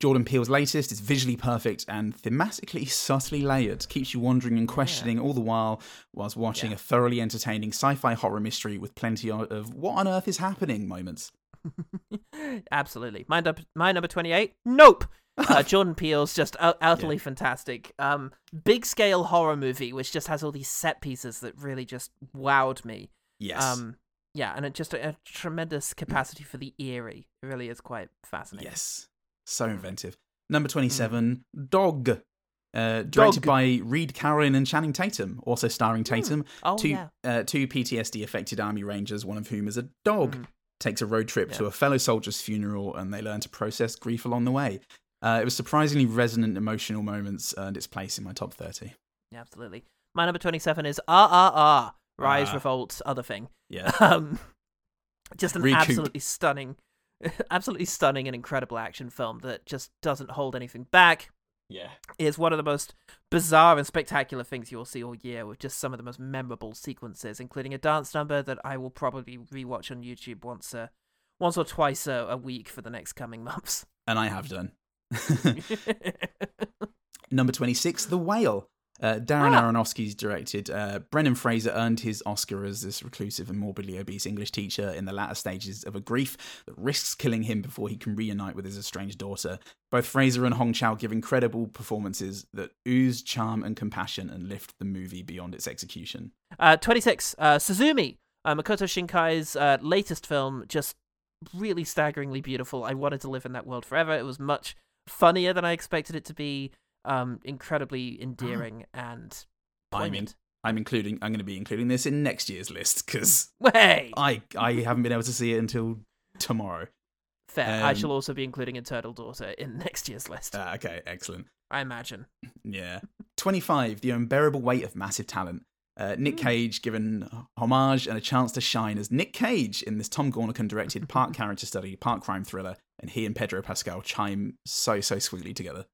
S2: Jordan Peele's latest is visually perfect and thematically subtly layered. Keeps you wondering and questioning all the while whilst watching a thoroughly entertaining sci-fi horror mystery with plenty of "what on earth is happening" moments.
S1: Absolutely. My, num- my number 28? Nope. Uh, Jordan Peele's just ut- utterly fantastic. Um, big scale horror movie, which just has all these set pieces that really just wowed me.
S2: Yes.
S1: Um, yeah, and it just a, a tremendous capacity for the eerie. It really is quite fascinating.
S2: Yes. So inventive. Number 27, Dog. Uh, directed
S1: Hmm. Dog.
S2: by Reid Carolin and Channing Tatum, also starring Tatum.
S1: Oh,
S2: two,
S1: yeah.
S2: uh, two PTSD affected army rangers, one of whom is a dog, takes a road trip to a fellow soldier's funeral and they learn to process grief along the way. Uh, it was surprisingly resonant emotional moments earned its place in my top 30.
S1: Yeah, absolutely. My number 27 is RRR, Rise,
S2: Ah.
S1: Rise, Revolt, Other Thing.
S2: Yeah.
S1: Um, just an
S2: Recoup.
S1: absolutely stunning, absolutely stunning and incredible action film that just doesn't hold anything back.
S2: Yeah.
S1: Is one of the most bizarre and spectacular things you'll see all year, with just some of the most memorable sequences, including a dance number that I will probably rewatch on YouTube once, uh, once or twice a, a week for the next coming months.
S2: And I have done. Number 26, The Whale. Uh, Darren
S1: Ah.
S2: Aronofsky's directed. Uh, Brendan Fraser earned his Oscar as this reclusive and morbidly obese English teacher in the latter stages of a grief that risks killing him before he can reunite with his estranged daughter. Both Fraser and Hong Chau give incredible performances that ooze charm and compassion and lift the movie beyond its execution.
S1: Uh, 26, uh, Suzume, uh, Makoto Shinkai's uh, latest film, just really staggeringly beautiful. I wanted to live in that world forever. It was much funnier than I expected it to be, um, incredibly endearing and
S2: I'm, in. I'm including. I'm going to be including this in next year's list because
S1: Hey!
S2: I I haven't been able to see it until tomorrow.
S1: Fair. I
S2: Um,
S1: shall also be including a Turtle Daughter in next year's list.
S2: Ah, okay, excellent.
S1: I imagine.
S2: Yeah. 25, The Unbearable Weight of Massive Talent. Uh, Nick
S1: Hmm.
S2: Cage given homage and a chance to shine as Nick Cage in this Tom Gormican directed part character study, part crime thriller, and he and Pedro Pascal chime so, so sweetly together.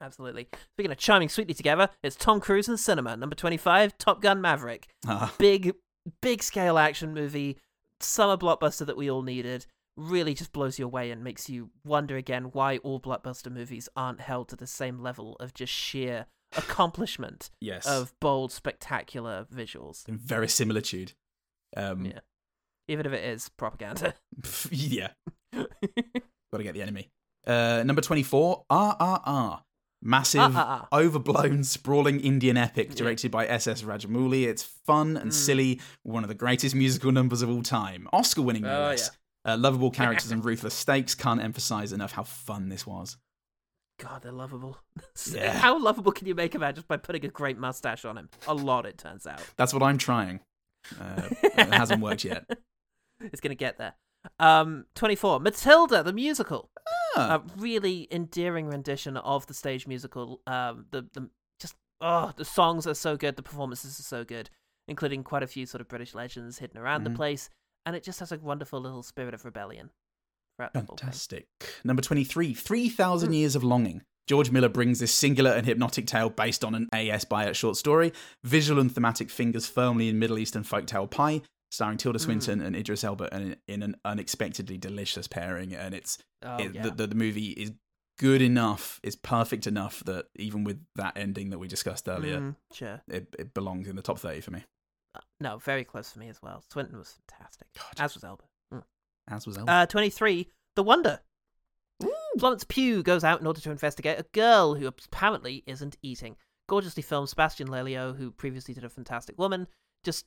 S1: Absolutely. Speaking of chiming sweetly together, it's Tom Cruise in cinema. Number 25, Top Gun Maverick.
S2: Ah.
S1: Big, big scale action movie, summer blockbuster that we all needed. Really just blows you away and makes you wonder again why all blockbuster movies aren't held to the same level of just sheer accomplishment
S2: Yes.
S1: of bold, spectacular visuals.
S2: In verisimilitude. Um,
S1: Yeah. Even if it is propaganda.
S2: yeah. Got to get the enemy. Uh, number 24, RRR. Massive,
S1: RRR.
S2: overblown, sprawling Indian epic directed by S.S. Rajamouli. It's fun
S1: Mm.
S2: and silly, one of the greatest musical numbers of all time. Oscar winning, no
S1: Oh,
S2: less. Uh, lovable characters and ruthless stakes. Can't emphasize enough how fun this was.
S1: God, they're lovable.
S2: Yeah.
S1: How lovable can you make a man just by putting a great mustache on him? A lot, it turns out.
S2: That's what I'm trying. Uh, it hasn't worked yet.
S1: It's going to get there. Um, 24. Matilda, the musical. A really endearing rendition of the stage musical. Um, the, the just, oh, the songs are so good. The performances are so good, including quite a few sort of British legends hidden around
S2: Mhm.
S1: the place. And it just has a wonderful little spirit of rebellion. throughout the whole thing.
S2: Fantastic. Number 23, 3,000 Years of Longing. George Miller brings this singular and hypnotic tale based on an A.S. Byatt short story. Visual and thematic fingers firmly in Middle Eastern folktale pie, starring Tilda Swinton and Idris Elba in, in an unexpectedly delicious pairing. And it's
S1: Oh,
S2: it-
S1: yeah.
S2: the, the, the movie is good enough, is perfect enough that even with that ending that we discussed earlier,
S1: Mm, sure.
S2: it, it belongs in the top 30 for me.
S1: No, very close for me as well. Swinton was fantastic. As was Elba. Mm.
S2: As was Elba.
S1: Uh, 23. The Wonder. Florence Pugh goes out in order to investigate a girl who apparently isn't eating. Gorgeously filmed Sebastian Lelio, who previously did a Fantastic Woman. Just,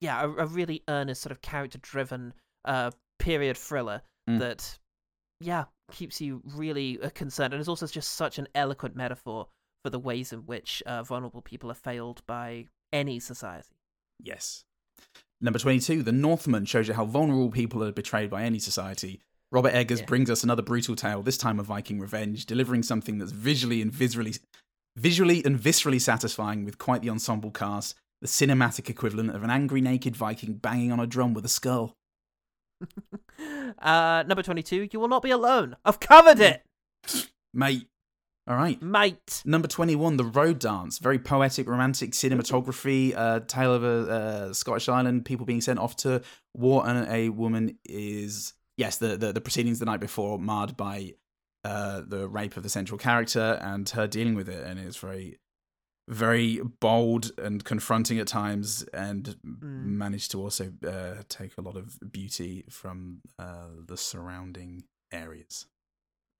S1: yeah, a, a really earnest, sort of character driven uh, period thriller
S2: Mm.
S1: that, yeah, keeps you really uh, concerned. And is also just such an eloquent metaphor for the ways in which uh, vulnerable people are failed by any society.
S2: Yes. Number 22, The Northman shows you how vulnerable people are betrayed by any society. Robert Eggers
S1: Yeah.
S2: brings us another brutal tale, this time of Viking revenge, delivering something that's visually and visually, visually and viscerally satisfying with quite the ensemble cast, the cinematic equivalent of an angry naked Viking banging on a drum with a skull.
S1: Uh, number 22, You Will Not Be Alone. I've covered it,
S2: Mate. All right.
S1: mate.
S2: Number 21, The Road Dance. Very poetic, romantic cinematography. Uh, tale of a uh, Scottish island, people being sent off to war, and a woman is, yes, the, the, the proceedings the night before marred by uh, the rape of the central character and her dealing with it. And it's very, very bold and confronting at times, and managed to also uh, take a lot of beauty from uh, the surrounding areas.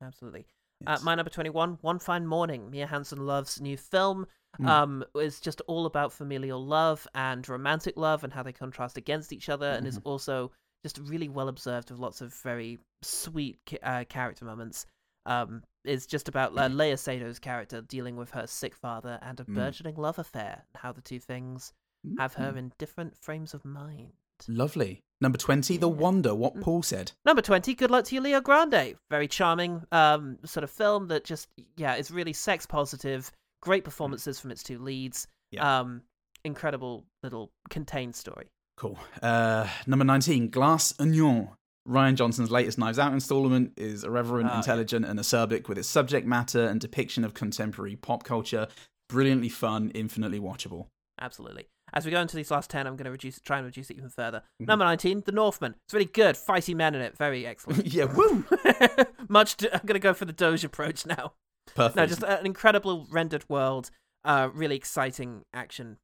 S1: Absolutely. Uh, my number 21, One Fine Morning. Mia Hansen-Løve's new film. Um, is just all about familial love and romantic love and how they contrast against each other, and is also just really well observed with lots of very sweet uh, character moments. Um, it's just about uh, Léa Seydoux's character dealing with her sick father and a
S2: Mm.
S1: burgeoning love affair, and how the two things have her in different frames of mind.
S2: Lovely. Number 20, The Wonder, what Paul said.
S1: Number 20, Good Luck to You, Leo Grande. Very charming um, sort of film that just, yeah, is really sex positive. Great performances from its two leads.
S2: Yeah.
S1: Um, incredible little contained story.
S2: Cool. Uh, number 19, Glass Onion. Rian Johnson's latest Knives Out installment is irreverent,
S1: Ah, yeah.
S2: intelligent, and acerbic with its subject matter and depiction of contemporary pop culture. Brilliantly fun, infinitely watchable.
S1: Absolutely. As we go into these last 10, I'm going to reduce, try and reduce it even further.
S2: Mhm.
S1: Number 19, The Northman. It's really good. Fighty men in it. Very excellent.
S2: yeah, woo!
S1: Much. To, I'm going to go for the Doge approach now.
S2: Perfect.
S1: No, just an incredible rendered world. Uh, really exciting action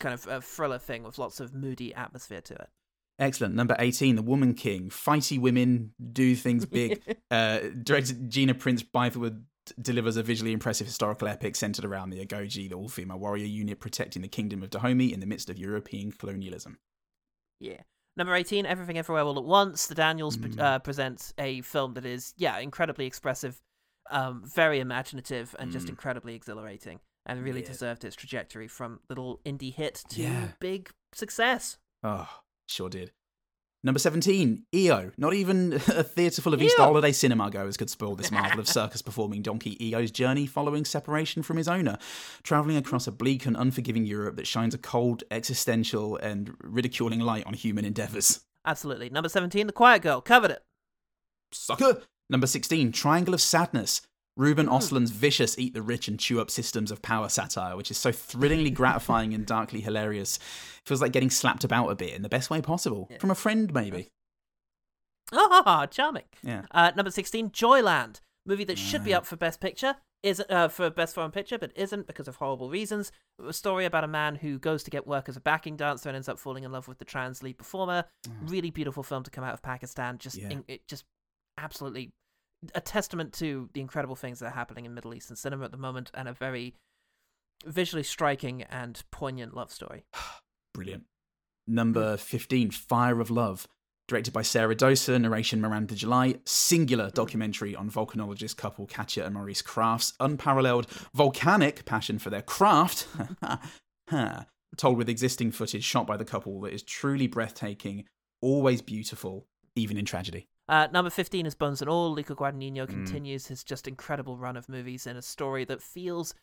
S1: kind of a thriller thing with lots of moody atmosphere to it.
S2: Excellent. Number 18, The Woman King. Fighty women do things big. uh, director Gina Prince Bythewood delivers a visually impressive historical epic centered around the Agojie, the all female warrior unit protecting the kingdom of Dahomey in the midst of European colonialism.
S1: Yeah. Number 18, Everything Everywhere All at Once. The Daniels
S2: Mm.
S1: uh, presents a film that is, yeah, incredibly expressive, um, very imaginative, and just
S2: Mm.
S1: incredibly exhilarating, and really
S2: Yeah.
S1: deserved its trajectory from little indie hit to
S2: Yeah.
S1: big success.
S2: Oh, sure did. Number 17, EO. Not even a theatre full of Easter holiday cinema goers could spoil this marvel of circus performing donkey EO's journey following separation from his owner, travelling across a bleak and unforgiving Europe that shines a cold, existential, and ridiculing light on human endeavours.
S1: Absolutely. Number 17, The Quiet Girl. Covered it.
S2: Sucker! Number 16, Triangle of Sadness. Ruben Ostlund's vicious eat the rich and chew up systems of power satire, which is so thrillingly gratifying and darkly hilarious. Feels like getting slapped about a bit in the best way possible. From a friend, maybe.
S1: Ah, charming.
S2: Yeah.
S1: Uh, number 16, Joyland. Movie that should be up for Best Picture. is uh, for best foreign picture, but isn't because of horrible reasons. A story about a man who goes to get work as a backing dancer and ends up falling in love with the trans lead performer. Really beautiful film to come out of Pakistan. Just
S2: Yeah.
S1: in, it just absolutely a testament to the incredible things that are happening in Middle Eastern cinema at the moment, and a very visually striking and poignant love story.
S2: Brilliant. Number 15, Fire of Love. Directed by Sarah Dosa, narration Miranda July, singular hmm. documentary on volcanologist couple Katia and Maurice Krafft's unparalleled volcanic passion for their craft. Told with existing footage shot by the couple that is truly breathtaking, always beautiful, even in tragedy.
S1: Uh, number 15 is Bones and All. Luca Guadagnino
S2: Mm.
S1: continues his just incredible run of movies in a story that feels,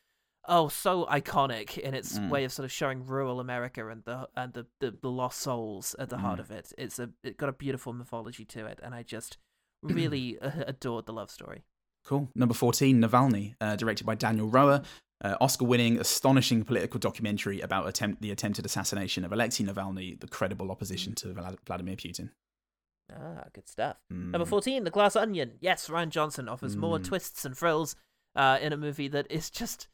S1: oh, so iconic in its
S2: Mm.
S1: way of sort of showing rural America and the and the, the, the lost souls at the heart
S2: Mm.
S1: of it. It's a it got a beautiful mythology to it, and I just really adored the love story.
S2: Cool. Number 14, Navalny, uh, directed by Daniel Roher. Uh, Oscar winning, astonishing political documentary about attempt, the attempted assassination of Alexei Navalny, the credible opposition to Vla- Vladimir Putin.
S1: Ah, good stuff. Number
S2: Mm.
S1: 14, The Glass Onion. Yes, Rian Johnson offers more
S2: Mm.
S1: twists and thrills uh, in a movie that is just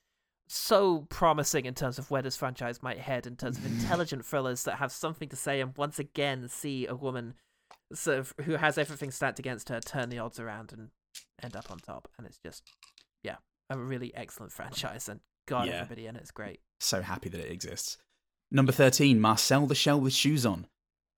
S1: so promising in terms of where this franchise might head, in terms of intelligent thrillers that have something to say, and once again see a woman sort of, who has everything stacked against her turn the odds around and end up on top. And it's just, yeah, a really excellent franchise. And God,
S2: Yeah.
S1: everybody in it's great.
S2: So happy that it exists. Number 13, Marcel the Shell with Shoes On.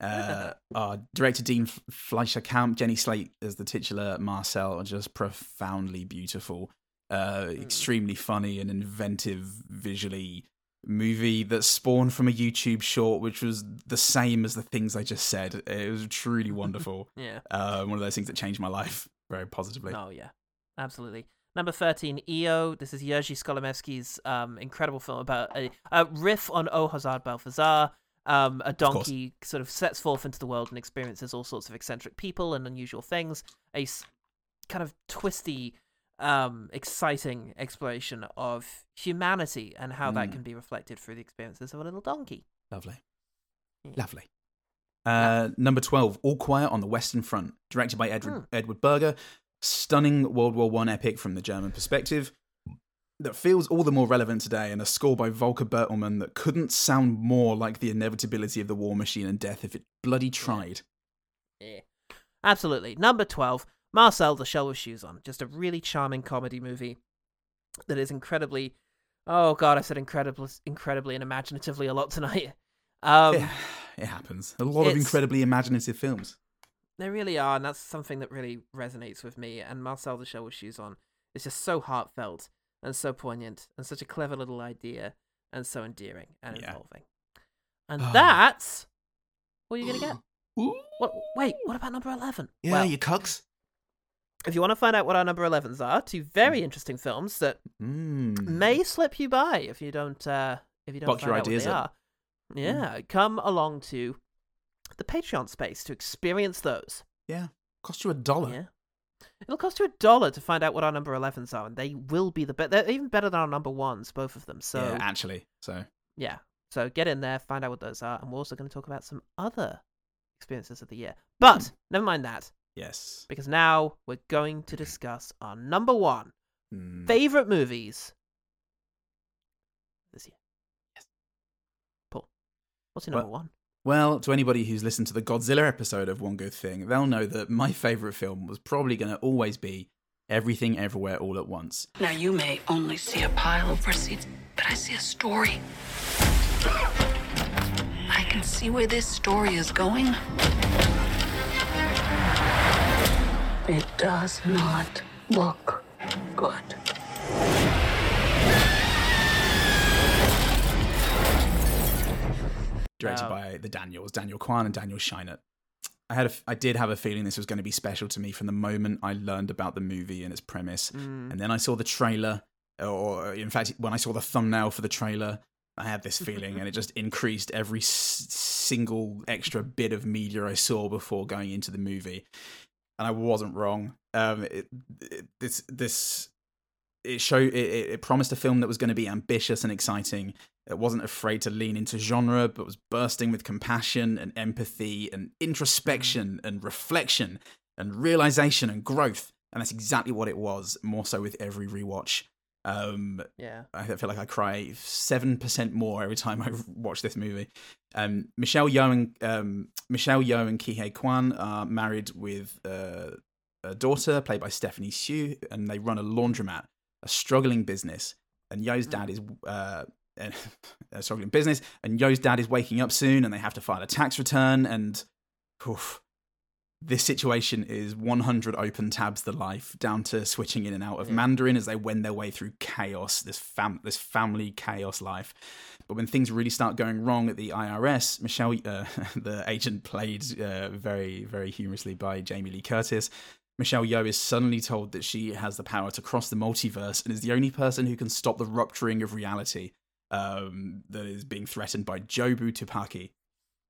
S2: Uh, our director Dean Fleischer Camp, Jenny Slate as the titular Marcel are just profoundly beautiful, uh, extremely funny and inventive visually movie that spawned from a YouTube short, which was the same as the things I just said. It was truly wonderful.
S1: Yeah.
S2: uh, one of those things that changed my life very positively.
S1: Oh yeah, absolutely. Number thirteen, EO. This is Jerzy Skolimowski's um, incredible film about a, a riff on Oh Hazard Balthazar. Um, a donkey sort of sets forth into the world and experiences all sorts of eccentric people and unusual things. A s- kind of twisty, um, exciting exploration of humanity and how that
S2: Mm.
S1: can be reflected through the experiences of a little donkey.
S2: Lovely. Lovely. Uh, number 12, All Quiet on the Western Front, directed by Edward,
S1: Hmm.
S2: Edward Berger. Stunning World War One epic from the German perspective that feels all the more relevant today, and a score by Volker Bertelmann that couldn't sound more like the inevitability of the war machine and death if it bloody tried.
S1: Yeah. Absolutely. Number 12, Marcel the Shell with Shoes On. Just a really charming comedy movie that is incredibly. Oh, God, I said incredibly, incredibly and imaginatively a lot tonight. Um,
S2: Yeah, it happens. A lot of incredibly imaginative films.
S1: They really are, and that's something that really resonates with me. And Marcel the Shell with Shoes On is just so heartfelt and so poignant and such a clever little idea and so endearing and
S2: Yeah.
S1: involving. And
S2: Ah.
S1: that's what you're going to get. What? Wait, what about number 11?
S2: Yeah,
S1: Well,
S2: you cucks.
S1: if you want to find out what our number 11s are, two very interesting films that
S2: Mm.
S1: may slip you by if you don't uh if you don't
S2: Lock
S1: find
S2: your
S1: out
S2: ideas
S1: what they
S2: up.
S1: are. Yeah, come along to the Patreon space to experience those.
S2: Yeah, cost you a dollar.
S1: Yeah. It'll cost you a dollar to find out what our number 11s are, and they will be the best. They're even better than our number ones, both of them. So,
S2: yeah, actually. So,
S1: yeah. So get in there, find out what those are, and we're also going to talk about some other experiences of the year. But never mind that,
S2: yes.
S1: because now we're going to discuss our number one
S2: Mm.
S1: favorite movies this year. Yes. Paul, what's your
S2: Well-
S1: number one?
S2: Well, to anybody who's listened to the Godzilla episode of One Good Thing, they'll know that my favourite film was probably going to always be Everything Everywhere All at Once.
S16: Now, you may only see a pile of receipts, but I see a story. I can see where this story is going. It does not look good.
S2: Directed
S1: Wow.
S2: by the Daniels, Daniel Kwan and Daniel Scheinert. I had a, I did have a feeling this was going to be special to me from the moment I learned about the movie and its premise,
S1: Mm.
S2: and then I saw the trailer, or in fact, when I saw the thumbnail for the trailer, I had this feeling, and it just increased every s- single extra bit of media I saw before going into the movie, and I wasn't wrong. Um, it, it, this this it showed it it promised a film that was going to be ambitious and exciting. It wasn't afraid to lean into genre, but was bursting with compassion and empathy and introspection and reflection and realization and growth. And that's exactly what it was, more so with every rewatch. Um,
S1: Yeah.
S2: I feel like I cry seven percent more every time I watch this movie. Um, Michelle Yeoh and um, Michelle Yeoh and Ke Huy Quan are married with uh, a daughter played by Stephanie Hsu, and they run a laundromat, a struggling business. And Yeoh's dad is uh, a struggling business, and Yeoh's dad is waking up soon, and they have to file a tax return. And oof, this situation is 100 open tabs the life down to switching in and out of Mandarin as they wend their way through chaos, this fam this family chaos life. But when things really start going wrong at the IRS, Michelle, uh, the agent played uh, very very humorously by Jamie Lee Curtis. Michelle Yeoh is suddenly told that she has the power to cross the multiverse and is the only person who can stop the rupturing of reality um, that is being threatened by Jobu Tupaki.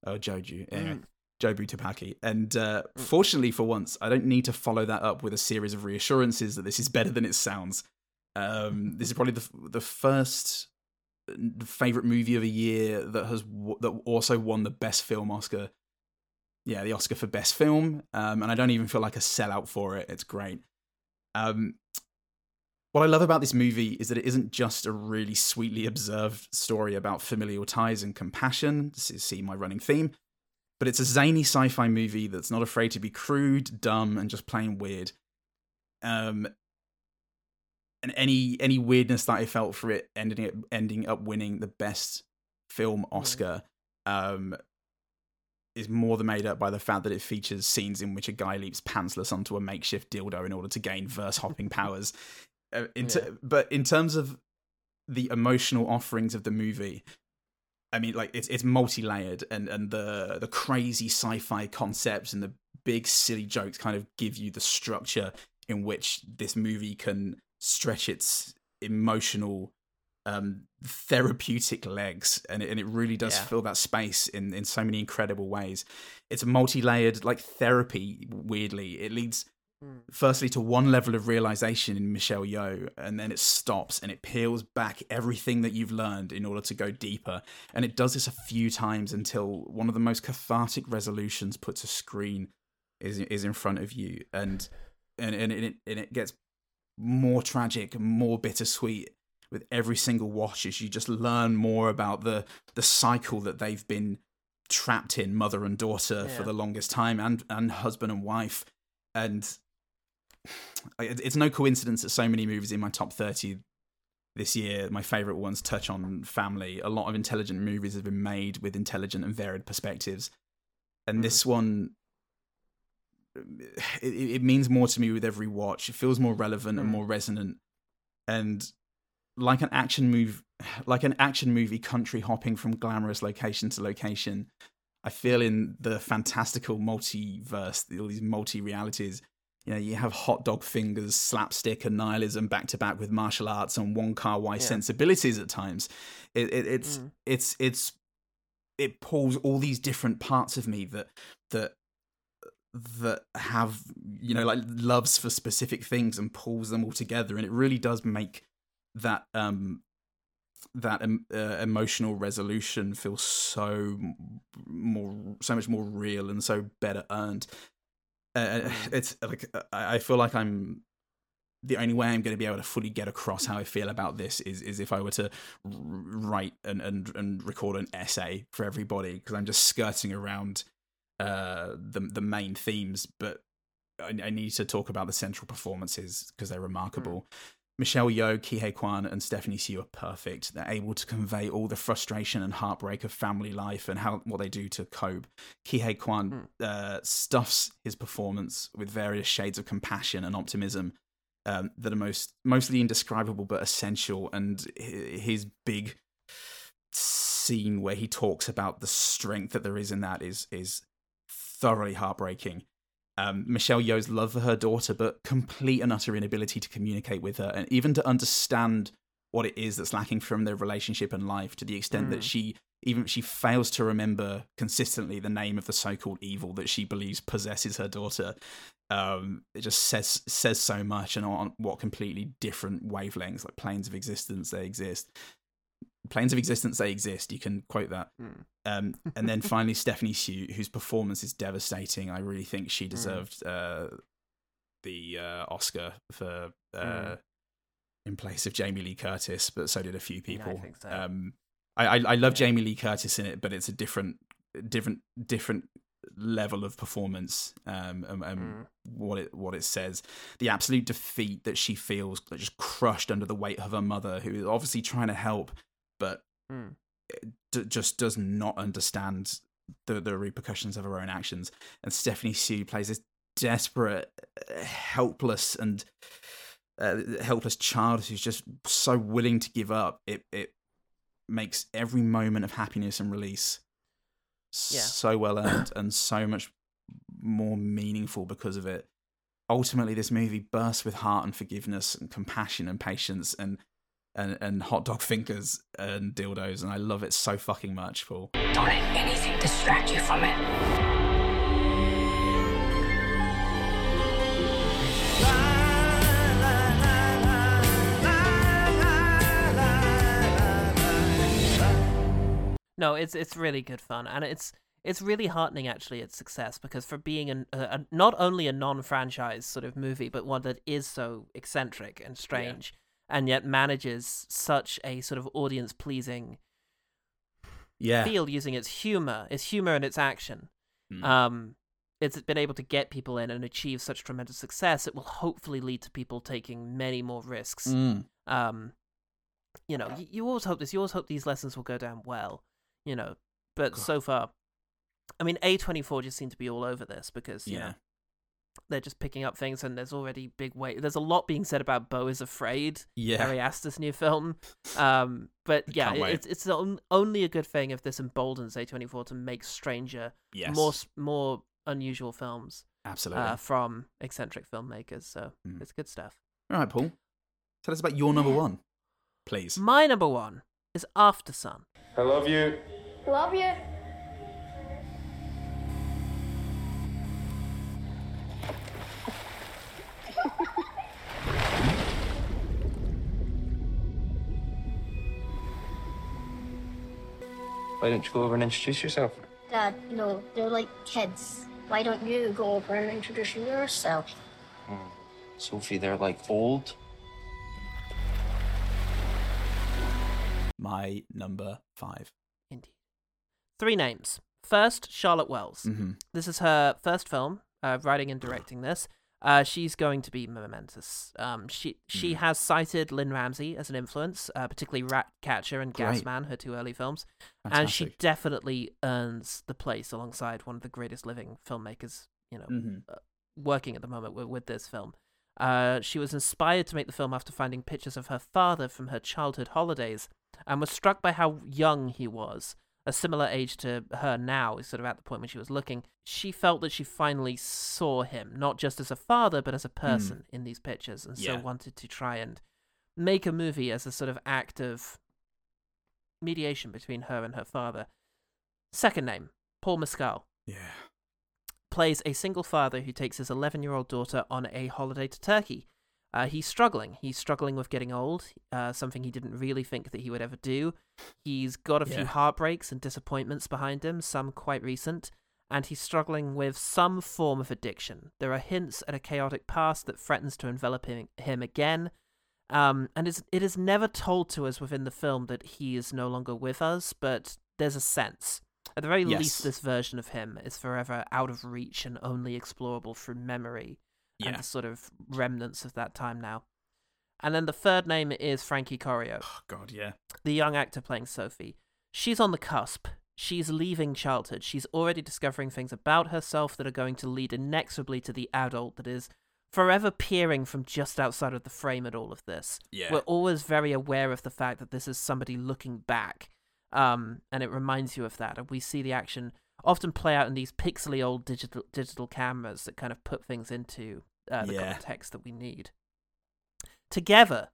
S2: Oh, Joju. Anyway. Jobu Tupaki. And uh, fortunately for once, I don't need to follow that up with a series of reassurances that this is better than it sounds. Um, this is probably the the first favorite movie of a year that has that also won the best film Oscar. Yeah, the Oscar for best film, um, and I don't even feel like a sellout for it. It's great. Um, what I love about this movie is that it isn't just a really sweetly observed story about familial ties and compassion. See my running theme but it's a zany sci-fi movie that's not afraid to be crude, dumb, and just plain weird. Um, and any any weirdness that I felt for it ending it ending up winning the best film Oscar, um, is more than made up by the fact that it features scenes in which a guy leaps pantsless onto a makeshift dildo in order to gain verse hopping powers. Uh, in t-
S1: Yeah.
S2: But in terms of the emotional offerings of the movie, I mean, like it's it's multi layered, and and the the crazy sci fi concepts and the big silly jokes kind of give you the structure in which this movie can stretch its emotional um therapeutic legs and it, and it really does
S1: Yeah.
S2: fill that space in in so many incredible ways it's a multi-layered like therapy weirdly it leads Mm. firstly to one level of realization in Michelle Yeoh, and then it stops and it peels back everything that you've learned in order to go deeper. And it does this a few times until one of the most cathartic resolutions put to screen is is in front of you, and and and it and it gets more tragic, more bittersweet with every single watch as you just learn more about the the cycle that they've been trapped in, mother and daughter, for the longest time, and and husband and wife, and it's no coincidence that so many movies in my top 30 this year, my favorite ones touch on family. A lot of intelligent movies have been made with intelligent and varied perspectives. And hmm. this one, it, it means more to me with every watch. It feels more relevant and hmm. more resonant. And like an action move, like an action movie, country hopping from glamorous location to location, I feel in the fantastical multiverse, all these multi realities. You know, you have hot dog fingers, slapstick, and nihilism back to back with martial arts and Wong Kar Wai
S1: Yeah.
S2: sensibilities at times. It, it, it's
S1: Mm.
S2: it's it's it pulls all these different parts of me that that that have you know like loves for specific things and pulls them all together and it really does make that um that um, uh, emotional resolution feel so more so much more real and so better earned uh, it's like I I feel like I'm the only way I'm going to be able to fully get across how I feel about this is is if I were to write and and and record an essay for everybody because I'm just skirting around uh the the main themes, but I, I need to talk about the central performances because they're remarkable. Michelle Yeoh, Ke Huy Quan, and Stephanie Hsu are perfect. They're able to convey all the frustration and heartbreak of family life and how what they do to cope. Ke Huy Quan uh, stuffs his performance with various shades of compassion and optimism um, that are most mostly indescribable but essential. And his big scene where he talks about the strength that there is in that is is thoroughly heartbreaking. Um, Michelle Yeoh's love for her daughter, but complete and utter inability to communicate with her, and even to understand what it is that's lacking from their relationship and life, to the extent that
S1: Mm.
S2: she even she fails to remember consistently the name of the so-called evil that she believes possesses her daughter. Um, it just says says so much, and on what completely different wavelengths, like planes of existence, they exist. Planes of existence, they exist. You can quote that. Um, and then finally, Stephanie Hsu, whose performance is devastating. I really think she deserved uh, the uh, Oscar for uh,
S1: Mm.
S2: in place of Jamie Lee Curtis, but so did a few
S1: Yeah, I
S2: people.
S1: think so.
S2: Um, I, I I love Jamie Lee Curtis in it, but it's a different different different level of performance um and, and
S1: Mm.
S2: what it what it says the absolute defeat that she feels just crushed under the weight of her mother who is obviously trying to help but
S1: Mm.
S2: D- just does not understand the the repercussions of her own actions. And Stephanie Hsu plays this desperate helpless and uh, helpless child who's just so willing to give up. It it makes every moment of happiness and release
S1: Yeah.
S2: so well earned and so much more meaningful because of it. Ultimately this movie bursts with heart and forgiveness and compassion and patience and and, and hot dog fingers and dildos and I love it so fucking much Paul
S16: Don't let anything distract you from it.
S1: No, it's it's really good fun, and it's it's really heartening actually its success because for being an, a, a, not only a non-franchise sort of movie, but one that is so eccentric and strange, and yet manages such a sort of audience-pleasing
S2: yeah
S1: feel using its humor, its humor and its action.
S2: Mm.
S1: Um, it's been able to get people in and achieve such tremendous success. It will hopefully lead to people taking many more risks.
S2: Mm.
S1: Um, you know, you, you always hope this. You always hope these lessons will go down well. You know, but so far, I mean, A twenty four just seem to be all over this because you
S2: Yeah.
S1: know they're just picking up things, and there's already big weight. There's a lot being said about Beau is Afraid,
S2: Yeah.
S1: Ari Aster's new film. Um, but yeah, it- it's it's only a good thing if this emboldens A twenty four to make stranger,
S2: Yes.
S1: more more unusual films,
S2: absolutely
S1: uh, from eccentric filmmakers. So
S2: Mm.
S1: it's good stuff.
S2: all right Paul tell us about your number one please
S1: My number one is Aftersun.
S10: I love you.
S6: Love you.
S10: Why don't you go over and introduce yourself?
S6: Dad, you know, they're like kids. Why don't you go over and introduce yourself?
S15: Sophie, they're like old.
S2: my number five
S1: Indeed. Three names. First, Charlotte Wells.
S2: Mhm.
S1: This is her first film, uh, writing and directing this. Uh, she's going to be momentous. Um, she she
S2: Mm.
S1: has cited Lynne Ramsay as an influence, uh, particularly Ratcatcher and
S2: Great.
S1: Gasman, her two early films, and she definitely earns the place alongside one of the greatest living filmmakers. You know,
S2: Mhm.
S1: uh, working at the moment with, with this film. Uh, she was inspired to make the film after finding pictures of her father from her childhood holidays and was struck by how young he was, a similar age to her now, is sort of at the point when she was looking. She felt that she finally saw him, not just as a father, but as a hmm. person in these pictures, and so wanted to try and make a movie as a sort of act of mediation between her and her father. Second name, Paul Mescal
S2: yeah
S1: plays a single father who takes his 11 year old daughter on a holiday to Turkey. Uh, he's struggling. He's struggling with getting old, uh, something he didn't really think that he would ever do. He's got a few heartbreaks and disappointments behind him, some quite recent, and he's struggling with some form of addiction. There are hints at a chaotic past that threatens to envelop him, him again. Um, and it is never told to us within the film that he is no longer with us, but there's a sense. At the very
S2: Yes.
S1: least, this version of him is forever out of reach and only explorable through memory and the sort of remnants of that time now. And then the third name is Frankie Corio,
S2: oh god yeah
S1: the young actor playing Sophie. She's on the cusp. She's leaving childhood. She's already discovering things about herself that are going to lead inexorably to the adult that is forever peering from just outside of the frame at all of this.
S2: Yeah.
S1: We're always very aware of the fact that this is somebody looking back. Um, and it reminds you of that. And we see the action often play out in these pixely old digital digital cameras that kind of put things into uh, the
S2: Yeah.
S1: context that we need. Together,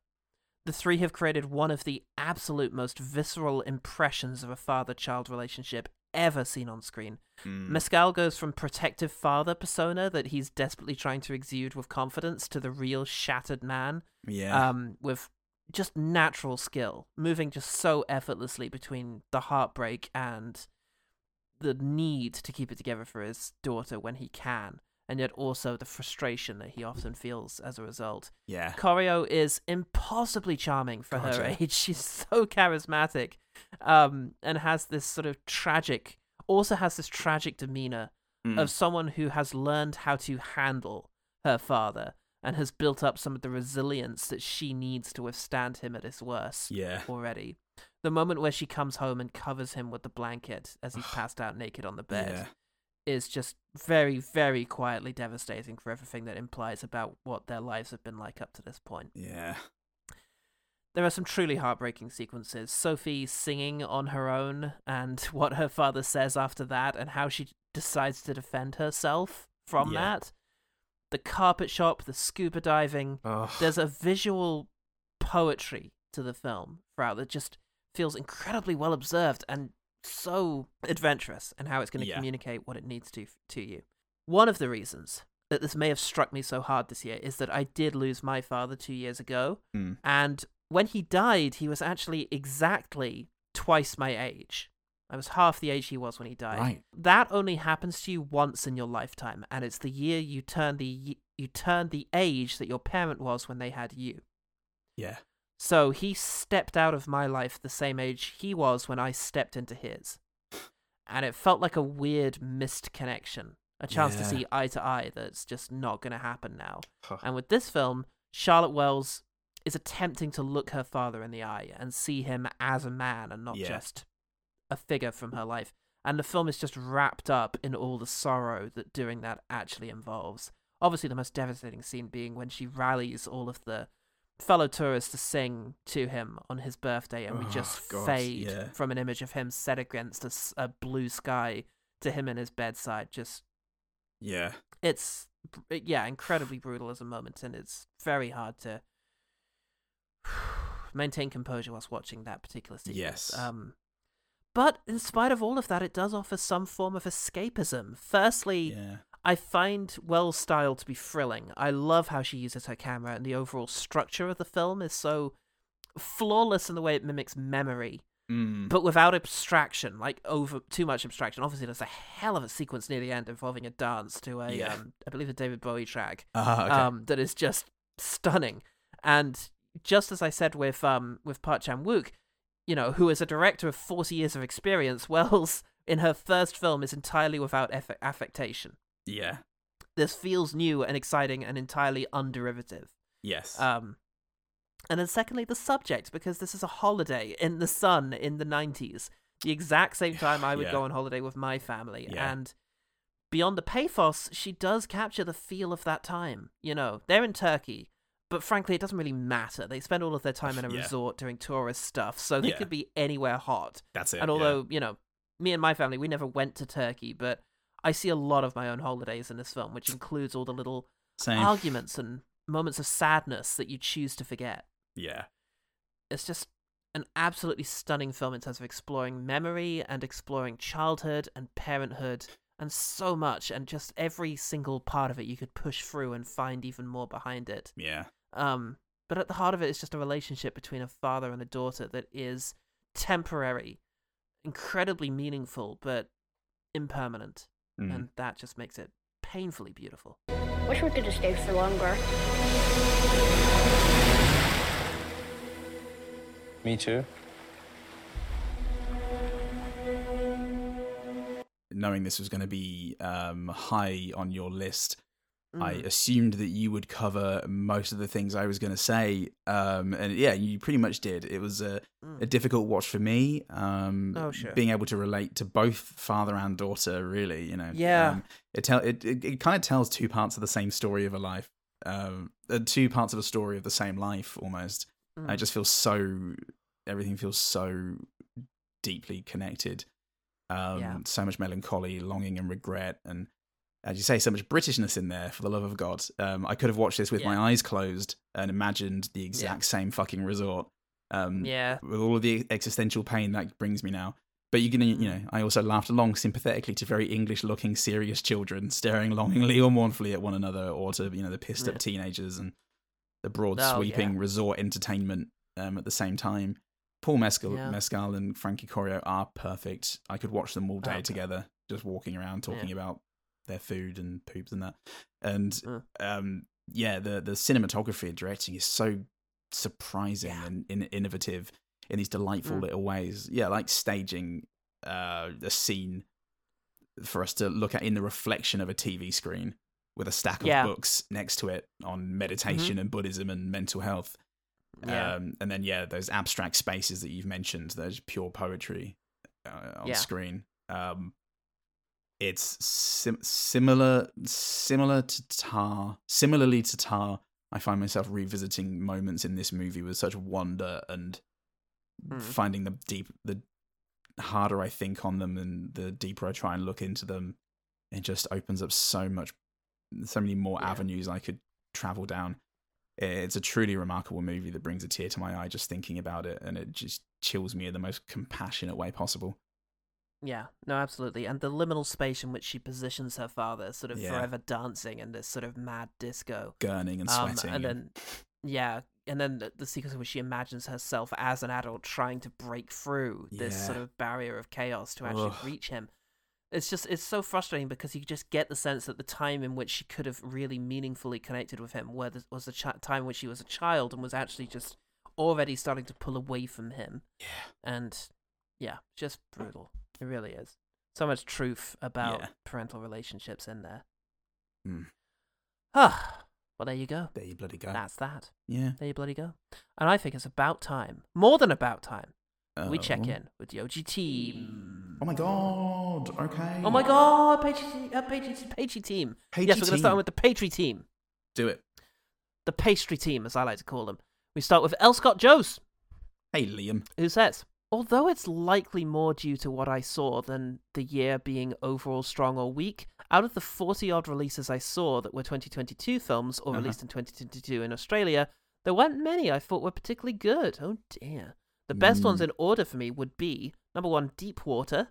S1: the three have created one of the absolute most visceral impressions of a father child relationship ever seen on screen.
S2: Mm.
S1: Mescal goes from protective father persona that he's desperately trying to exude with confidence to the real shattered man
S2: yeah
S1: um, with just natural skill, moving just so effortlessly between the heartbreak and the need to keep it together for his daughter when he can. And yet also the frustration that he often feels as a result.
S2: Yeah.
S1: Corio is impossibly charming for
S2: God,
S1: her age. She's so charismatic, um, and has this sort of tragic, also has this tragic demeanor
S2: Mm.
S1: of someone who has learned how to handle her father and has built up some of the resilience that she needs to withstand him at his worst
S2: Yeah.
S1: already. The moment where she comes home and covers him with the blanket as he's passed out naked on the bed
S2: Yeah.
S1: Is just very, very quietly devastating for everything that implies about what their lives have been like up to this point.
S2: Yeah.
S1: There are some truly heartbreaking sequences. Sophie singing on her own and what her father says after that and how she decides to defend herself from
S2: Yeah.
S1: that. The carpet shop, the scuba diving.
S2: Ugh.
S1: There's a visual poetry to the film throughout that just feels incredibly well observed and so adventurous and how it's going to
S2: Yeah.
S1: communicate what it needs to to you. One of the reasons that this may have struck me so hard this year is that I did lose my father 2 years ago
S2: Mm.
S1: and when he died he was actually exactly twice my age. I was half the age he was when he died.
S2: Right.
S1: That only happens to you once in your lifetime and it's the year you turn the you turn the age that your parent was when they had you.
S2: Yeah.
S1: So he stepped out of my life the same age he was when I stepped into his. And it felt like a weird missed connection. A chance to see eye to eye that's just not going to happen now.
S2: Huh.
S1: And with this film, Charlotte Wells is attempting to look her father in the eye and see him as a man and not
S2: Yeah.
S1: just a figure from her life. And the film is just wrapped up in all the sorrow that doing that actually involves. Obviously, the most devastating scene being when she rallies all of the fellow tourists to sing to him on his birthday, and we
S2: Oh,
S1: just fade
S2: yeah.
S1: from an image of him set against a blue sky to him in his bedside. Just
S2: Yeah.
S1: it's yeah incredibly brutal as a moment and it's very hard to maintain composure whilst watching that particular sequence
S2: Yes.
S1: um but in spite of all of that it does offer some form of escapism firstly
S2: Yeah.
S1: I find wells style to be thrilling i love how she uses her camera and the overall structure of the film is so flawless in the way it mimics memory
S2: Mm.
S1: but without abstraction, like over too much abstraction. Obviously, there's a hell of a sequence near the end involving a dance to a,
S2: Yeah.
S1: um, I believe, a David Bowie track,
S2: Ah, okay.
S1: um, that is just stunning. And just as I said with um with Park Chan-wook, you know, who is a director of 40 years of experience, Wells in her first film is entirely without affectation.
S2: Yeah.
S1: This feels new and exciting and entirely underivative.
S2: Yes.
S1: Um, and then secondly, the subject, because this is a holiday in the sun in the 90s, the exact same time I would
S2: Yeah.
S1: go on holiday with my family.
S2: Yeah.
S1: And beyond the pathos, she does capture the feel of that time. You know, they're in Turkey, but frankly, it doesn't really matter. They spend all of their time in a
S2: Yeah.
S1: resort doing tourist stuff, so they could be anywhere hot.
S2: That's it,
S1: And although, you know, me and my family, we never went to Turkey, but I see a lot of my own holidays in this film, which includes all the little
S2: Same.
S1: arguments and moments of sadness that you choose to forget.
S2: Yeah.
S1: It's just an absolutely stunning film in terms of exploring memory and exploring childhood and parenthood and so much and just every single part of it you could push through and find even more behind it.
S2: Yeah.
S1: Um but at the heart of it is just a relationship between a father and a daughter that is temporary, incredibly meaningful but impermanent.
S2: Mm.
S1: And that just makes it painfully beautiful.
S6: Wish we could have stayed for longer.
S10: Me too.
S2: Knowing this was going to be um, high on your list, I
S1: Mm.
S2: assumed that you would cover most of the things I was going to say. Um, and yeah, you pretty much did. It was a, a difficult watch for me. Um,
S1: Mm. Oh, sure.
S2: Being able to relate to both father and daughter, really, you know.
S1: Yeah.
S2: Um, it, tell, it, it, it kind of tells two parts of the same story of a life. Um, uh, two parts of a story of the same life almost.
S1: Mm.
S2: I just feel so, everything feels so deeply connected. Um,
S1: Yeah.
S2: So much melancholy, longing, and regret. And as you say, so much Britishness in there, for the love of God. Um, I could have watched this with
S1: Yeah.
S2: my eyes closed and imagined the exact same fucking resort. Um,
S1: Yeah.
S2: With all of the existential pain that brings me now. But you can, you know, I also laughed along sympathetically to very English-looking, serious children staring longingly or mournfully at one another, or to you know the pissed-up
S1: Yeah.
S2: teenagers and the broad
S1: Oh,
S2: sweeping
S1: yeah.
S2: resort entertainment um, at the same time. Paul Mescal,
S1: Yeah.
S2: Mescal and Frankie Corio are perfect. I could watch them all day
S1: Okay.
S2: together, just walking around talking
S1: Yeah.
S2: about their food and poops and that. And
S1: Mm.
S2: um, yeah, the the cinematography and directing is so surprising and in, innovative in these delightful
S1: Mm.
S2: little ways. Yeah, like staging uh, a scene for us to look at in the reflection of a TV screen with a stack of
S1: Yeah.
S2: books next to it on meditation and Buddhism and mental health.
S1: Yeah.
S2: Um, and then yeah, those abstract spaces that you've mentioned, those pure poetry uh, on
S1: Yeah.
S2: screen. Um, it's sim- similar, similar to Tár. Similarly to Tár, I find myself revisiting moments in this movie with such wonder and
S1: Mm.
S2: finding the deep. The harder I think on them, and the deeper I try and look into them, it just opens up so much, so many more avenues I could travel down. It's a truly remarkable movie that brings a tear to my eye just thinking about it, and it just chills me in the most compassionate way possible.
S1: Yeah, no, absolutely. And the liminal space in which she positions her father, sort of
S2: Yeah.
S1: forever dancing in this sort of mad disco.
S2: Gurning and
S1: Um,
S2: sweating.
S1: and then, yeah, and then the, the sequence in which she imagines herself as an adult trying to break through this sort of barrier of chaos to actually
S2: Ugh.
S1: reach him. It's just, it's so frustrating because you just get the sense that the time in which she could have really meaningfully connected with him where there was the ch- time when she was a child and was actually just already starting to pull away from him.
S2: Yeah.
S1: And yeah, just brutal. It really is. So much truth about
S2: Yeah.
S1: parental relationships in there.
S2: Mm.
S1: Ah, well, there you go.
S2: There you bloody go.
S1: That's that.
S2: Yeah.
S1: There you bloody go. And I think it's about time, more than about time, we check
S2: Oh.
S1: in with the OG team.
S2: Oh my god. Okay.
S1: Oh my god, Patri, uh, Patri, Patri team.
S2: Patri
S1: yes, we're going to start with the Patri team.
S2: Do it.
S1: The pastry team, as I like to call them. We start with L. Scott Joes,
S2: Hey, Liam.
S1: who says, Although it's likely more due to what I saw than the year being overall strong or weak, out of the 40 odd releases I saw that were 2022 films or
S2: Uh-huh.
S1: released in 2022 in Australia, there weren't many I thought were particularly good. Oh dear. The best ones
S2: Mm.
S1: in order for me would be number one, Deep Water.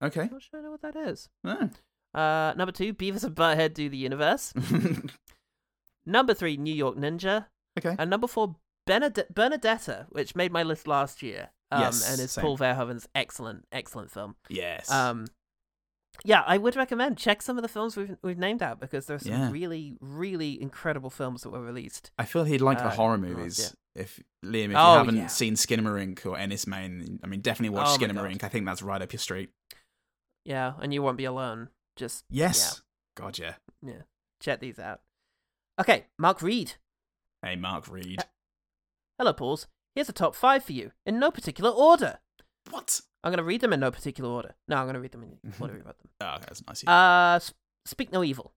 S2: Okay.
S1: Not sure I know what that is.
S2: Oh.
S1: Uh, number two, Beavis and Butthead Do the Universe. number three, New York Ninja.
S2: Okay.
S1: And number four, Bened- Benedetta, which made my list last year. Um,
S2: Yes,
S1: and is
S2: same.
S1: Paul Verhoeven's excellent, excellent film.
S2: yes.
S1: Um, yeah, I would recommend check some of the films we've we've named out because there are some
S2: Yeah.
S1: really, really incredible films that were released.
S2: I feel he'd like
S1: uh,
S2: the horror movies.
S1: year.
S2: If Liam, if you
S1: Oh,
S2: haven't
S1: yeah.
S2: seen Skinamarink or Enys Men, I mean, definitely watch
S1: Oh
S2: Skinamarink. I think that's right up your street.
S1: Yeah, and you won't be alone. Just
S2: Yes. God, yeah.
S1: yeah, yeah. Check these out. Okay, Mark Reed.
S2: Hey, Mark Reed.
S1: Hello, Pauls. Here's a top five for you in no particular order.
S2: What?
S1: I'm gonna read them in no particular order. No, I'm gonna read them in order about them.
S2: Oh, that's nice.
S1: Uh, Speak No Evil.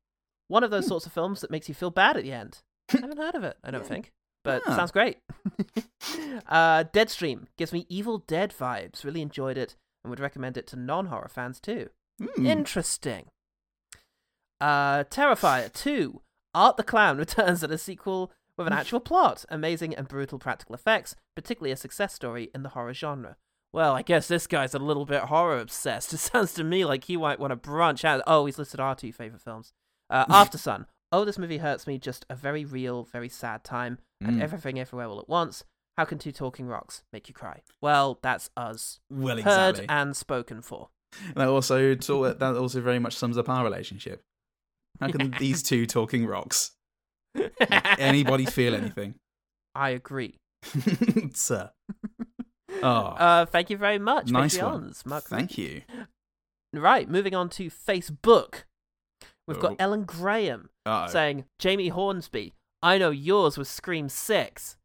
S1: One of those sorts of films that makes you feel bad at the end. I haven't heard of it, I don't think. But
S2: Ah.
S1: sounds great. uh, Deadstream gives me Evil Dead vibes. Really enjoyed it and would recommend it to non horror fans too.
S2: Hmm.
S1: Interesting. Uh, Terrifier 2. Art the Clown returns in a sequel with an actual plot, amazing and brutal practical effects, particularly a success story in the horror genre. Well, I guess this guy's a little bit horror obsessed. It sounds to me like he might want to branch out. Oh, he's listed our two favorite films. Uh, After Sun. Oh, this movie hurts me. Just a very real, very sad time, and
S2: Mm.
S1: everything everywhere all at once. How can two talking rocks make you cry? Well, that's us.
S2: Well,
S1: Heard and spoken for.
S2: That also that also very much sums up our relationship. How can these two talking rocks anybody feel anything,
S1: I agree.
S2: sir? Oh,
S1: Uh, thank you very much.
S2: nice
S1: Patreons. Mark
S2: Thank you.
S1: Right, moving on to Facebook. We've
S2: Oh.
S1: got Ellen Graham
S2: Uh-oh.
S1: saying, Jamie Hornsby, I know yours was Scream 6.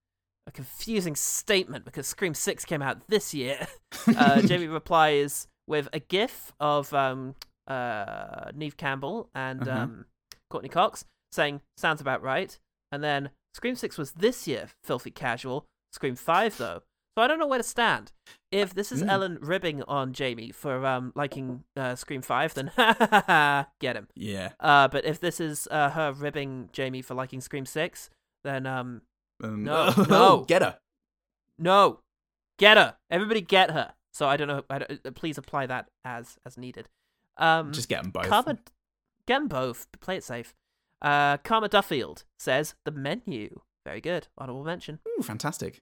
S1: A confusing statement because Scream 6 came out this year. Uh, Jamie replies with a gif of um, uh, Neve Campbell and
S2: Uh-huh.
S1: um, Courteney Cox saying, sounds about right. And then Scream 6 was this year, filthy casual. Scream 5, though. So I don't know where to stand. If this is
S2: Mm.
S1: Ellen ribbing on Jamie for um, liking uh, Scream 5, then get him.
S2: Yeah.
S1: Uh, but if this is uh, her ribbing Jamie for liking Scream 6, then um,
S2: Um,
S1: No, no.
S2: get her.
S1: no, get her. Everybody get her. So I don't know. I don't, uh, please apply that as as needed. Um,
S2: Just get them both.
S1: Get them both. Play it safe. Uh, Karma Duffield says the menu very good. Honorable mention.
S2: Ooh, fantastic.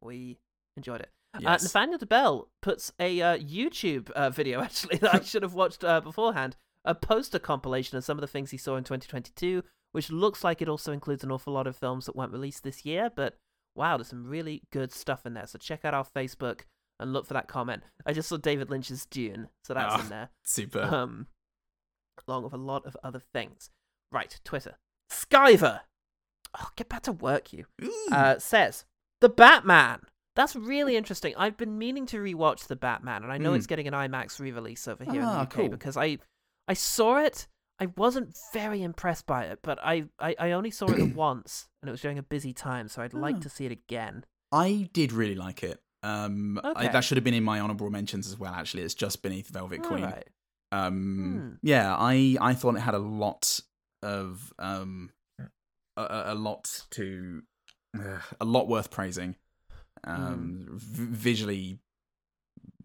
S1: We enjoyed it. Uh, Nathaniel DeBell puts a uh, YouTube uh, video actually that I should have watched uh, beforehand a poster compilation of some of the things he saw in 2022, which looks like it also includes an awful lot of films that weren't released this year. But wow, there's some really good stuff in there. So check out our Facebook and look for that comment. I just saw David Lynch's Dune, so that's
S2: Ah,
S1: in there.
S2: super.
S1: Um, along with a lot of other things. Right, Twitter. Skyver. Oh, get back to work, you. Uh, says the Batman. That's really interesting. I've been meaning to rewatch the Batman, and I know
S2: Mm.
S1: it's getting an IMAX re-release over here in the
S2: Ah,
S1: UK
S2: cool.
S1: because I, I saw it. I wasn't very impressed by it, but I, I, I only saw it once, and it was during a busy time, so I'd like
S2: Ah.
S1: to see it again.
S2: I did really like it. Um, I, that should have been in my honorable mentions as well. Actually, it's just beneath Velvet Queen.
S1: Alright.
S2: Um, yeah, I I thought it had a lot of um, a- a, lot to uh, a lot worth praising. Um, v- visually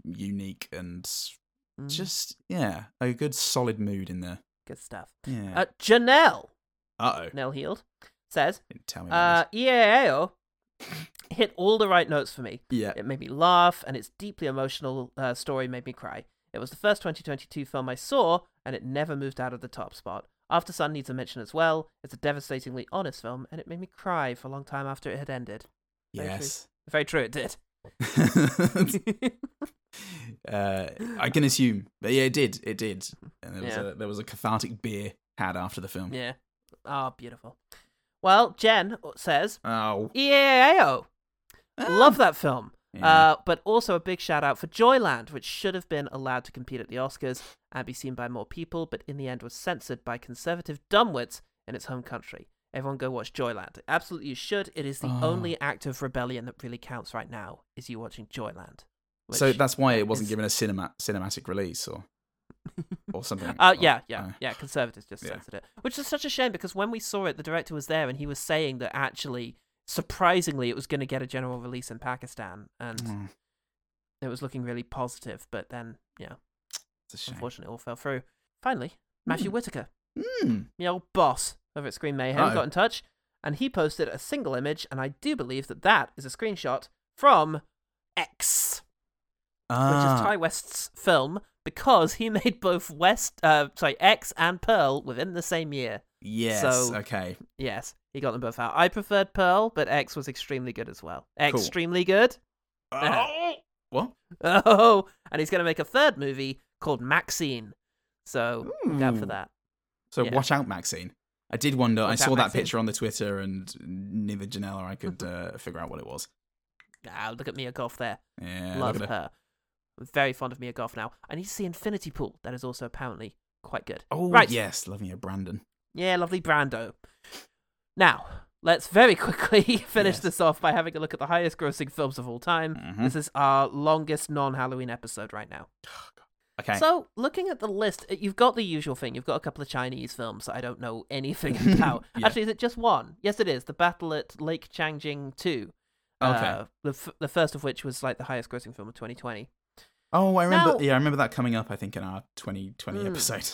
S2: unique and
S1: Mm.
S2: just yeah, a good solid mood in there.
S1: Good stuff.
S2: Yeah.
S1: Uh, Janelle.
S2: Uh oh.
S1: Nell Healed says,
S2: Tell me.
S1: Uh, EAAO hit all the right notes for me.
S2: Yeah.
S1: It made me laugh, and its deeply emotional uh, story made me cry. It was the first 2022 film I saw, and it never moved out of the top spot. After Sun needs a mention as well. It's a devastatingly honest film, and it made me cry for a long time after it had ended. Very true.
S2: Yes.
S1: Very true, it did.
S2: uh, I can assume, but yeah, it did. It did. And there was
S1: Yeah.
S2: a there was a cathartic beer had after the film.
S1: Yeah. Ah, beautiful. Well, Jen says,
S2: Oh.
S1: yeah, EAAO. Love that film.
S2: Yeah.
S1: Uh, but also a big shout out for Joyland, which should have been allowed to compete at the Oscars and be seen by more people, but in the end was censored by conservative dumbwits in its home country. Everyone go watch Joyland. Absolutely you should. It is the
S2: Oh.
S1: only act of rebellion that really counts right now, is you watching Joyland.
S2: so that's why it wasn't
S1: is-
S2: given a cinema cinematic release or or something.
S1: Uh,
S2: or-
S1: yeah, yeah,
S2: uh,
S1: yeah. Conservatives just
S2: yeah.
S1: censored it, which is such a shame because when we saw it, the director was there and he was saying that actually, surprisingly, it was going to get a general release in Pakistan, and
S2: Mm.
S1: it was looking really positive. But then, yeah,
S2: It's a shame.
S1: unfortunately, it all fell through. Finally, Matthew
S2: Mm.
S1: Whitaker,
S2: Mm.
S1: the old boss over at Screen Mayhem,
S2: Uh-oh.
S1: got in touch, and he posted a single image, and I do believe that that is a screenshot from X which
S2: Ah,
S1: is Ti West's film, because he made both West, uh, sorry, X and Pearl within the same year.
S2: yes.
S1: so-
S2: okay.
S1: Yes, he got them both out. I preferred Pearl, but X was extremely good as well.
S2: Cool.
S1: Extremely good.
S2: Oh. What?
S1: Oh, and he's going to make a third movie called Maxine. So out for that.
S2: So
S1: Yeah.
S2: watch out, Maxine. I did wonder. I
S1: Watch out,
S2: saw that
S1: Maxine.
S2: picture on the Twitter, and neither Janelle or I could uh, figure out what it was.
S1: Ah, look at Mia Goth there.
S2: Yeah,
S1: Love her. I'm very fond of Mia Goth now. I need to see Infinity Pool. That is also apparently quite good.
S2: Oh,
S1: right.
S2: yes, loving you, Brandon.
S1: Yeah, lovely Brando. Now, let's very quickly finish
S2: Yes.
S1: this off by having a look at the highest grossing films of all time.
S2: Mhm.
S1: This is our longest non Halloween episode right now.
S2: Okay.
S1: So, looking at the list, uh, you've got the usual thing. You've got a couple of Chinese films that I don't know anything about.
S2: Yeah.
S1: Actually, is it just one? Yes, it is. The Battle at Lake Changjin 2.
S2: Okay.
S1: Uh, the, f- the first of which was like the highest grossing film of 2020.
S2: oh, I remember.
S1: Now-
S2: yeah, I remember that coming up. I think in our 2020
S1: Mm.
S2: episode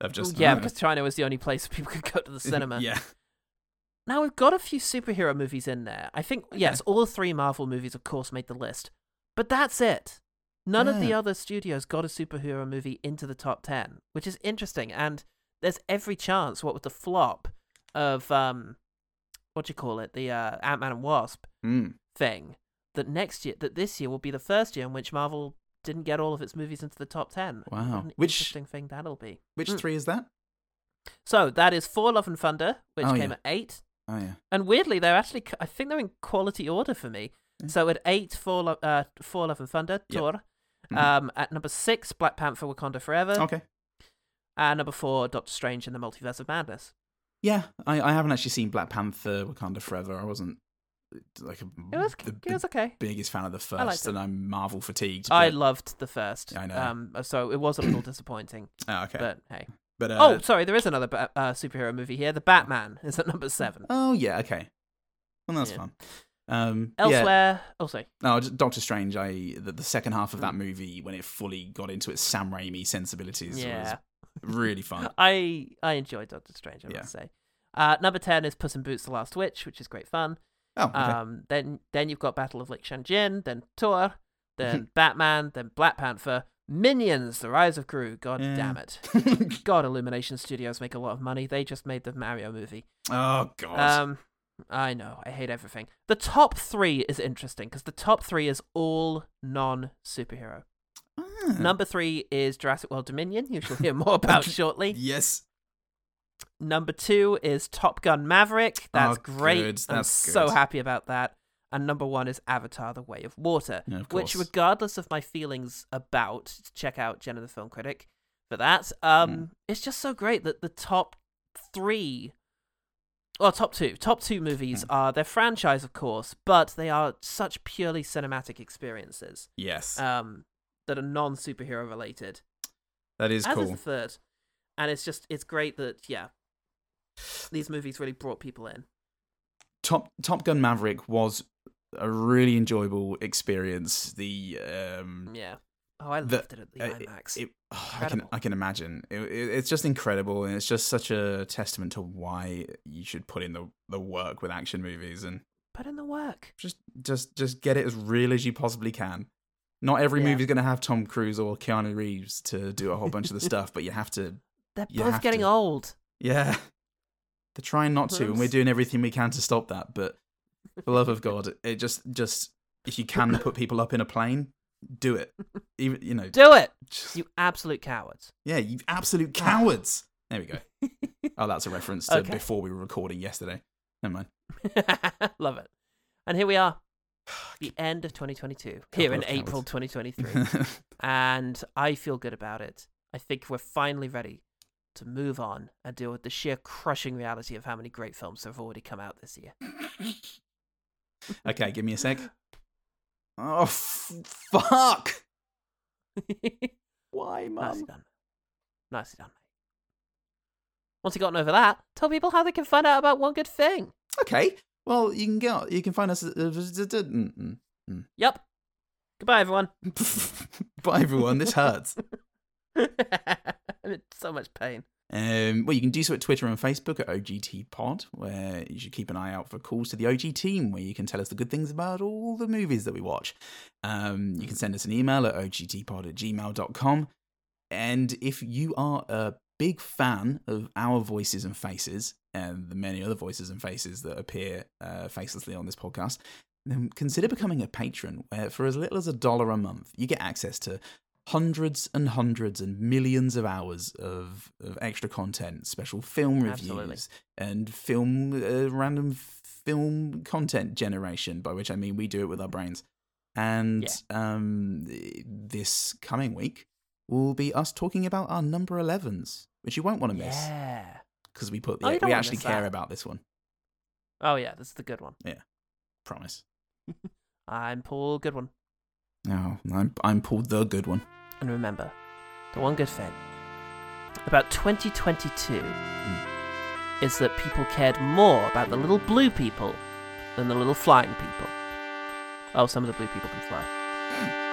S2: of just
S1: yeah, because China was the only place people could go to the cinema.
S2: yeah.
S1: Now we've got a few superhero movies in there. I think yes, all three Marvel movies, of course, made the list, but that's it. None of the other studios got a superhero movie into the top ten, which is interesting. And there's every chance, what with the flop of um, what do you call it, the uh, Ant Man and Wasp
S2: Mm.
S1: thing, that next year, that this year will be the first year in which Marvel didn't get all of its movies into the top ten.
S2: Wow.
S1: An
S2: Which-
S1: interesting thing that'll be.
S2: Which
S1: Mm.
S2: three is that?
S1: So that is For Love and Thunder, which
S2: Oh,
S1: came
S2: yeah.
S1: at eight.
S2: Oh yeah.
S1: And weirdly, they're actually, I think they're in quality order for me. So at eight, Lo- uh, for Love and Thunder,
S2: Yep.
S1: Thor.
S2: Mhm.
S1: Um, at number six, Black Panther, Wakanda Forever.
S2: Okay.
S1: And number four, Doctor Strange and the Multiverse of Madness.
S2: Yeah, I, I haven't actually seen Black Panther: Wakanda Forever. I wasn't like a,
S1: It was,
S2: the,
S1: it was okay.
S2: biggest fan of the first, and I'm Marvel fatigued.
S1: I loved the first.
S2: I know.
S1: Um, so it was a little disappointing.
S2: Oh, okay.
S1: But hey.
S2: But, uh,
S1: oh, sorry, there is another ba- uh, superhero movie here. The Batman is at number seven.
S2: Oh yeah, okay. Well, that's
S1: Yeah.
S2: fun. Um, yeah.
S1: Elsewhere, oh sorry.
S2: No, just Doctor Strange. I the, the second half of that movie when it fully got into its Sam Raimi sensibilities
S1: Yeah.
S2: was really fun.
S1: I I enjoyed Doctor Strange. I
S2: Yeah.
S1: must say. Uh, number ten is Puss in Boots: The Last Witch, which is great fun.
S2: Oh, okay.
S1: Um, then then you've got Battle of Lake Changjin, then Thor, then Batman, then Black Panther, Minions: The Rise of Gru. God
S2: Yeah.
S1: damn it. God, Illumination Studios make a lot of money. They just made the Mario movie.
S2: Oh god.
S1: Um, I know. I hate everything. The top three is interesting because the top three is all non superhero.
S2: Ah.
S1: Number three is Jurassic World Dominion. You shall hear more about shortly.
S2: yes.
S1: Number two is Top Gun Maverick. That's
S2: Oh,
S1: great.
S2: good.
S1: I'm
S2: That's
S1: so happy about that. And number one is Avatar: The Way of Water,
S2: Yeah, of
S1: which, regardless of my feelings about, check out Jen and the Film Critic for that. Um,
S2: Mm.
S1: it's just so great that the top three, well, top two, top two movies
S2: Mm.
S1: are their franchise, of course, but they are such purely cinematic experiences.
S2: Yes.
S1: Um, that are non superhero related.
S2: that is
S1: As
S2: cool.
S1: is the third. And it's just it's great that yeah. These movies really brought people in.
S2: Top Top Gun Maverick was a really enjoyable experience. The um
S1: Yeah. Oh, I
S2: the-
S1: loved it at the
S2: uh,
S1: IMAX.
S2: it- oh, I can I can imagine. It, it- it's just incredible, and it's just such a testament to why you should put in the the work with action movies and
S1: Put in the work.
S2: just just just get it as real as you possibly can. Not every
S1: Yeah.
S2: movie's going to have Tom Cruise or Keanu Reeves to do a whole bunch of the stuff, but you have to.
S1: They're both getting
S2: to-
S1: old.
S2: Yeah, they're trying not to, and we're doing everything we can to stop that. But the love of God, it just just if you can put people up in a plane, do it. Even you know,
S1: Do it.
S2: just-
S1: You absolute cowards.
S2: yeah, you absolute cowards. There we go. Oh, that's a reference to
S1: Okay.
S2: before we were recording yesterday. Never mind.
S1: Love it. And here we are. The end of 2022. Here in April
S2: cowards.
S1: 2023. and I feel good about it. I think we're finally ready to move on and deal with the sheer crushing reality of how many great films have already come out this year.
S2: Okay, give me a sec. Oh f- fuck! Why,
S1: Nicely
S2: mum?
S1: done. Nicely done, mate. Once you've gotten over that, tell people how they can find out about One Good Thing.
S2: Okay. Well, you can get you can find us. Uh, mm, mm, mm.
S1: Yep. Goodbye, everyone.
S2: Bye, everyone. This hurts.
S1: I'm in so much pain.
S2: Um, well, you can do so at Twitter and Facebook at OGT Pod, where you should keep an eye out for calls to the OG team, where you can tell us the good things about all the movies that we watch. Um, you can send us an email at ogtpod at gmail.com. And if you are a big fan of our voices and faces, and the many other voices and faces that appear uh, facelessly on this podcast, then consider becoming a patron, where for as little as a dollar a month, you get access to hundreds and hundreds and millions of hours of, of extra content, special film reviews,
S1: Absolutely.
S2: and film uh, random film content generation. By which I mean we do it with our brains. And um, this coming week will be us talking about our number 11s, which you won't want to miss
S1: Yeah.
S2: because we put
S1: Oh,
S2: the,
S1: don't
S2: we actually care
S1: that.
S2: about this one.
S1: Oh, yeah, this is the good one.
S2: Yeah, promise.
S1: I'm Paul Goodwin.
S2: No, I'm I'm Paul the good one.
S1: And remember, the one good thing about 2022 hmm. is that people cared more about the little blue people than the little flying people. Oh, some of the blue people can fly.